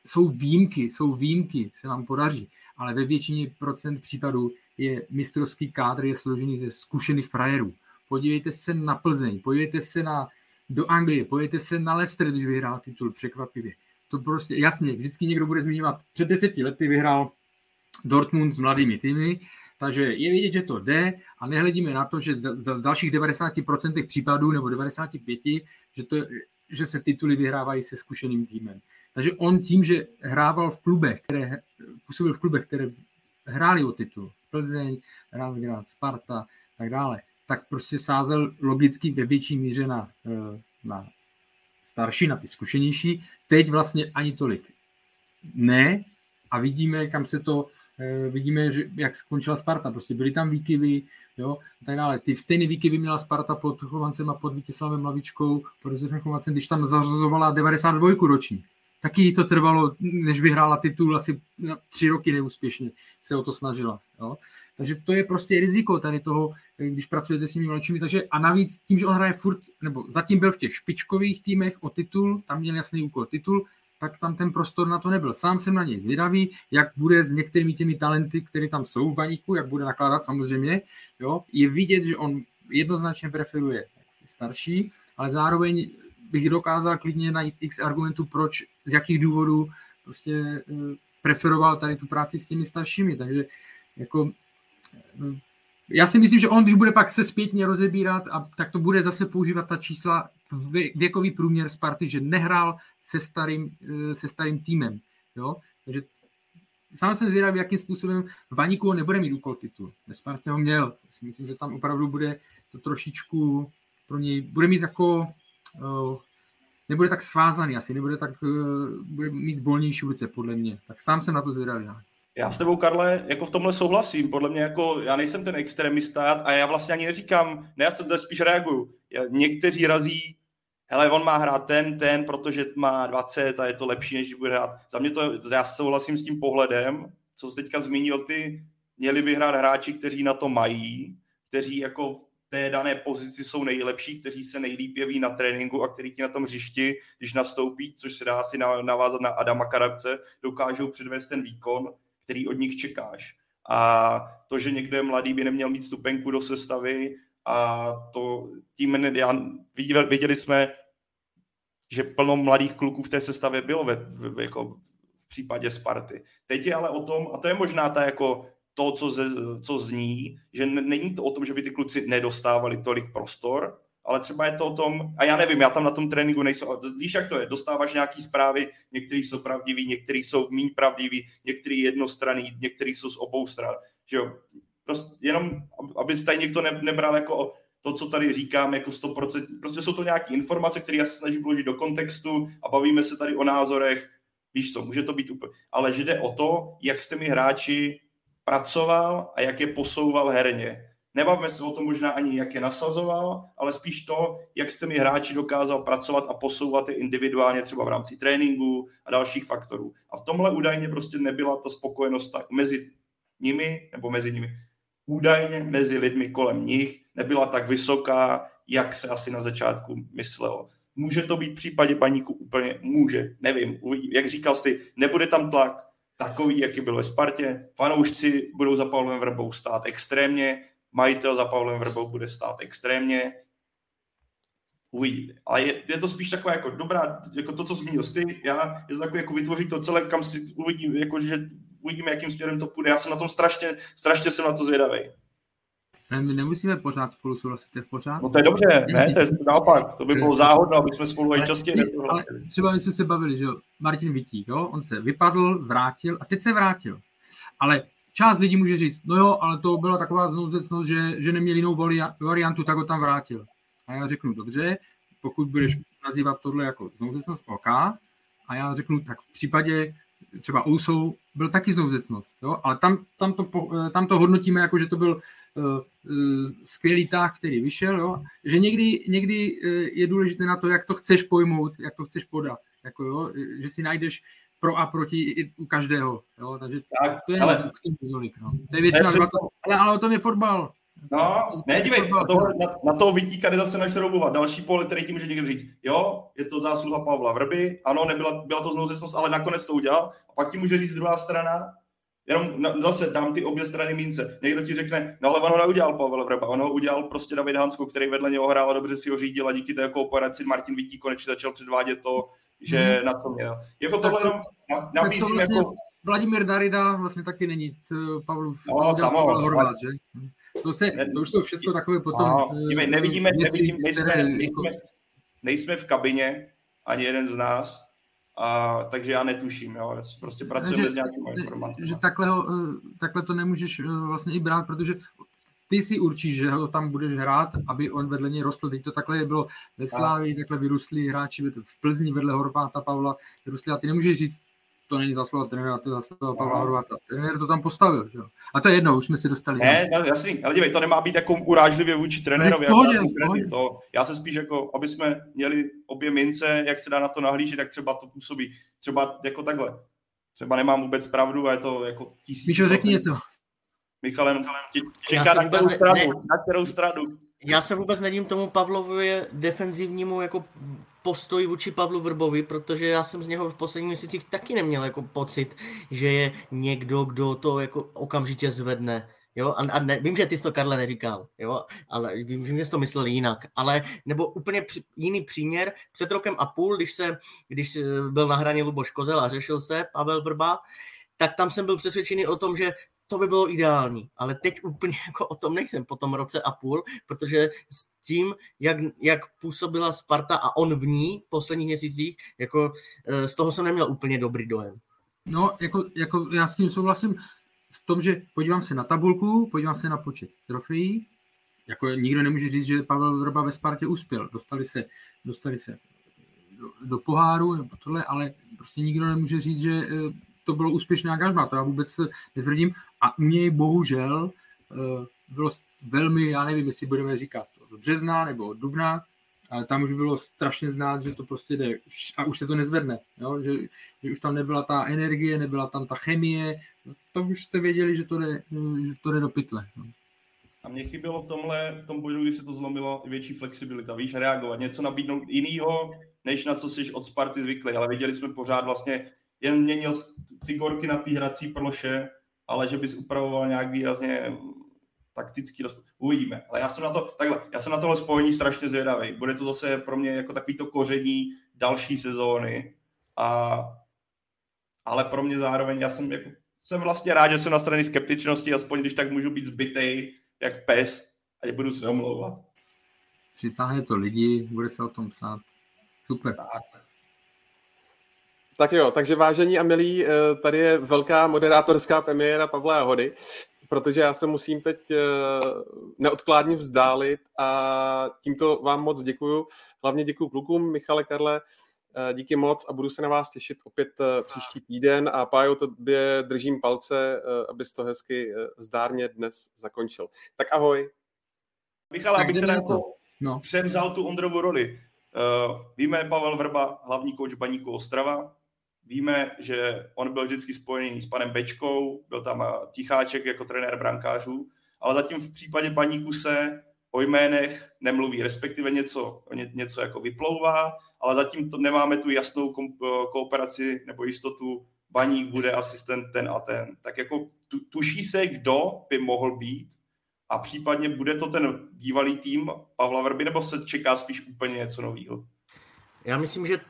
jsou výjimky, jsou výjimky, se vám podaří, ale ve většině procent případů je mistrovský kádr je složený ze zkušených frajerů. Podívejte se na Plzeň, podívejte se na, do Anglie, podívejte se na Leicester, když vyhrál titul překvapivě. To prostě, jasně, vždycky někdo bude zmiňovat, před deseti lety vyhrál Dortmund s mladými týmy, takže je vidět, že to jde a nehledíme na to, že v dalších 90% případů nebo 95%, že, to, že se tituly vyhrávají se zkušeným týmem. Takže on tím, že hrával v klubech, které působil v klubech, které hráli o titul, Plzeň, Razgrad, Sparta, tak dále, tak prostě sázel logicky ve větší míře na, eh, na starší, na ty zkušenější. Teď vlastně ani tolik ne a vidíme, kam se to, eh, vidíme, že, jak skončila Sparta. Prostě byly tam výkyvy, jo, a tak dále. Ty stejné výkyvy měla Sparta pod Chovancem a pod Vítězslavem Lavičkou, pod Josefem Chovancem, když tam zařazovala 92 roční. Taky to trvalo, než vyhrála titul, asi tři roky neúspěšně se o to snažila. Jo. Takže to je prostě riziko tady toho, když pracujete s nimi mladšími. Takže a navíc tím, že on hraje furt, nebo zatím byl v těch špičkových týmech o titul, tam měl jasný úkol titul, tak tam ten prostor na to nebyl. Sám jsem na něj zvědavý, jak bude s některými těmi talenty, které tam jsou v baníku, jak bude nakládat samozřejmě. Jo. Je vidět, že on jednoznačně preferuje starší, ale zároveň bych dokázal klidně najít x argumentů, proč, z jakých důvodů prostě eh, preferoval tady tu práci s těmi staršími. Takže jako eh, já si myslím, že on, když bude pak se zpětně rozebírat, a, tak to bude zase používat ta čísla věkový průměr Sparty, že nehrál se starým, eh, se starým týmem. Jo? Takže sám jsem zvědavý, jakým způsobem v Baníku nebude mít úkol titul. Ve Spartě ho měl. Já si myslím, že tam opravdu bude to trošičku pro něj, bude mít jako, nebude tak svázaný asi, nebude tak, uh, bude mít volnější ulice, podle mě. Tak sám jsem na to zvědavý. Já s tebou, Karle, jako v tomhle souhlasím. Podle mě jako, já nejsem ten extremista a já vlastně ani neříkám, ne, já se tady spíš reaguju. Někteří razí, hele, on má hrát ten, ten, protože má 20 a je to lepší, než bude hrát. Za mě to, já souhlasím s tím pohledem, co jsi teďka zmínil ty, měli by hrát hráči, kteří na to mají, kteří jako té dané pozici jsou nejlepší, kteří se nejlíp jeví na tréninku a kteří ti na tom hřišti, když nastoupí, což se dá si navázat na Adama Karabce, dokážou předvést ten výkon, který od nich čekáš. A to, že někdo je mladý, by neměl mít stupenku do sestavy a to tím já, viděli, viděli jsme, že plno mladých kluků v té sestavě bylo ve, v, jako v případě Sparty. Teď je ale o tom, a to je možná ta jako to, co, ze, co zní, že není to o tom, že by ty kluci nedostávali tolik prostor, ale třeba je to o tom, a já nevím, já tam na tom tréninku nejsem, víš, jak to je, dostáváš nějaký zprávy, některý jsou pravdivý, některý jsou méně pravdivý, některý jednostranný, některý jsou z obou stran, že jo. Prostě jenom, aby tady někdo ne, nebral jako to, co tady říkám, jako 100%, prostě jsou to nějaké informace, které já se snažím vložit do kontextu a bavíme se tady o názorech, víš co, může to být úplně, ale že jde o to, jak jste mi hráči pracoval a jak je posouval herně Nebavme se o tom možná ani, jak je nasazoval, ale spíš to, jak jste mi hráči dokázal pracovat a posouvat je individuálně třeba v rámci tréninku a dalších faktorů. A v tomhle údajně prostě nebyla ta spokojenost tak mezi nimi, nebo mezi nimi, údajně mezi lidmi kolem nich nebyla tak vysoká, jak se asi na začátku myslelo. Může to být v případě paníku úplně, může, nevím, jak říkal jsi, nebude tam tlak takový, jaký byl ve Spartě, fanoušci budou za Pavlem Vrbou stát extrémně, majitel za Pavlem Vrbou bude stát extrémně. Uvidí. Ale je, je, to spíš taková jako dobrá, jako to, co zmínil ty, já, je to takové jako vytvořit to celé, kam si uvidím, jako že uvidíme, jakým směrem to půjde. Já jsem na tom strašně, strašně jsem na to zvědavý. Ne, my nemusíme pořád spolu souhlasit, je v pořád. No to je dobře, ne, to je naopak, to by bylo záhodno, aby jsme spolu i častěji nesouhlasili. Třeba my jsme se bavili, že Martin Vitík, jo, on se vypadl, vrátil a teď se vrátil. Ale část lidí může říct, no jo, ale to byla taková znouzecnost, že, že neměl jinou variantu, tak ho tam vrátil. A já řeknu, dobře, pokud budeš nazývat tohle jako znouzecnost, OK. A já řeknu, tak v případě třeba Ousou byl taky znouzecnost, jo? ale tam, tam, to, tam to hodnotíme jako, že to byl uh, skvělý tah, který vyšel, jo? že někdy, někdy je důležité na to, jak to chceš pojmout, jak to chceš podat, jako, jo? že si najdeš pro a proti i u každého. Jo? Takže tak, to je ale, k tomu tolik, no. To je většina to... ale, ale o tom je fotbal. No, ne, dívej, na toho, na, na toho vytíka zase našroubovat. Další pole, který ti může někdo říct, jo, je to zásluha Pavla Vrby, ano, nebyla, byla to znouzecnost, ale nakonec to udělal. A pak ti může říct druhá strana, jenom na, zase dám ty obě strany mince. Někdo ti řekne, no ale on ho neudělal Pavel Vrba, on ho udělal prostě David Hansko, který vedle něho hrál a dobře si ho řídil a díky té kooperaci Martin Vítí konečně začal předvádět to, že hmm. na to měl. Jako tohle jenom nabízím vlastně jako... Vladimír Darida vlastně taky není Pavlov no, samo, Horvát, že? To, se, to už jsou všechno takové potom... No, dívej, nevidíme, věci, nevidíme nejsme, které, nejsme, nejsme v kabině, ani jeden z nás, a, takže já netuším, jo, prostě pracujeme že, s nějakými informacemi. Že takhle, ho, takhle to nemůžeš vlastně i brát, protože ty si určíš, že ho tam budeš hrát, aby on vedle něj rostl. Teď to takhle bylo ve Slávii, takhle vyrůstli hráči v Plzni vedle Horváta Pavla, vyrůstli a ty nemůžeš říct, to není zaslova trenéra, to je zaslova Pavla Horváta. Trenér to tam postavil, že? A to je jedno, už jsme si dostali. Ne, no, jasný, ale dívej, to nemá být jako urážlivě vůči trenérovi. Pohodě, to, já se spíš jako, aby jsme měli obě mince, jak se dá na to nahlížet, tak třeba to působí. Třeba jako takhle. Třeba nemám vůbec pravdu a je to jako tisíc. Míšo, řekni něco. Michalem, tě, čeká na kterou, stranu, ne, na kterou stranu. Já se vůbec nedím tomu Pavlovi defenzivnímu jako postoj vůči Pavlu Vrbovi, protože já jsem z něho v posledních měsících taky neměl jako pocit, že je někdo, kdo to jako okamžitě zvedne. Jo, a, a ne, vím, že ty jsi to, Karle, neříkal, jo, ale vím, že jsi to myslel jinak, ale nebo úplně při, jiný příměr, před rokem a půl, když se, když byl na hraně Luboš Kozel a řešil se Pavel Vrba, tak tam jsem byl přesvědčený o tom, že to by bylo ideální, ale teď úplně jako o tom nejsem po tom roce a půl, protože s tím, jak, jak působila Sparta a on v ní v posledních měsících, jako eh, z toho jsem neměl úplně dobrý dojem. No, jako, jako já s tím souhlasím v tom, že podívám se na tabulku, podívám se na počet trofejí, jako nikdo nemůže říct, že Pavel Vrba ve Spartě uspěl. Dostali se, dostali se do, do poháru nebo tohle, ale prostě nikdo nemůže říct, že eh, to bylo úspěšná angažma, to já vůbec netvrdím. A u něj bohužel eh, bylo velmi, já nevím, jestli budeme říkat od března nebo od dubna, ale tam už bylo strašně znát, že to prostě jde a už se to nezvedne, jo? Že, že už tam nebyla ta energie, nebyla tam ta chemie, to už jste věděli, že to jde, že to jde do pytle. No. A mě chybělo v tomhle, v tom bodu, kdy se to zlomilo, větší flexibilita, víš, reagovat, něco nabídnout jinýho, než na co jsi od Sparty zvyklý, ale viděli jsme pořád vlastně, jen měnil figurky na té hrací ploše, ale že bys upravoval nějak výrazně taktický roz... Uvidíme. Ale já jsem na to, takhle, já jsem na tohle spojení strašně zvědavý. Bude to zase pro mě jako takový to koření další sezóny. A, ale pro mě zároveň, já jsem jako, jsem vlastně rád, že jsem na straně skeptičnosti, aspoň když tak můžu být zbytej, jak pes, a budu se omlouvat. Přitáhne to lidi, bude se o tom psát. Super. Tak. Tak jo, takže vážení a milí, eh, tady je velká moderátorská premiéra Pavla Hody, protože já se musím teď eh, neodkládně vzdálit a tímto vám moc děkuju. Hlavně děkuju klukům, Michale, Karle, eh, díky moc a budu se na vás těšit opět příští týden a Pájo, tobě držím palce, abys to hezky zdárně dnes zakončil. Tak ahoj. Michal, abych teda jako no. převzal tu Ondrovu roli. Uh, víme, Pavel Vrba, hlavní kouč Baníku Ostrava, Víme, že on byl vždycky spojený s panem Bečkou, byl tam Ticháček jako trenér brankářů, ale zatím v případě Baníku se o jménech nemluví, respektive něco, něco jako vyplouvá, ale zatím to nemáme tu jasnou eh, kooperaci nebo jistotu, Baník bude asistent ten a ten. Tak jako tu, tuší se, kdo by mohl být a případně bude to ten bývalý tým Pavla Vrby, nebo se čeká spíš úplně něco nového? Já myslím, že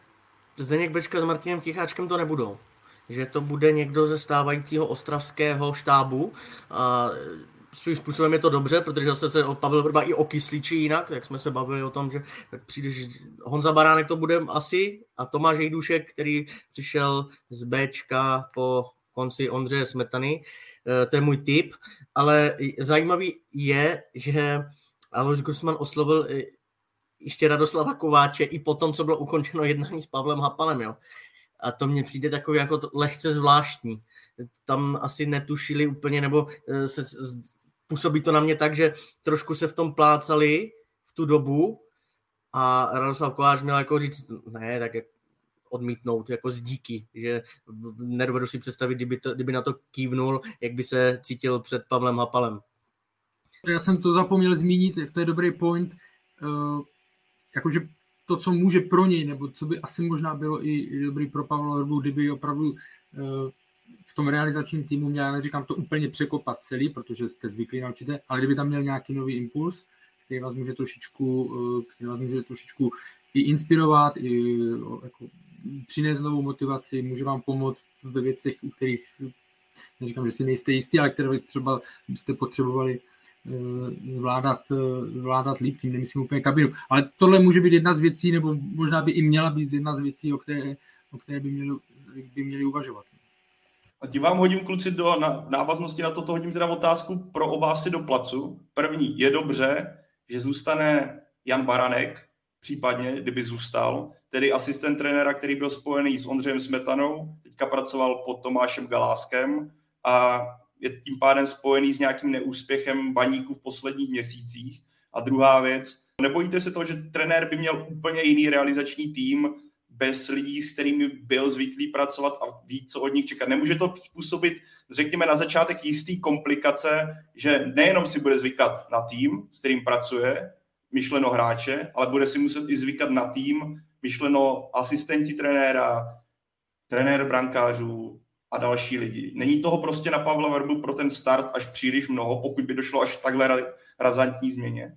Zdeněk Bečka s Martinem Ticháčkem to nebudou. Že to bude někdo ze stávajícího ostravského štábu. A svým způsobem je to dobře, protože zase se Pavel Vrba i okyslíčí jinak, jak jsme se bavili o tom, že přijde, že Honza Baránek to bude asi a Tomáš Jejdušek, který přišel z Bčka po konci Ondřeje Smetany, e, to je můj tip, ale zajímavý je, že Alois Gusman oslovil ještě Radoslava Kováče i po tom, co bylo ukončeno jednání s Pavlem Hapalem, jo. A to mně přijde takový jako lehce zvláštní. Tam asi netušili úplně, nebo eh, se, působí to na mě tak, že trošku se v tom plácali v tu dobu a Radoslav Kováč měl jako říct, ne, tak odmítnout jako z díky, že nedovedu si představit, kdyby, to, kdyby na to kývnul, jak by se cítil před Pavlem Hapalem. Já jsem to zapomněl zmínit, to je dobrý point. Uh jakože to, co může pro něj, nebo co by asi možná bylo i dobrý pro Pavla Hrbu, kdyby opravdu eh, v tom realizačním týmu měl, já neříkám to úplně překopat celý, protože jste zvyklí na určité, ale kdyby tam měl nějaký nový impuls, který vás může trošičku, eh, který vás může trošičku i inspirovat, i jako, přinést novou motivaci, může vám pomoct ve věcech, u kterých neříkám, že si nejste jistý, ale které třeba byste potřebovali zvládat, eh, zvládat líp, tím nemyslím úplně kabinu. Ale tohle může být jedna z věcí, nebo možná by i měla být jedna z věcí, o které, o které by, měli, by měli uvažovat. A tím vám hodím kluci do na, návaznosti na toto, hodím teda otázku pro oba si do placu. První, je dobře, že zůstane Jan Baranek, případně, kdyby zůstal, tedy asistent trenéra, který byl spojený s Ondřejem Smetanou, teďka pracoval pod Tomášem Galáskem a je tím pádem spojený s nějakým neúspěchem baníků v posledních měsících. A druhá věc, nebojíte se toho, že trenér by měl úplně jiný realizační tým, bez lidí, s kterými byl zvyklý pracovat a ví, co od nich čekat. Nemůže to způsobit, řekněme, na začátek jistý komplikace, že nejenom si bude zvykat na tým, s kterým pracuje, myšleno hráče, ale bude si muset i zvykat na tým, myšleno asistenti trenéra, trenér brankářů a další lidi. Není toho prostě na Pavla Verbu pro ten start až příliš mnoho, pokud by došlo až takhle razantní změně?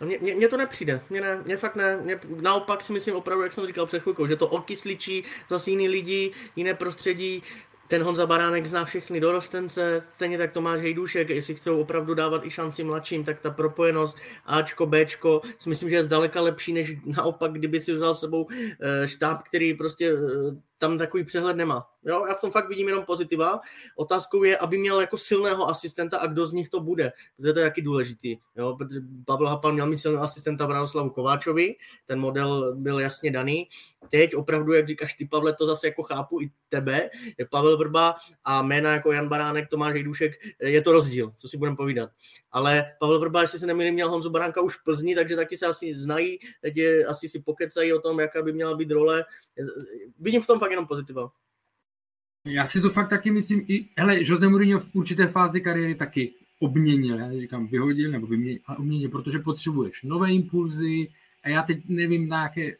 Mně, mně, mně to nepřijde, mně, ne, mně fakt ne, mně, naopak si myslím opravdu, jak jsem říkal před chvilkou, že to okysličí zase jiný lidi, jiné prostředí, ten Honza Baránek zná všechny dorostence, stejně tak Tomáš Hejdušek, jestli chcou opravdu dávat i šanci mladším, tak ta propojenost Ačko, Bčko si myslím, že je zdaleka lepší, než naopak, kdyby si vzal sebou eh, štáb, který prostě eh, tam takový přehled nemá. Jo, já v tom fakt vidím jenom pozitiva. Otázkou je, aby měl jako silného asistenta a kdo z nich to bude, protože to je taky důležitý. Jo, protože Pavel Hapal měl mít silného asistenta v Radoslavu Kováčovi, ten model byl jasně daný. Teď opravdu, jak říkáš ty, Pavle, to zase jako chápu i tebe, je Pavel Vrba a jména jako Jan Baránek, Tomáš Hejdušek, je to rozdíl, co si budeme povídat. Ale Pavel Vrba, jestli se nemýlím, měl Honzu Baránka už v Plzni, takže taky se asi znají, teď je, asi si pokecají o tom, jaká by měla být role. Vidím v tom fakt jenom pozitiva. Já si to fakt taky myslím, i, hele, Jose Mourinho v určité fázi kariéry taky obměnil, já říkám vyhodil nebo vyměnil, ale obměnil, protože potřebuješ nové impulzy a já teď nevím na jaké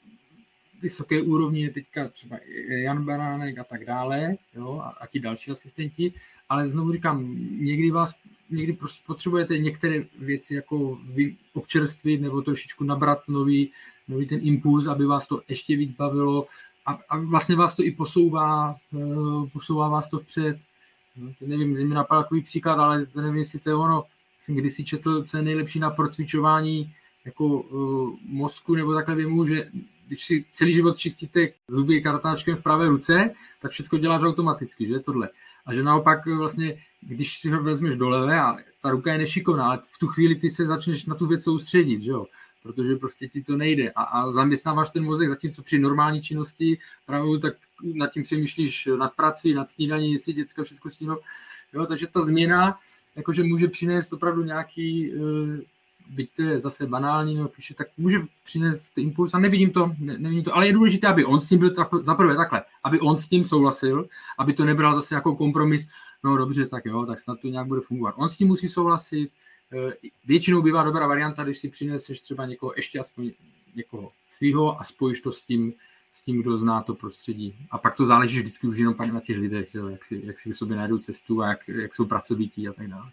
vysoké úrovni je teďka třeba Jan Baránek a tak dále, jo, a, a ti další asistenti, ale znovu říkám, někdy vás, někdy prostě potřebujete některé věci jako vy, občerstvit nebo trošičku nabrat nový, nový ten impuls, aby vás to ještě víc bavilo, a, a vlastně vás to i posouvá, uh, posouvá vás to vpřed. No, nevím, mi napadl takový příklad, ale nevím, jestli to je ono. Jsem kdysi četl, co je nejlepší na procvičování jako uh, mozku, nebo takhle věmu, že když si celý život čistíte zuby kartáčkem v pravé ruce, tak všechno děláš automaticky, že tohle. A že naopak vlastně, když si ho vezmeš do levé a ta ruka je nešikovná, ale v tu chvíli ty se začneš na tu věc soustředit, že jo protože prostě ti to nejde a, a zaměstnáváš ten mozek, zatímco při normální činnosti právě tak nad tím přemýšlíš nad prací, nad snídaní, jestli děcka všechno stíno. Jo, takže ta změna jakože může přinést opravdu nějaký, eh, byť to je zase banální, no, píše, tak může přinést impuls a nevidím to, ne, nevidím to, ale je důležité, aby on s tím byl tak, zaprvé takhle, aby on s tím souhlasil, aby to nebral zase jako kompromis, no dobře, tak jo, tak snad to nějak bude fungovat. On s tím musí souhlasit, většinou bývá dobrá varianta, když si přineseš třeba někoho, ještě aspoň někoho svého a spojíš to s tím, s tím, kdo zná to prostředí. A pak to záleží vždycky už jenom na těch lidech, jak si, jak si v sobě najdou cestu a jak, jak jsou pracovití a tak dále.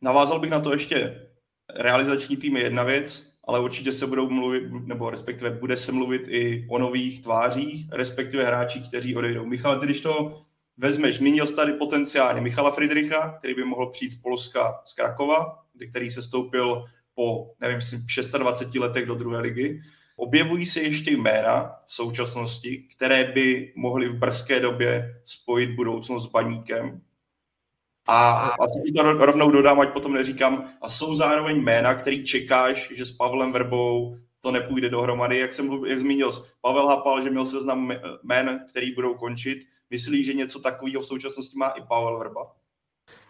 Navázal bych na to ještě realizační tým je jedna věc, ale určitě se budou mluvit, nebo respektive bude se mluvit i o nových tvářích, respektive hráčích, kteří odejdou. Michal, ty když to vezmeš, zmínil tady potenciálně Michala Friedricha, který by mohl přijít z Polska, z Krakova, který se stoupil po, nevím, 26 letech do druhé ligy. Objevují se ještě jména v současnosti, které by mohly v brzké době spojit budoucnost s baníkem. A ti to rovnou dodám, ať potom neříkám. A jsou zároveň jména, který čekáš, že s Pavlem Verbou to nepůjde dohromady. Jak jsem jak zmínil, Pavel Hapal, že měl seznam jmén, který budou končit myslí, že něco takového v současnosti má i Pavel Vrba?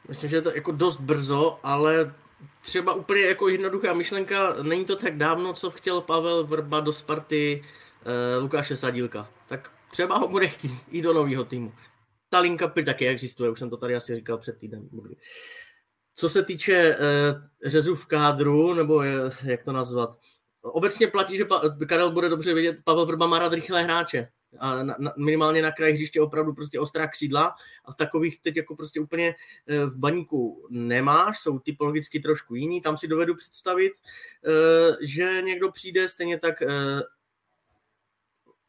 Myslím, že je to jako dost brzo, ale třeba úplně jako jednoduchá myšlenka, není to tak dávno, co chtěl Pavel Vrba do Sparty uh, Lukáše Sadílka. Tak třeba ho bude chtít i do nového týmu. Ta linka taky existuje, už jsem to tady asi říkal před týdnem. Co se týče uh, řezu v kádru, nebo je, jak to nazvat, obecně platí, že Karel bude dobře vědět, Pavel Vrba má rád rychlé hráče a na, na, minimálně na kraji hřiště opravdu prostě ostrá křídla. A takových teď jako prostě úplně eh, v baníku nemáš, jsou typologicky trošku jiný, tam si dovedu představit, eh, že někdo přijde stejně tak eh,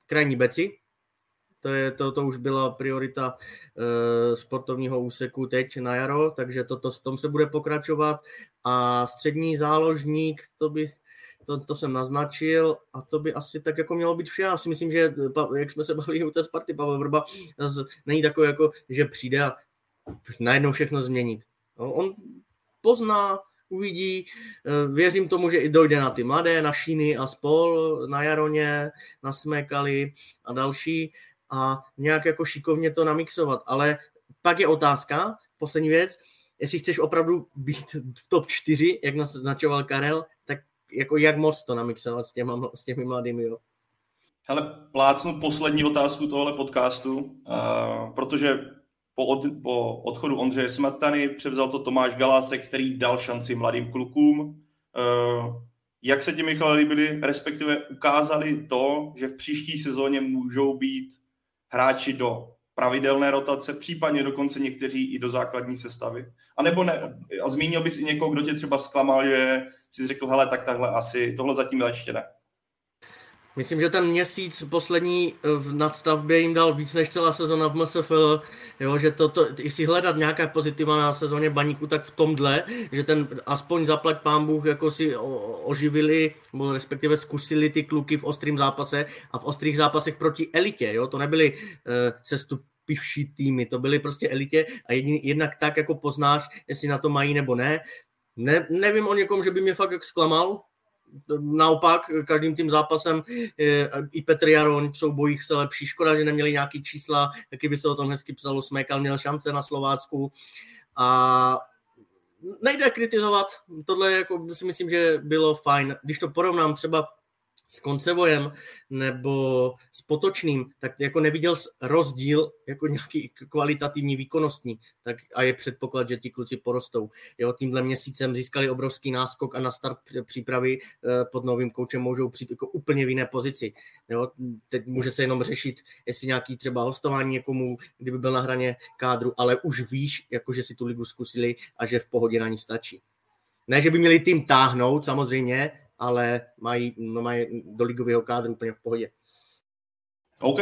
krajní beci, to, je, to, to už byla priorita uh, sportovního úseku teď na jaro, takže to, to, v tom se bude pokračovat. A střední záložník, to by to, to jsem naznačil a to by asi tak jako mělo být vše. Já si myslím, že jak jsme se bavili u té Sparty, Pavel Vrba není takový jako, že přijde a najednou všechno změnit. No, on pozná, uvidí, eh, věřím tomu, že i dojde na ty mladé, na Šíny a spol, na Jaroně, na Smekali a další a nějak jako šikovně to namixovat. Ale pak je otázka, poslední věc, jestli chceš opravdu být v top 4, jak naznačoval Karel, jako jak moc to namixovat s, těma, s těmi mladými, jo? Hele, plácnu poslední otázku tohle podcastu, uh, protože po, od, po odchodu Ondřeje Smetany převzal to Tomáš Galásek, který dal šanci mladým klukům. Uh, jak se ti, Michal, líbili, respektive ukázali to, že v příští sezóně můžou být hráči do pravidelné rotace, případně dokonce někteří i do základní sestavy. A nebo ne, a zmínil bys i někoho, kdo tě třeba zklamal, že si řekl, hele, tak takhle asi, tohle zatím ještě ne. Myslím, že ten měsíc poslední eh, v nadstavbě jim dal víc než celá sezona v MSFL, jo, že to, to, jestli hledat nějaká pozitiva na sezóně baníku, tak v tomhle, že ten aspoň zaplať pán Bůh jako si oživili, nebo respektive zkusili ty kluky v ostrým zápase a v ostrých zápasech proti elitě, jo, to nebyly uh, sestupivší týmy, to byly prostě elitě a jedin, jednak tak jako poznáš, jestli na to mají nebo ne. Ne nevím o někom, že by mě fakt zklamal, naopak každým tím zápasem i Petr Jaroň v soubojích se lepší. Škoda, že neměli nějaký čísla, taky by se o tom hezky psalo, Smekal měl šance na Slovácku a nejde kritizovat, tohle jako si myslím, že bylo fajn. Když to porovnám třeba s Koncevojem nebo s Potočným, tak jako neviděl rozdíl jako nějaký kvalitativní výkonnostní tak a je předpoklad, že ti kluci porostou. Jo, tímhle měsícem získali obrovský náskok a na start přípravy eh, pod novým koučem můžou přijít jako úplně v jiné pozici. Jo, teď může se jenom řešit, jestli nějaký třeba hostování někomu, kdyby byl na hraně kádru, ale už víš, jako že si tu ligu zkusili a že v pohodě na ní stačí. Ne, že by měli tým táhnout, samozřejmě, ale mají, no mají do ligového kádru úplně v pohodě. OK,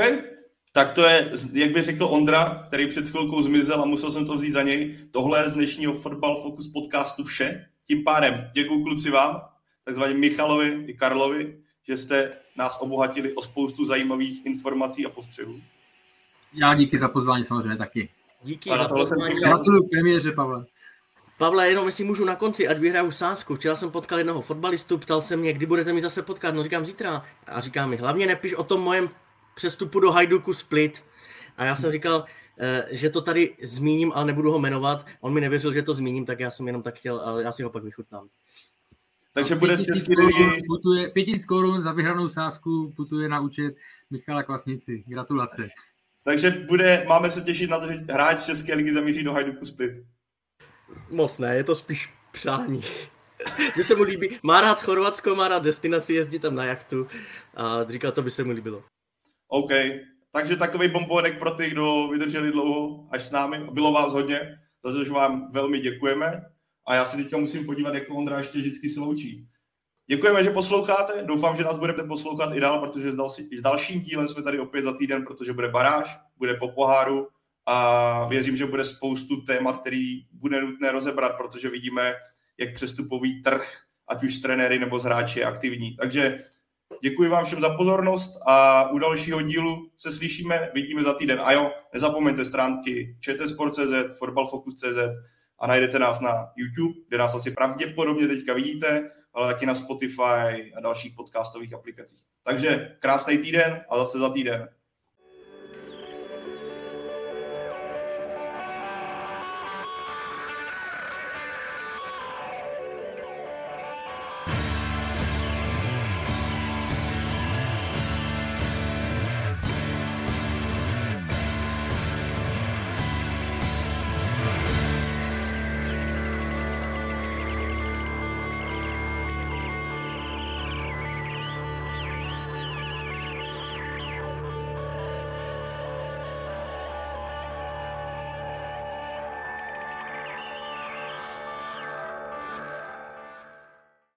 tak to je, jak by řekl Ondra, který před chvilkou zmizel a musel jsem to vzít za něj. Tohle je z dnešního Football Focus podcastu vše. Tím pádem děkuji kluci vám, takzvaně Michalovi i Karlovi, že jste nás obohatili o spoustu zajímavých informací a postřehů. Já díky za pozvání samozřejmě taky. Díky a za pozvání. Gratuluju premiéře, Pavle. Pavle, jenom jestli můžu na konci, ať vyhraju sásku. Včera jsem potkal jednoho fotbalistu, ptal se mě, kdy budete mi zase potkat. No říkám zítra. A říká mi, hlavně nepiš o tom mojem přestupu do Hajduku Split. A já jsem říkal, eh, že to tady zmíním, ale nebudu ho jmenovat. On mi nevěřil, že to zmíním, tak já jsem jenom tak chtěl, ale já si ho pak vychutnám. Takže bude z České Putuje 5000 korun za vyhranou sázku, putuje na účet Michala Kvasnici. Gratulace. Takže bude, máme se těšit na to, že hráč České ligy zamíří do Hajduku Split. Moc ne, je to spíš přání. Že se mu líbí, má rád Chorvatsko, má rád destinaci, jezdí tam na jachtu a říkal, to by se mu líbilo. OK, takže takový bombonek pro ty, kdo vydrželi dlouho až s námi. Bylo vás hodně, za to, že vám velmi děkujeme. A já se teďka musím podívat, jak Ondra ještě vždycky sloučí. Děkujeme, že posloucháte. Doufám, že nás budete poslouchat i dál, protože s dalším dílem jsme tady opět za týden, protože bude baráž, bude po poháru a věřím, že bude spoustu témat, který bude nutné rozebrat, protože vidíme, jak přestupový trh, ať už trenéry nebo s hráči je aktivní. Takže děkuji vám všem za pozornost a u dalšího dílu se slyšíme, vidíme za týden. A jo, nezapomeňte stránky čtsport.cz, fotbalfocus.cz a najdete nás na YouTube, kde nás asi pravděpodobně teďka vidíte, ale taky na Spotify a dalších podcastových aplikacích. Takže krásný týden a zase za týden.